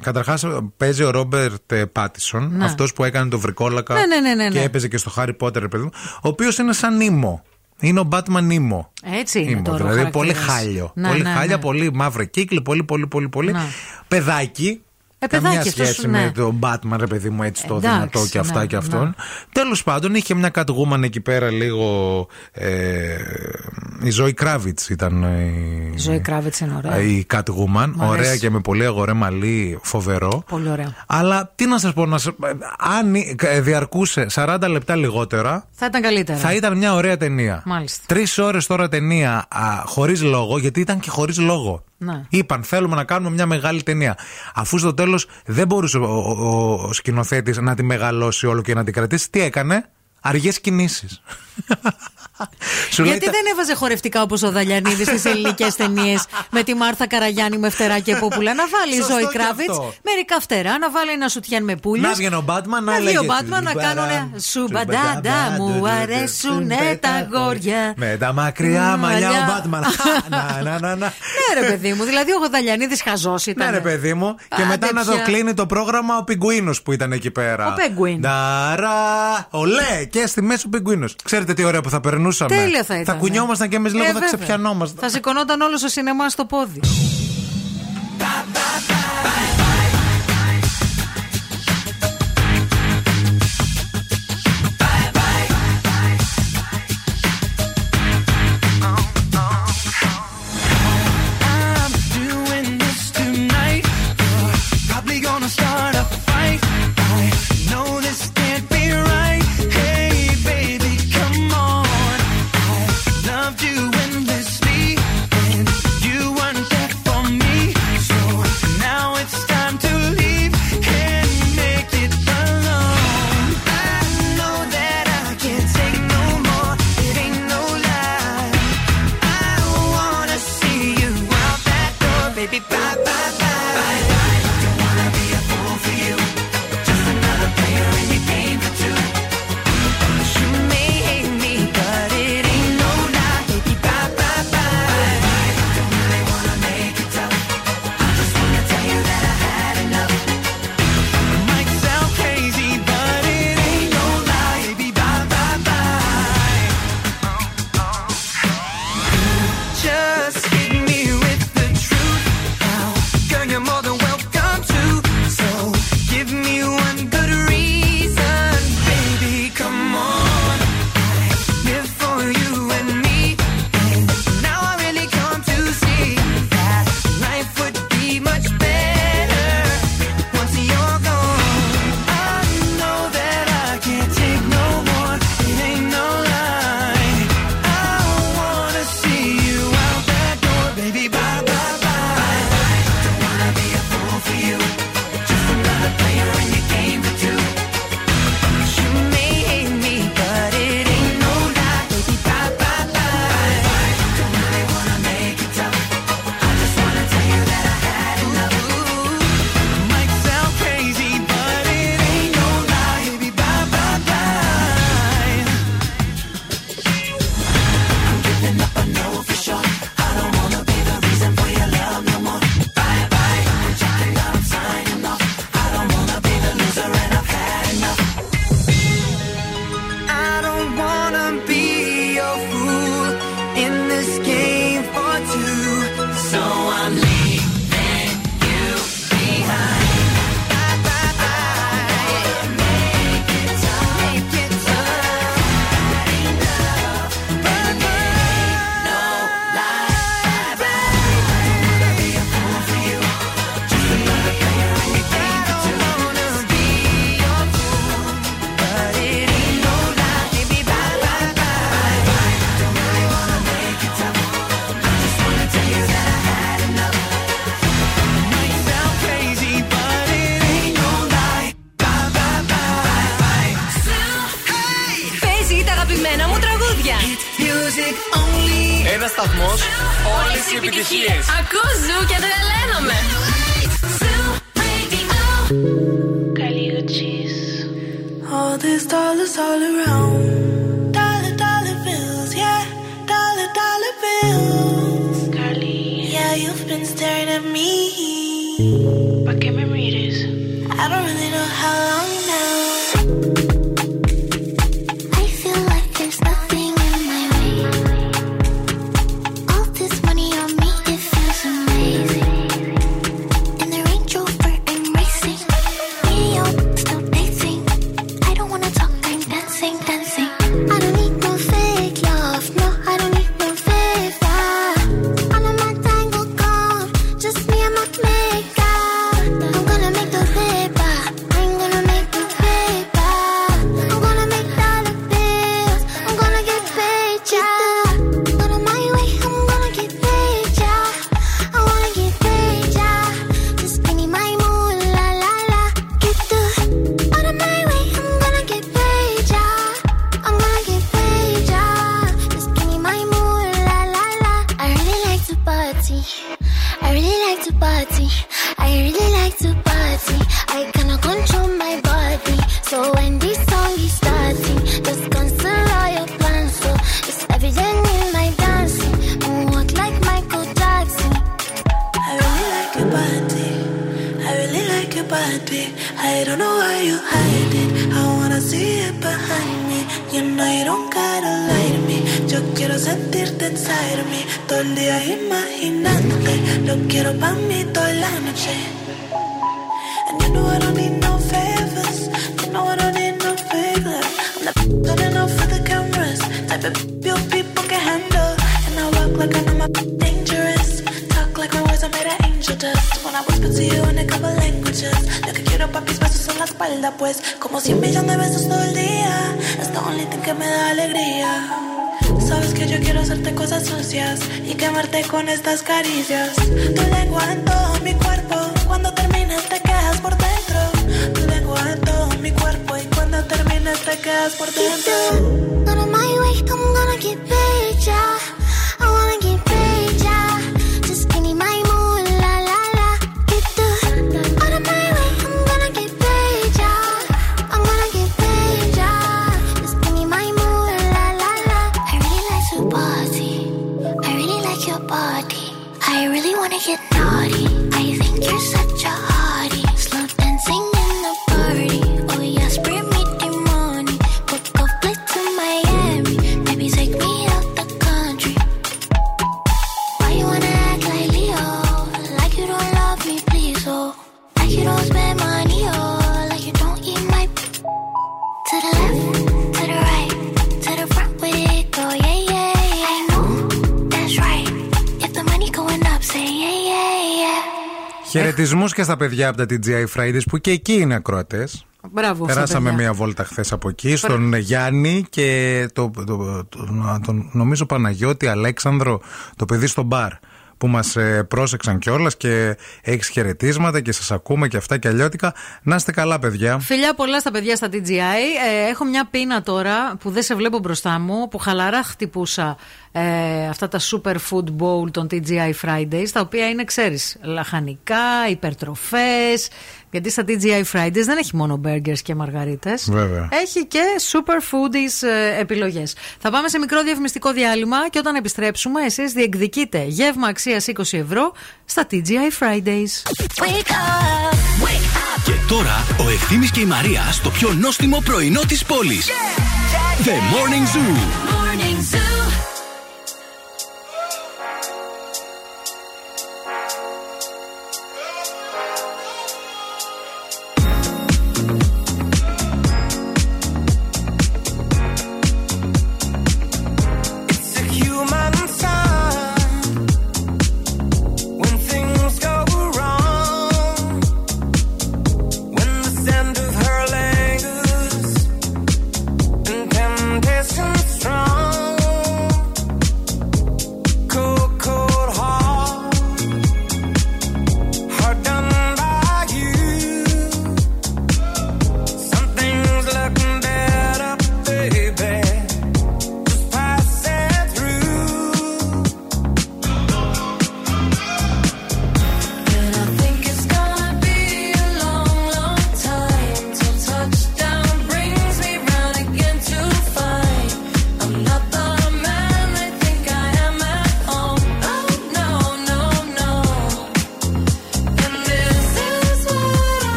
καταρχάς παίζει ο Ρόμπερτ Πάτισον Ναι. αυτός που έκανε το βρικόλακα Ναι, ναι, ναι, ναι, και ναι. έπαιζε και στο Harry Potter ρε παιδί μου, ο οποίος είναι σαν Νίμο είναι ο Batman Νίμο Έτσι είναι Ήμο, τώρα. ο δηλαδή πολύ χαρακτήρας. χάλιο. Ναι, πολύ ναι, χάλια, ναι. πολύ μαύρο κύκλο, πολύ, πολύ, πολύ, πολύ. Ναι. Παιδάκι. Ε, Καμιά παιδάκι, αυτός, σχέση ναι. με τον Batman, ρε παιδί μου, έτσι το Εντάξει, δυνατό και αυτά ναι, και ναι. αυτόν. Τέλος πάντων, είχε μια Catwoman εκεί πέρα λίγο. Ε, η Ζωή Κράβιτ ήταν. Η, Η Ζωή Κράβιτ είναι ωραία. η Catwoman. Μ' αρέσει. Ωραία και με πολύ αγορέ μαλλί, φοβερό. Πολύ ωραία. Αλλά τι να σας πω, να σας- αν ε, διαρκούσε 40 λεπτά λιγότερα, Θα ήταν καλύτερα. θα ήταν μια ωραία ταινία. Μάλιστα. Τρεις ώρες τώρα ταινία χωρίς λόγο, γιατί ήταν και χωρίς λόγο. Ναι. Είπαν θέλουμε να κάνουμε μια μεγάλη ταινία. Αφού στο τέλος δεν μπορούσε ο, ο, ο σκηνοθέτης να τη μεγαλώσει όλο και να την κρατήσει, τι έκανε; Αργές κινήσεις. Γιατί δεν έβαζε χορευτικά όπως ο Δαλιανίδης στις ελληνικές ταινίες με τη Μάρθα Καραγιάννη με φτερά και πούπουλα. Να βάλει Σωστό Ζωή Κράβιτ μερικά φτερά, να βάλει ένα σουτιάν με πουλιέ. Να βγαίνει ο Μπάτμαν να λέει. ο Μπάτμαν να κάνουν. Σουμπαντάντα μου αρέσουν τα γόρια. Με τα μακριά μαλλιά ο Μπάτμαν. Ναι, ρε παιδί μου, δηλαδή ο Δαλιανίδης χαζός ήταν. Ναι, ρε παιδί μου, και μετά να το κλείνει το πρόγραμμα ο Πιγκουίνος που ήταν εκεί πέρα. Ο Πιγκουίνο. Νταρά, ολέ και στη μέση ο Πιγκουίνος. Ξέρετε τι ωραία που θα περνούν ξεπερνούσαμε. Τέλεια θα ήταν. Θα κουνιόμασταν και εμείς ε. λίγο, ε, θα ξεπιανόμασταν. Θα σηκωνόταν όλος ο σινεμά στο πόδι. από τα TGI Fridays που και εκεί είναι ακροατές. Μπράβο, Περάσαμε μία βόλτα χθες από εκεί, στον Γιάννη και τον νομίζω Παναγιώτη Αλέξανδρο, το παιδί στο μπαρ που μας ε, πρόσεξαν κιόλας και έχεις χαιρετίσματα και σας ακούμε και αυτά και αλλιώτικα. Να είστε καλά παιδιά. Φιλιά πολλά στα παιδιά στα TGI. Ε, έχω μια πείνα τώρα που δεν σε βλέπω μπροστά μου, που χαλαρά χτυπούσα αυτά τα super food bowl των TGI Fridays, τα οποία είναι, ξέρεις, λαχανικά, υπερτροφές. γιατί στα TGI Fridays δεν έχει μόνο burgers και μαργαρίτες. Βέβαια. Έχει και super foodies ε, επιλογές. Θα πάμε σε μικρό διαφημιστικό διάλειμμα και όταν επιστρέψουμε εσείς διεκδικείτε γεύμα αξίας 20 ευρώ στα TGI Fridays. Wake up. Και τώρα ο Ευθύμης και η Μαρία στο πιο νόστιμο πρωινό της πόλης. The Morning Zoo.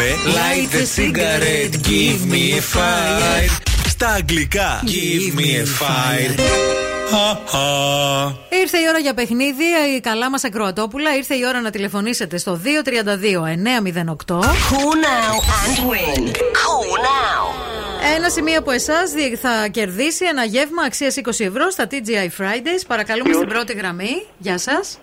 Τραγουδάμε Light the cigarette, give me a fire. Στα αγγλικά Give me a fire. Ήρθε η ώρα για παιχνίδι, η καλά μας ακροατόπουλα. Ήρθε η ώρα να τηλεφωνήσετε στο 232-908. Call now and win. Call now. Ένα σημείο από εσάς θα κερδίσει ένα γεύμα αξίας 20 ευρώ στα TGI Fridays. Παρακαλούμε στην πρώτη γραμμή. Γεια σας.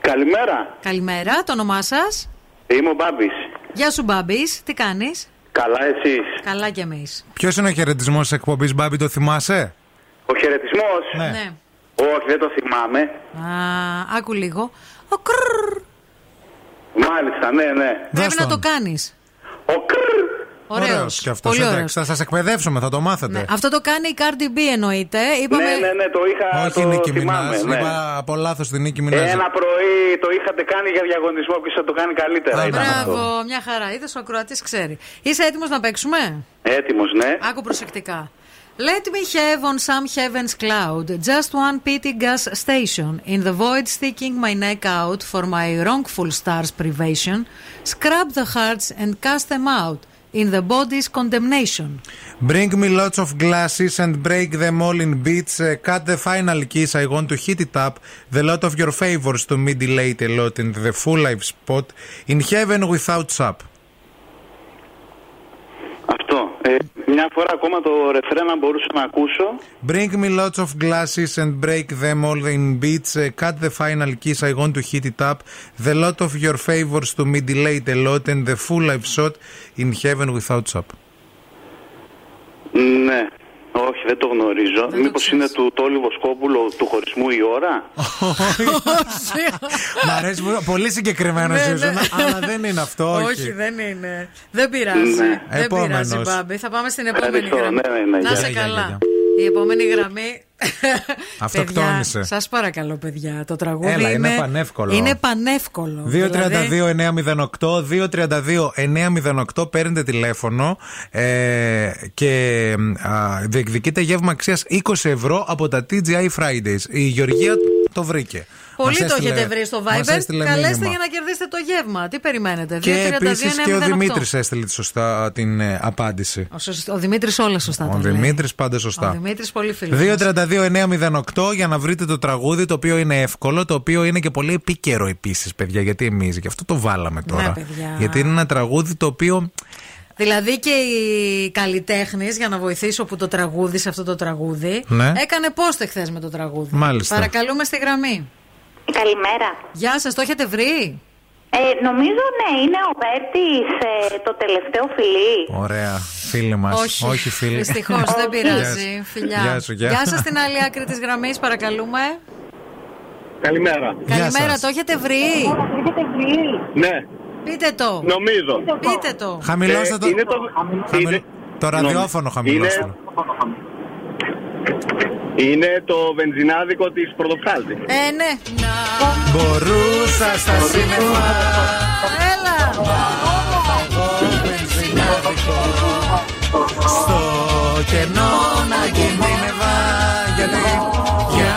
Καλημέρα. Καλημέρα, το όνομά σας; Είμαι ο Μπάμπης. Γεια σου, Μπάμπης. Τι κάνεις; Καλά, εσείς; Καλά κι εμείς. Ποιος είναι ο χαιρετισμός της εκπομπής, Μπάμπη, το θυμάσαι; Ο χαιρετισμός; Ναι. Όχι, δεν το θυμάμαι. Α, άκου λίγο. Ο κρρρ. Μάλιστα, ναι, ναι. Πρέπει να το κάνεις. Ο κρρρ. Ωραίος. και αυτός. Πολύ εντάξει, ωραίος. Θα σας εκπαιδεύσουμε, θα το μάθετε. Ναι, αυτό το κάνει η Cardi B εννοείται. Είπαμε... Ναι, ναι, ναι, το είχα. Όχι το η Νίκη θυμάμαι, Μινάζ. ναι. Είπα από λάθος την Νίκη Μινάζ. Ένα πρωί το είχατε κάνει για διαγωνισμό και θα το κάνει καλύτερα. ήταν αυτό. Μπράβο, μια χαρά. Είδες ο ακροατής ξέρει. Είσαι έτοιμος να παίξουμε; Έτοιμος, ναι. Άκου προσεκτικά. Let me have on some heaven's cloud just one pity gas station in the void sticking my neck out for my wrongful stars privation scrub the hearts and cast them out in the body's condemnation Bring me lots of glasses and break them all in bits. Uh, cut the final kiss, I want to hit it up. The lot of your favors to me delayed a lot in the full life spot. In heaven without sap. Αυτό. Ε, μια φορά ακόμα το ρεφρέν να μπορούσα να ακούσω. Bring me lots of glasses and break them all in bits. Uh, cut the final kiss, I want to hit it up. The lot of your favors to me delayed a lot and the full life shot in heaven without sap. Ναι. Όχι, δεν το γνωρίζω. Μήπως είναι του Τόλι Βοσκόπουλου του χωρισμού η ώρα; Μ' αρέσει που- πολύ συγκεκριμένο Ναι, ήσουν, ναι. αλλά δεν είναι αυτό. Όχι. Όχι, δεν είναι. Δεν πειράζει. Ναι. Δεν Επόμενος. πειράζει, Μπάμπη. Θα πάμε στην επόμενη Ευχαριστώ. γραμμή. Ναι, ναι, ναι. Να Γεια, σε γεια, καλά. γεια, Η επόμενη γραμμή. Αυτοκτόνησε. Σας παρακαλώ, παιδιά. Το τραγούδι Έλα, είναι πανεύκολο. Είναι πανεύκολο. Δηλαδή, 232-908, 232-908, παίρνετε τηλέφωνο ε, και α, διεκδικείτε γεύμα αξίας 20 ευρώ από τα TGI Fridays. Η Γεωργία το βρήκε. Πολύ Μας το έστειλε- έχετε βρει στο μας Viber. έστειλε Καλέστε μήνυμα. για να κερδίσετε το γεύμα. Τι περιμένετε. Και 232-908. επίσης και ο Δημήτρης έστειλε τη σωστά την ε, απάντηση. Ο, σωσ- ο Δημήτρης όλα σωστά. Ο τα λέει. Δημήτρης πάντα Ο σωστά. Δημήτρης πολύ φίλο. 232-908 για να βρείτε το τραγούδι το οποίο είναι εύκολο, το οποίο είναι και πολύ επίκαιρο επίσης, παιδιά. Γιατί εμείς γι' αυτό το βάλαμε τώρα. Ναι, παιδιά. Γιατί είναι ένα τραγούδι το οποίο. Δηλαδή και οι καλλιτέχνε, για να βοηθήσω που το τραγούδι σε αυτό το τραγούδι, Ναι. έκανε πόστε χθε με το τραγούδι. Μάλιστα. Παρακαλούμε στη γραμμή. Καλημέρα. Γεια σας, το έχετε βρει; Ε, νομίζω ναι, είναι ο Πέρτης ε, το τελευταίο φιλί. Ωραία, φίλοι μας. Όχι, Όχι φίλοι. Δυστυχώς δεν πειράζει. Φιλιά. Γεια σου, γεια. Γεια σας στην άλλη άκρη της γραμμής, παρακαλούμε. Καλημέρα. Καλημέρα, το έχετε βρει; Ναι, Πείτε το. νομίζω. Πείτε το. Χαμηλώστε Ε, το. είναι το, χαμηλ- είναι- Το ραδιόφωνο χαμηλώστε. Είναι το βενζινάδικο της πρωτοψάλτη. Ε, ναι. Μπορούσα στα σύννεφα. Έλα. Στο κενό να κινδύνευα γιατί για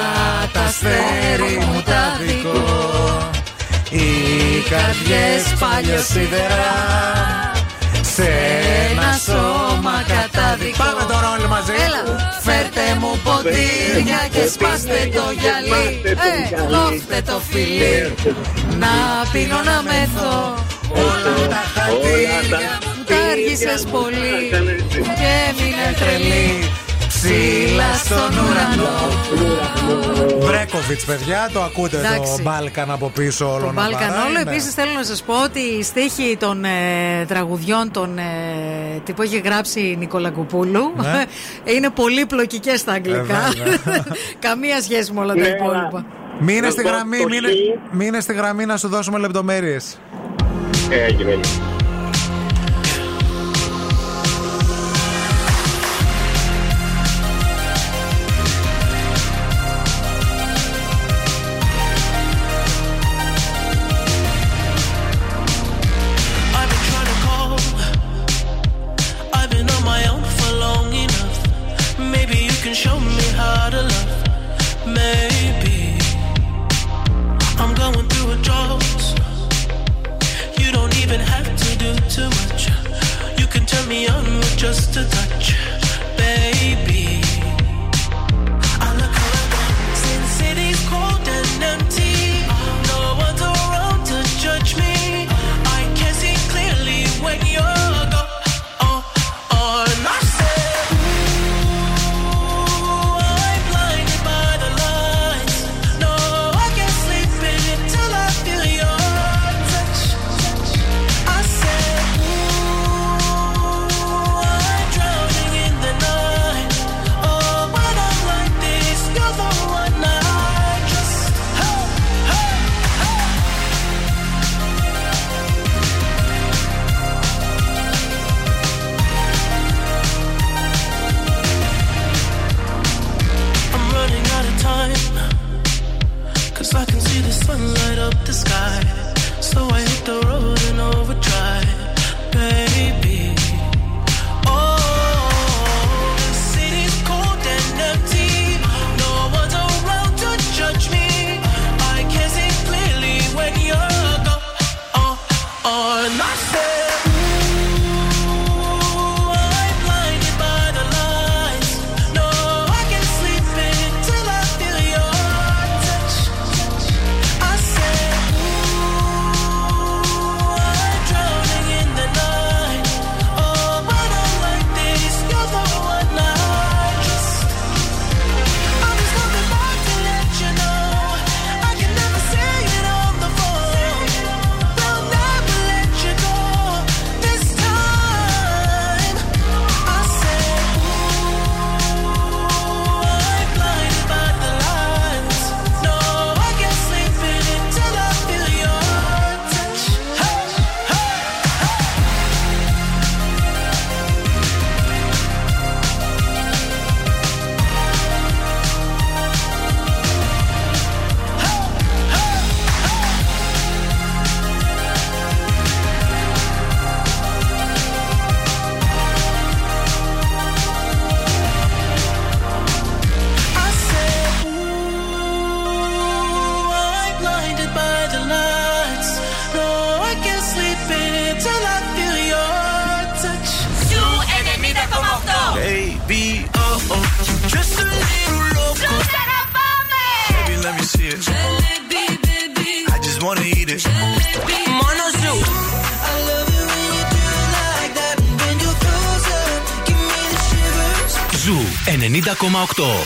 τα αστέρι μου τα δικό οι καρδιές παλιοσίδερα σε ένα σώμα κατάδικο Πάμε τώρα όλοι μαζί Έλα. Φέρτε μου ποτήρια και σπάστε το γυαλί. Ε, κόφτε το φιλί. Να πίνω να μεθώ. όλα τα χαρτιά μου Άργησες πολύ και έμεινε τρελή ψηλά στον ουρανό. Βρέκοβιτ, παιδιά, το ακούτε το Εντάξει. Μπάλκαν από πίσω όλο Το να Μπάλκαν παράει, όλο. ναι. Επίσης θέλω να σας πω ότι οι στίχοι των ε, τραγουδιών των, ε, τι που έχει γράψει η Νικόλα Κουπούλου Ναι. είναι πολύπλοκοι και στα αγγλικά. Ε, βέβαια. Καμία σχέση με όλα τα Ναι, υπόλοιπα. Μείνε στη Το- γραμμή, το μείνε, χ. μείνε στη γραμμή να σου δώσουμε λεπτομέρειες. Έγινε. Me on with just a touch,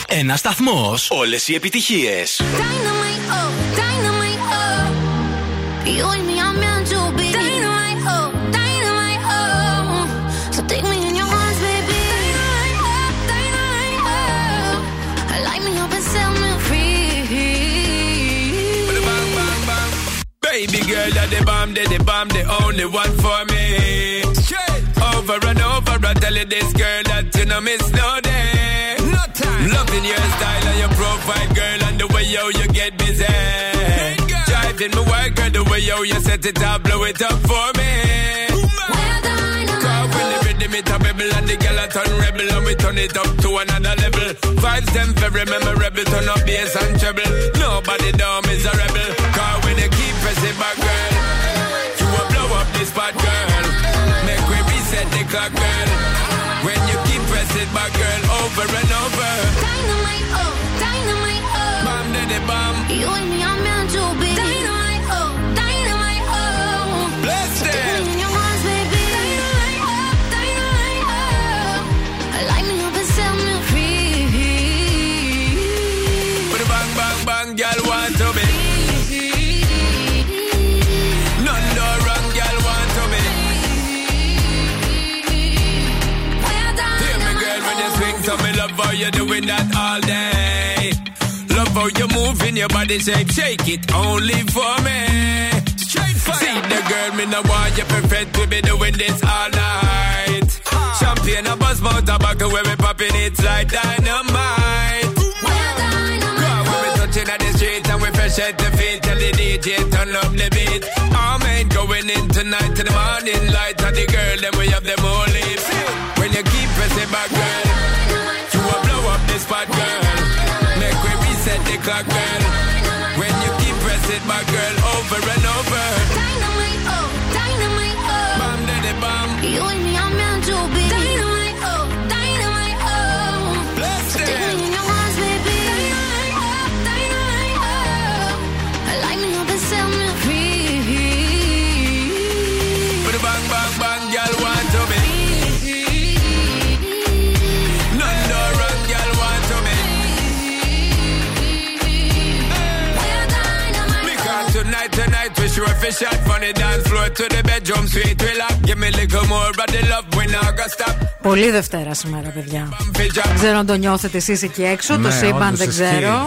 Ένα σταθμό. Όλε οι επιτυχίε. Dynamite, oh, dynamite, oh. You and me are meant to be. Dynamite, oh, dynamite, oh. So take me in your arms, baby. Dynamite, oh, dynamite, oh. Light me up and set me free. Baby girl, you're the bomb, the the bomb, the only one for me. Over and over, I tell you this girl that you know miss no day. No time. Loving your style and your profile, girl, and the way yo you get busy. Driving me wild, girl, the way yo you set it up, blow it up for me. Cause when the rhythm it a rebel and the girl a turn rebel and we turn it up to another level. Vibes them very memorable, turn up bass and treble. Nobody down is a rebel. Cause when you keep pressing back, girl, you will blow up this spot, girl. Make we reset the clock, girl. When you keep pressing back, girl, over and over. Moving your body shape, shake it only for me. Straight fire. See the girl, me no want you perfect. We be doing this all night. Champagne, a buzz, mouth, tobacco, when we popping it's like dynamite. Girl, when we touching at the street and we fresh at the feet, tell the DJ turn up the beat. All men going in tonight to the morning light, and the girl then we have them all lips. When you keep pressing back, girl, reset the clock, girl. When you keep pressing back, girl, over and over. Fi shot from the dance floor to the bedroom sweet relax. Give me a little more of the love, we not gonna stop. Πολύ Δευτέρα σήμερα, παιδιά. Δεν ξέρω αν το νιώθετε εσείς εκεί έξω. το Ναι, σύμπαν όντως δεν ισχύει. ξέρω.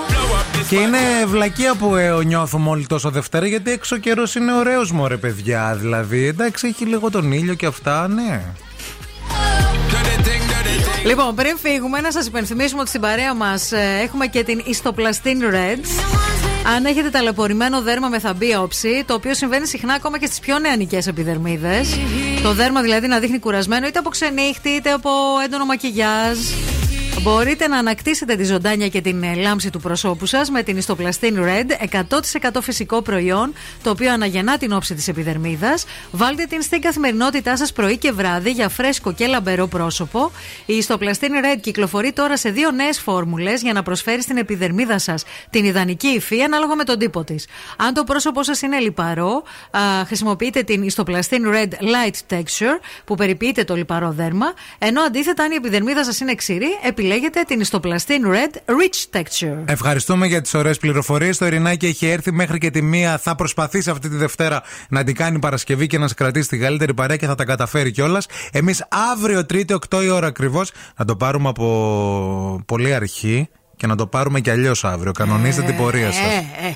Και είναι βλακεία που ε, νιώθουμε όλοι τόσο Δευτέρα, γιατί έξω καιρός είναι ωραίος μωρέ, παιδιά. Δηλαδή, εντάξει, έχει λίγο τον ήλιο και αυτά, ναι. Λοιπόν, πριν φύγουμε, να σας υπενθυμίσουμε ότι στην παρέα μας έχουμε και την Ιστοπλαστίν Reds. Αν έχετε ταλαιπωρημένο δέρμα με θαμπία όψη, το οποίο συμβαίνει συχνά ακόμα και στις πιο νεανικές επιδερμίδες. Το δέρμα δηλαδή να δείχνει κουρασμένο είτε από ξενύχτη είτε από έντονο μακιγιάζ. Μπορείτε να ανακτήσετε τη ζωντάνια και την ε, λάμψη του προσώπου σας με την Ιστοπλαστίν Red, 100% φυσικό προϊόν, το οποίο αναγεννά την όψη της επιδερμίδας. Βάλτε την στην καθημερινότητά σας πρωί και βράδυ για φρέσκο και λαμπερό πρόσωπο. Η Ιστοπλαστίν Red κυκλοφορεί τώρα σε δύο νέες φόρμουλες για να προσφέρει στην επιδερμίδα σας την ιδανική υφή ανάλογα με τον τύπο της. Αν το πρόσωπό σας είναι λιπαρό, α, χρησιμοποιείτε την Ιστοπλαστίν Red Light Texture που περιποιείται το λιπαρό δέρμα, ενώ αντίθετα αν η επιδερμίδα σας είναι ξηρή, επιλέγετε την Ιστοπλαστίν Red Rich Texture. Ευχαριστούμε για τις ωραίες πληροφορίες. Το Ειρηνάκι έχει έρθει μέχρι και τη μία. Θα προσπαθήσει αυτή τη Δευτέρα να την κάνει Παρασκευή και να σε κρατήσει τη καλύτερη παρέα και θα τα καταφέρει κιόλας. Εμείς αύριο Τρίτη, 8 η ώρα ακριβώς, να το πάρουμε από πολύ αρχή και να το πάρουμε κι αλλιώς αύριο. Κανονίστε την πορεία σας. Ε, ε.